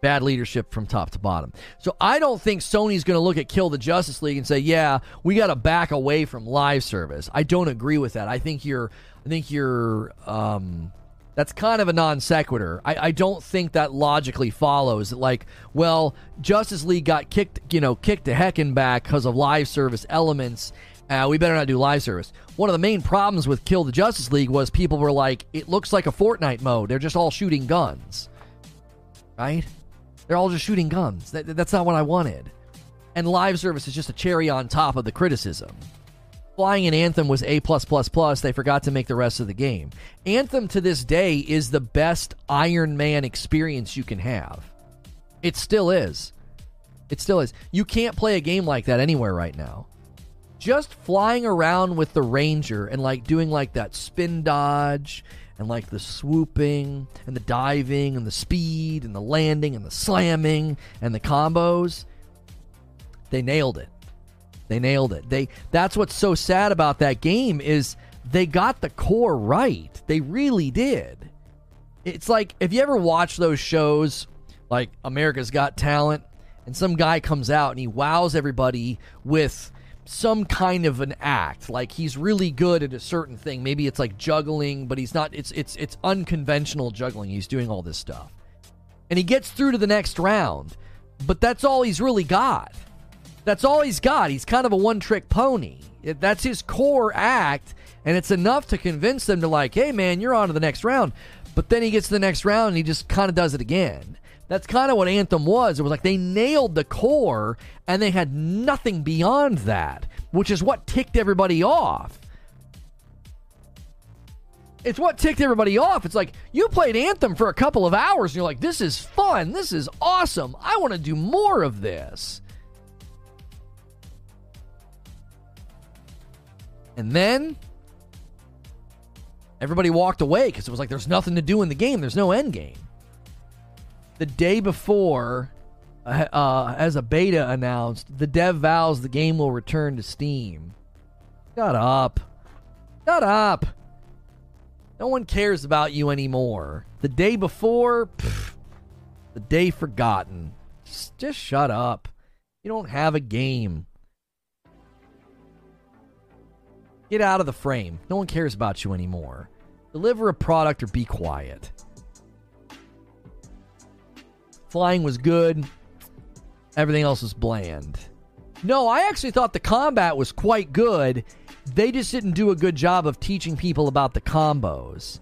Speaker 1: Bad leadership from top to bottom. So I don't think Sony's going to look at Kill the Justice League and say, "Yeah, we got to back away from live service." I don't agree with that. I think you're I think you're um that's kind of a non sequitur. I, I don't think that logically follows. Like, well, Justice League got kicked, you know, kicked to heck and back because of live service elements, uh, we better not do live service. One of the main problems with Kill the Justice League was people were like, it looks like a Fortnite mode. They're just all shooting guns. Right? They're all just shooting guns. That, that's not what I wanted. And live service is just a cherry on top of the criticism. Flying in Anthem was A. They forgot to make the rest of the game. Anthem to this day is the best Iron Man experience you can have. It still is. It still is. You can't play a game like that anywhere right now just flying around with the Ranger and like doing like that spin dodge and like the swooping and the diving and the speed and the landing and the slamming and the combos, they nailed it. They nailed it. They that's what's so sad about that game is they got the core right. They really did. It's like if you ever watch those shows like America's Got Talent and some guy comes out and he wows everybody with some kind of an act. Like he's really good at a certain thing. Maybe it's like juggling but he's not it's it's it's unconventional juggling. He's doing all this stuff. And he gets through to the next round but that's all he's really got. That's all he's got. He's kind of a one trick pony that's his core act and it's enough to convince them to like hey man you're on to the next round. But then he gets to the next round and he just kind of does it again that's kind of what Anthem was. It was like they nailed the core and they had nothing beyond that, which is what ticked everybody off. It's what ticked everybody off. It's like you played Anthem for a couple of hours and you're like, this is fun. This is awesome. I want to do more of this. And then everybody walked away because it was like there's nothing to do in the game. There's no end game the day before, uh, uh, as a beta announced, the dev vows the game will return to Steam. Shut up. Shut up. No one cares about you anymore. The day before, pff, the day forgotten. Just, just shut up. You don't have a game. Get out of the frame. No one cares about you anymore. Deliver a product or be quiet. Flying was good. Everything else was bland. No, I actually thought the combat was quite good. They just didn't do a good job of teaching people about the combos.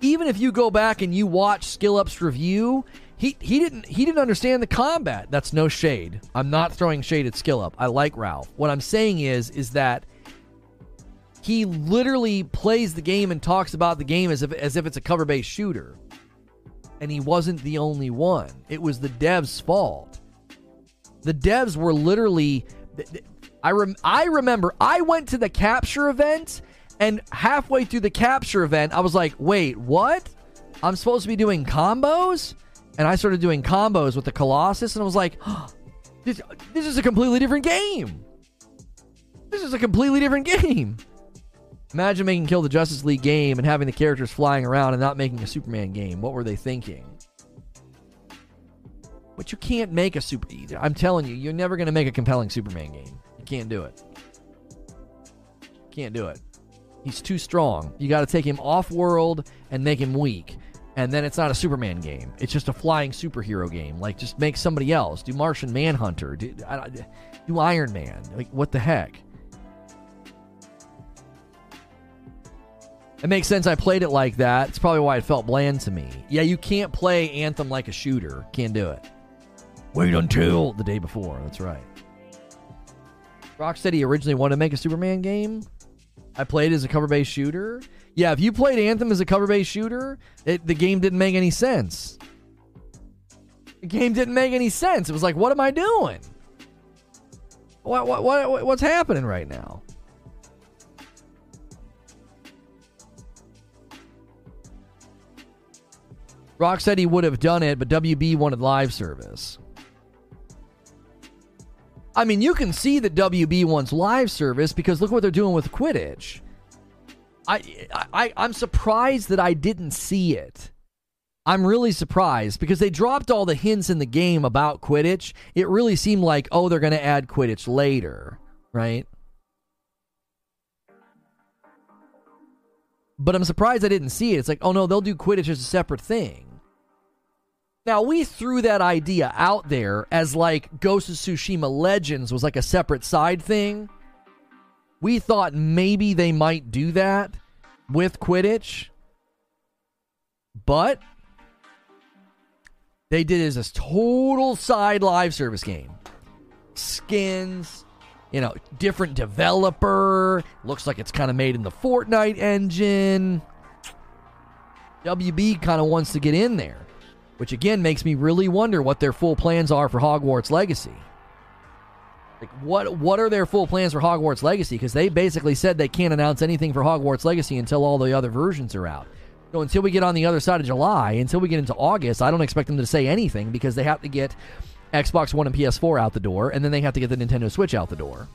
Speaker 1: Even if you go back and you watch SkillUp's review, he he didn't he didn't understand the combat. That's no shade. I'm not throwing shade at SkillUp. I like Ralph. What I'm saying is is that he literally plays the game and talks about the game as if as if it's a cover-based shooter and he wasn't the only one. It was the devs' fault. The devs were literally. I rem, I remember I went to the capture event, and halfway through the capture event, I was like, "Wait, what? I'm supposed to be doing combos?" And I started doing combos with the Colossus, and I was like, oh, "This this is a completely different game. This is a completely different game." Imagine making Kill the Justice League game and having the characters flying around and not making a Superman game. What were they thinking? But you can't make a super. I'm telling you, you're never going to make a compelling Superman game. You can't do it. Can't do it. He's too strong. You got to take him off world and make him weak. And then it's not a Superman game. It's just a flying superhero game. Like, just make somebody else. Do Martian Manhunter. Do, do Iron Man. Like, what the heck? It makes sense I played it like that. It's probably why it felt bland to me. Yeah, you can't play Anthem like a shooter. Can't do it. Wait until the day before. That's right. Rocksteady originally wanted to make a Superman game. I played as a cover based shooter. Yeah, if you played Anthem as a cover based shooter, it, the game didn't make any sense. The game didn't make any sense. It was like, what am I doing? What, what, what, what's happening right now? Rock said he would have done it, but WB wanted live service. I mean, you can see that WB wants live service because look what they're doing with Quidditch. I, I I'm surprised that I didn't see it. I'm really surprised because they dropped all the hints in the game about Quidditch. It really seemed like, oh, they're going to add Quidditch later, right? But I'm surprised I didn't see it. It's like, oh no, they'll do Quidditch as a separate thing. Now, we threw that idea out there as like Ghost of Tsushima Legends was like a separate side thing. We thought maybe they might do that with Quidditch. But they did it as a total side live service game. Skins, you know, different developer. Looks like it's kind of made in the Fortnite engine. WB kind of wants to get in there which again makes me really wonder what their full plans are for Hogwarts Legacy. Like what what are their full plans for Hogwarts Legacy? Because they basically said they can't announce anything for Hogwarts Legacy until all the other versions are out. So until we get on the other side of July, until we get into August, I don't expect them to say anything because they have to get Xbox One and PS4 out the door, and then they have to get the Nintendo Switch out the door.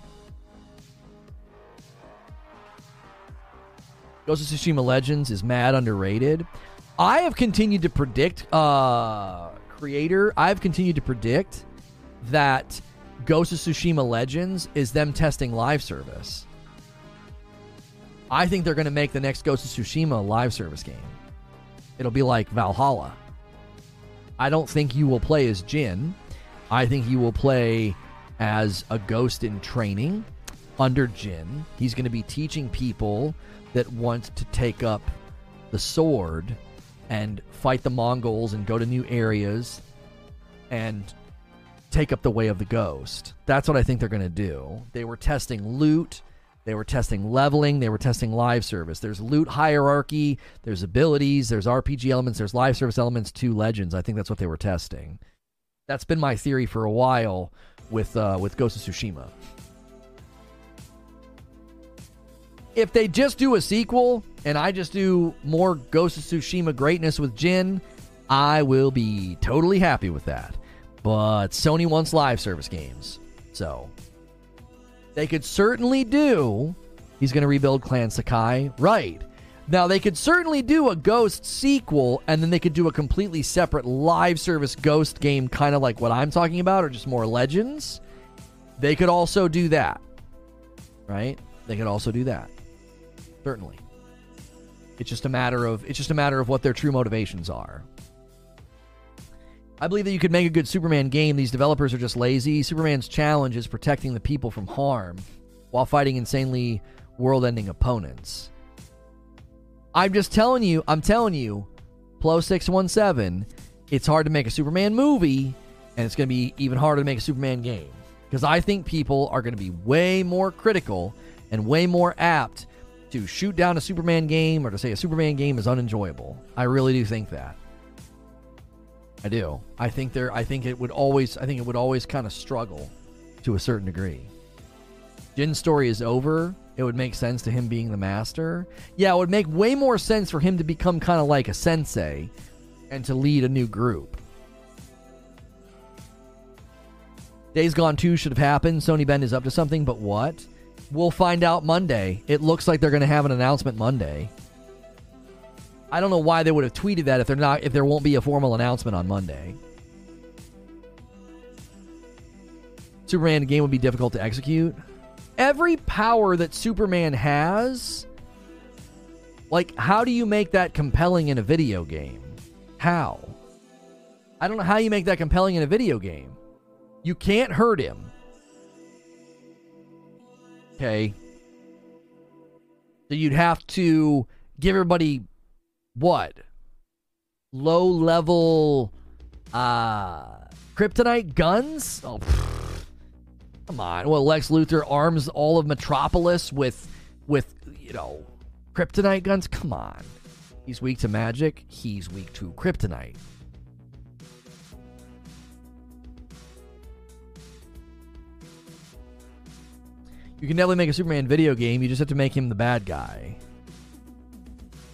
Speaker 1: Ghost of Tsushima Legends is mad underrated. I have continued to predict, uh, creator, I've continued to predict that Ghost of Tsushima Legends is them testing live service. I think they're going to make the next Ghost of Tsushima live service game. It'll be like Valhalla. I don't think you will play as Jin. I think you will play as a ghost in training under Jin. He's going to be teaching people that want to take up the sword and fight the Mongols and go to new areas and take up the way of the ghost. That's what I think they're going to do. They were testing loot, they were testing leveling, they were testing live service. There's loot hierarchy, there's abilities, there's RPG elements, there's live service elements to Legends. I think that's what they were testing. That's been my theory for a while with uh, with Ghost of Tsushima. If they just do a sequel and I just do more Ghost of Tsushima greatness with Jin, I will be totally happy with that. But Sony wants live service games. So they could certainly do. He's going to rebuild Clan Sakai. Right. Now, they could certainly do a Ghost sequel, and then they could do a completely separate live service Ghost game, kind of like what I'm talking about, or just more Legends. They could also do that. Right? They could also do that. Certainly. It's just a matter of it's just a matter of what their true motivations are. I believe that you could make a good Superman game. These developers are just lazy. Superman's challenge is protecting the people from harm while fighting insanely world-ending opponents. I'm just telling you, I'm telling you, Plo 617, it's hard to make a Superman movie and it's going to be even harder to make a Superman game because I think people are going to be way more critical and way more apt to shoot down a Superman game or to say a Superman game is unenjoyable. I really do think that. I do. I think there I think it would always I think it would always kind of struggle to a certain degree. Jin's story is over. It would make sense to him being the master. Yeah, it would make way more sense for him to become kind of like a sensei and to lead a new group. Days Gone 2 should have happened. Sony Bend is up to something, but what? We'll find out Monday. It looks like they're going to have an announcement Monday. I don't know why they would have tweeted that if they're not if there won't be a formal announcement on Monday. Superman game would be difficult to execute. Every power that Superman has Like, how do you make that compelling in a video game? How? I don't know how you make that compelling in a video game. You can't hurt him. Okay. So you'd have to give everybody what? Low level uh kryptonite guns? Oh, pfft. come on. Well, Lex Luthor arms all of Metropolis with with you know kryptonite guns. Come on. He's weak to magic. He's weak to kryptonite. You can definitely make a Superman video game. You just have to make him the bad guy.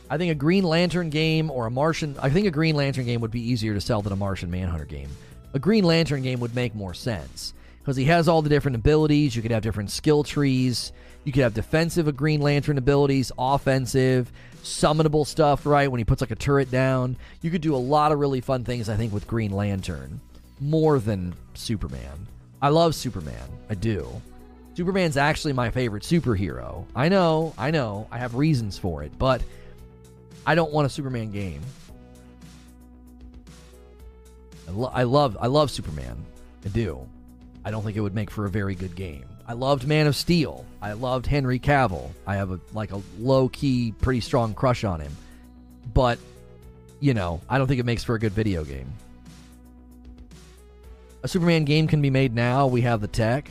Speaker 1: I think a Green Lantern game or a Martian. I think a Green Lantern game would be easier to sell than a Martian Manhunter game. A Green Lantern game would make more sense because he has all the different abilities. You could have different skill trees. You could have defensive Green Lantern abilities, offensive, summonable stuff, right? When he puts like a turret down. You could do a lot of really fun things, I think, with Green Lantern. More than Superman. I love Superman. I do. Superman's actually my favorite superhero. I know, I know, I have reasons for it, but I don't want a Superman game. I, lo- I love, I love Superman. I do. I don't think it would make for a very good game. I loved Man of Steel. I loved Henry Cavill. I have a like a low key, pretty strong crush on him. But you know, I don't think it makes for a good video game. A Superman game can be made now. We have the tech.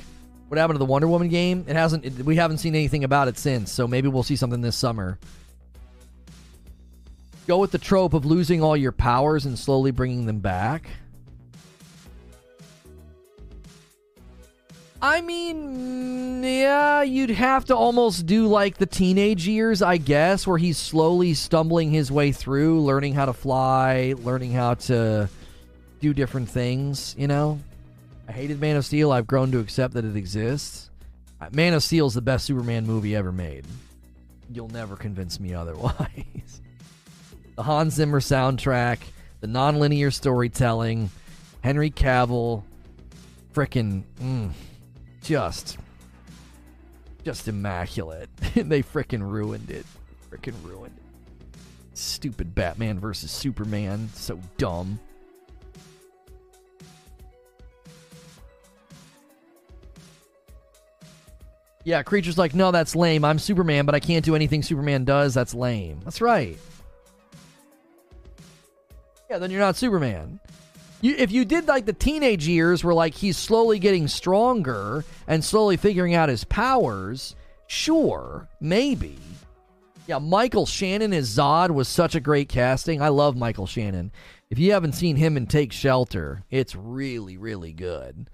Speaker 1: What happened to the Wonder Woman game? It hasn't. It, we haven't seen anything about it since. So maybe we'll see something this summer. Go with the trope of losing all your powers and slowly bringing them back. I mean, yeah, you'd have to almost do like the teenage years, I guess, where he's slowly stumbling his way through, learning how to fly, learning how to do different things, you know? I hated Man of Steel. I've grown to accept that it exists. Uh, Man of Steel is the best Superman movie ever made. You'll never convince me otherwise. the Hans Zimmer soundtrack, the nonlinear storytelling, Henry Cavill, frickin' mm, just, just immaculate. they frickin' ruined it. Frickin' ruined it. Stupid Batman versus Superman. So dumb. Yeah, creature's like, no, that's lame. I'm Superman, but I can't do anything Superman does. That's lame. That's right. Yeah, then you're not Superman. You, if you did like the teenage years where like he's slowly getting stronger and slowly figuring out his powers, sure, maybe. Yeah, Michael Shannon as Zod was such a great casting. I love Michael Shannon. If you haven't seen him in Take Shelter, it's really, really good.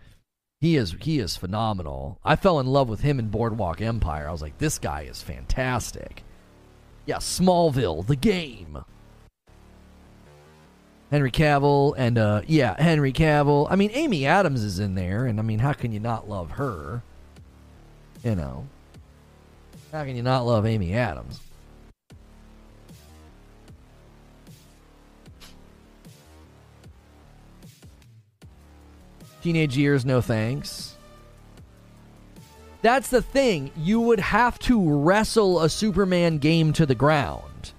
Speaker 1: He is he is phenomenal. I fell in love with him in Boardwalk Empire. I was like, this guy is fantastic. Yeah, Smallville, the game. Henry Cavill and uh yeah, Henry Cavill. I mean, Amy Adams is in there, and I mean, how can you not love her? You know, how can you not love Amy Adams? Teenage years, no thanks. That's the thing. You would have to wrestle a Superman game to the ground.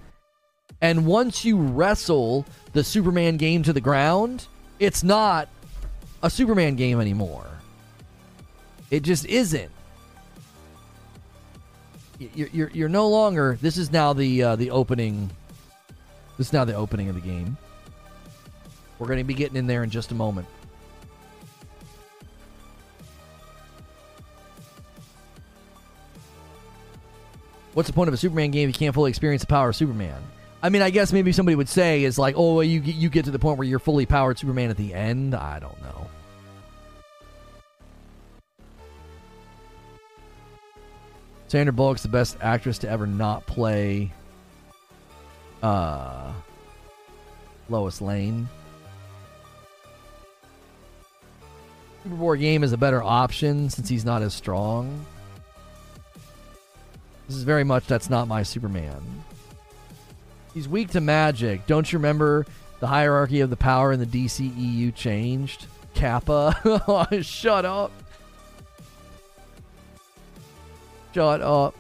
Speaker 1: And once you wrestle the Superman game to the ground, it's not a Superman game anymore. It just isn't. You're, you're, you're no longer. This is now the uh, the opening. This is now the opening of the game. We're going to be getting in there in just a moment. What's the point of a Superman game if you can't fully experience the power of Superman? I mean, I guess maybe somebody would say is like, oh, well, you you get to the point where you're fully powered Superman at the end. I don't know. Sandra Bullock's the best actress to ever not play uh, Lois Lane. Superboy game is a better option since he's not as strong. This is very much that's not my Superman. He's weak to magic. Don't you remember the hierarchy of the power in the DCEU changed? Kappa. Shut up. Shut up.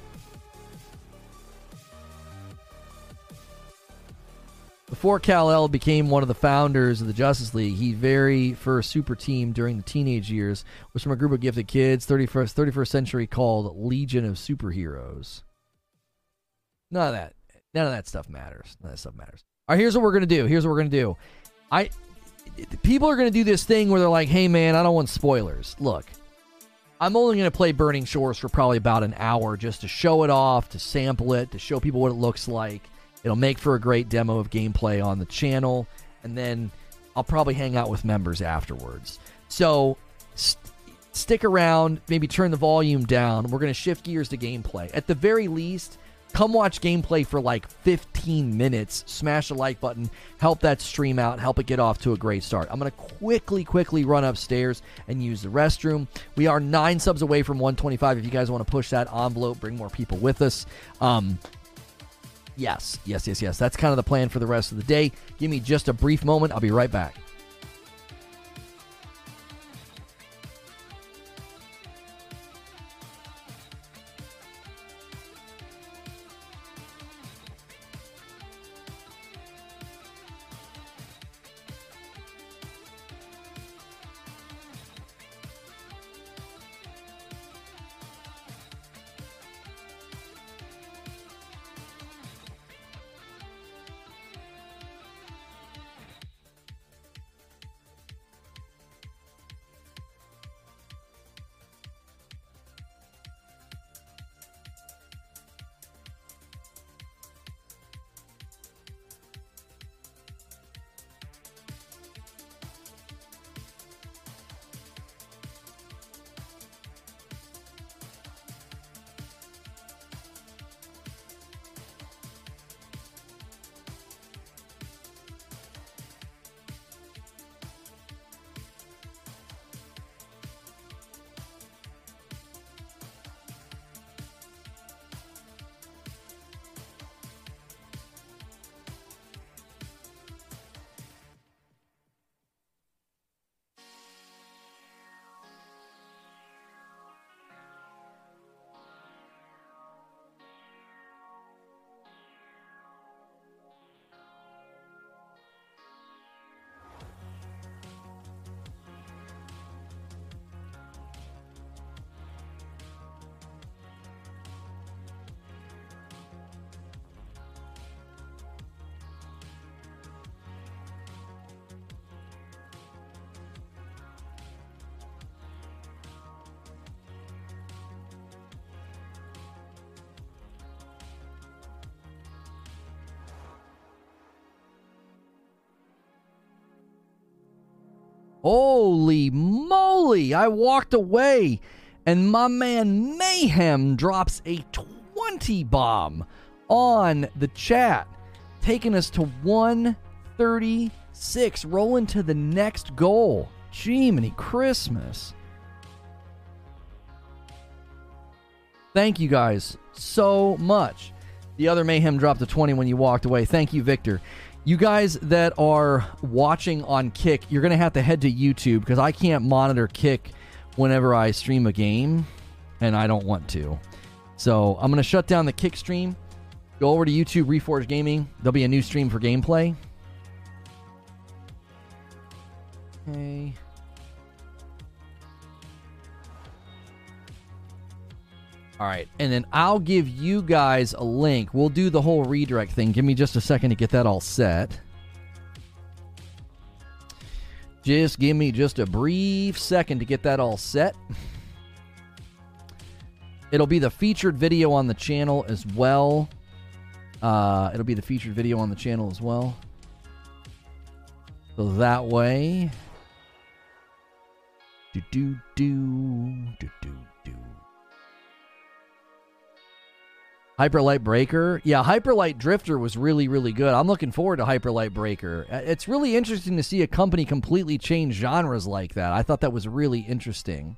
Speaker 1: Before Kal-El became one of the founders of the Justice League, he very first super team during the teenage years was from a group of gifted kids, 31st, 31st century called Legion of Superheroes. None of that. None of that stuff matters. None of that stuff matters. All right, here's what we're gonna do. Here's what we're gonna do. I people are gonna do this thing where they're like, "Hey, man, I don't want spoilers." Look, I'm only gonna play Burning Shores for probably about an hour just to show it off, to sample it, to show people what it looks like. It'll make for a great demo of gameplay on the channel, and then I'll probably hang out with members afterwards. So st- stick around, maybe turn the volume down. We're going to shift gears to gameplay. At the very least, come watch gameplay for like 15 minutes. Smash the like button, help that stream out, help it get off to a great start. I'm going to quickly, quickly run upstairs and use the restroom. We are nine subs away from 125. If you guys want to push that envelope, bring more people with us. Um, Yes, yes, yes, yes. That's kind of the plan for the rest of the day. Give me just a brief moment. I'll be right back. I walked away, and my man Mayhem drops a 20 bomb on the chat, taking us to 136, rolling to the next goal. Jiminy Christmas. Thank you guys so much. The other Mayhem dropped a 20 when you walked away. Thank you, Victor. You guys that are watching on Kick, you're going to have to head to YouTube because I can't monitor Kick whenever I stream a game, and I don't want to. So I'm going to shut down the Kick stream. Go over to YouTube, Reforge Gaming. There'll be a new stream for gameplay. Okay. All right, and then I'll give you guys a link. We'll do the whole redirect thing. Give me just a second to get that all set. Just give me just a brief second to get that all set. It'll be the featured video on the channel as well. Uh, it'll be the featured video on the channel as well. So that way. Do do do do do Hyperlight Breaker. Yeah, Hyperlight Drifter was really, really good. I'm looking forward to Hyperlight Breaker. Uh, it's really interesting to see a company completely change genres like that. I thought that was really interesting.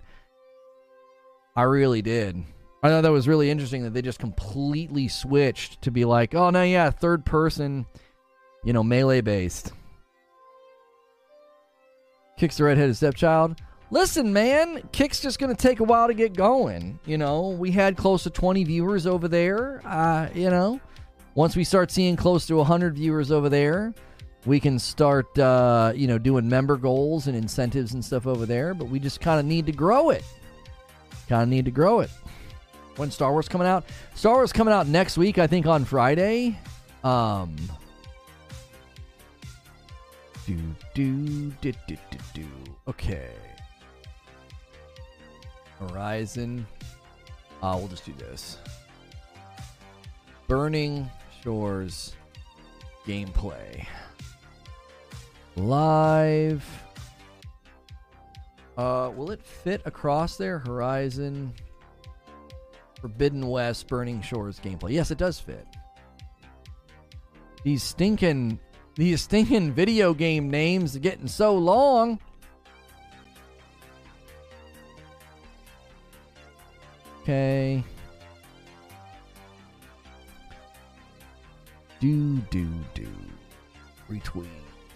Speaker 1: I really did. I thought that was really interesting that they just completely switched to be like, oh, no, yeah, third person, you know, melee based. Kicks the redheaded stepchild listen, man, Kick's just going to take a while to get going. You know, we had close to 20 viewers over there. Uh, you know, Once we start seeing close to 100 viewers over there, we can start, uh, you know, doing member goals and incentives and stuff over there. But we just kind of need to grow it. Kind of need to grow it. When Star Wars coming out? Star Wars coming out next week, I think on Friday. Um, do do do do do do. Okay. Horizon. Uh, we'll just do this. Burning Shores gameplay. Live. Uh, will it fit across there? Horizon. Forbidden West, Burning Shores gameplay. Yes, it does fit. These stinking, these stinking video game names are getting so long. Okay. Do, do, do. Retweet.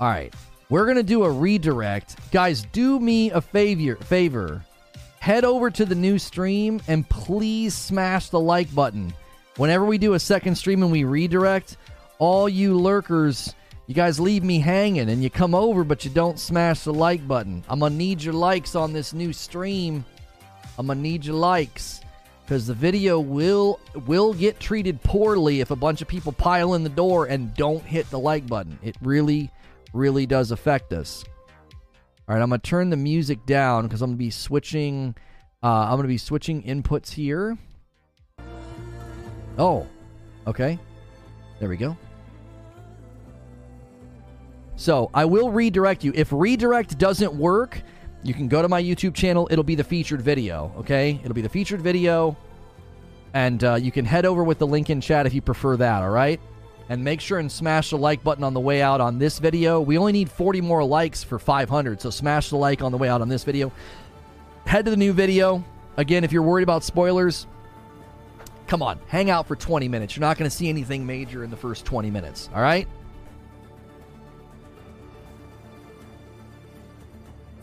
Speaker 1: All right. We're going to do a redirect. Guys, do me a favor. Favor. Head over to the new stream and please smash the like button. Whenever we do a second stream and we redirect, all you lurkers, you guys leave me hanging and you come over, but you don't smash the like button. I'm going to need your likes on this new stream. I'm going to need your likes because the video will will get treated poorly if a bunch of people pile in the door and don't hit the like button. It really really does affect us. All right, I'm gonna turn the music down because I'm gonna be switching. Uh, I'm gonna be switching inputs here. Oh, okay. There we go. So I will redirect you. If redirect doesn't work, you can go to my YouTube channel. It'll be the featured video. Okay, it'll be the featured video, and uh, you can head over with the link in chat if you prefer that. All right and make sure and smash the like button on the way out on this video. We only need 40 more likes for 500, so smash the like on the way out on this video. Head to the new video. Again, if you're worried about spoilers, come on, hang out for 20 minutes. You're not going to see anything major in the first 20 minutes, all right?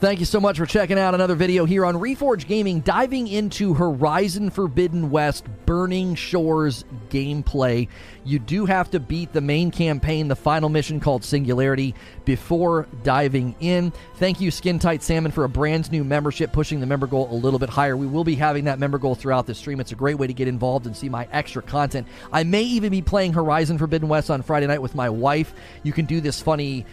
Speaker 1: Thank you so much for checking out another video here on Reforge Gaming, diving into Horizon Forbidden West Burning Shores gameplay. You do have to beat the main campaign, the final mission called Singularity, before diving in. Thank you, Skin Tight Salmon, for a brand new membership, pushing the member goal a little bit higher. We will be having that member goal throughout the stream. It's a great way to get involved and see my extra content. I may even be playing Horizon Forbidden West on Friday night with my wife. You can do this funny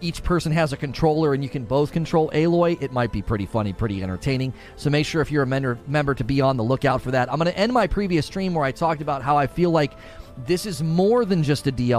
Speaker 1: each person has a controller and you can both control Aloy, it might be pretty funny, pretty entertaining. So make sure if you're a member, member to be on the lookout for that. I'm going to end my previous stream where I talked about how I feel like this is more than just a DLC.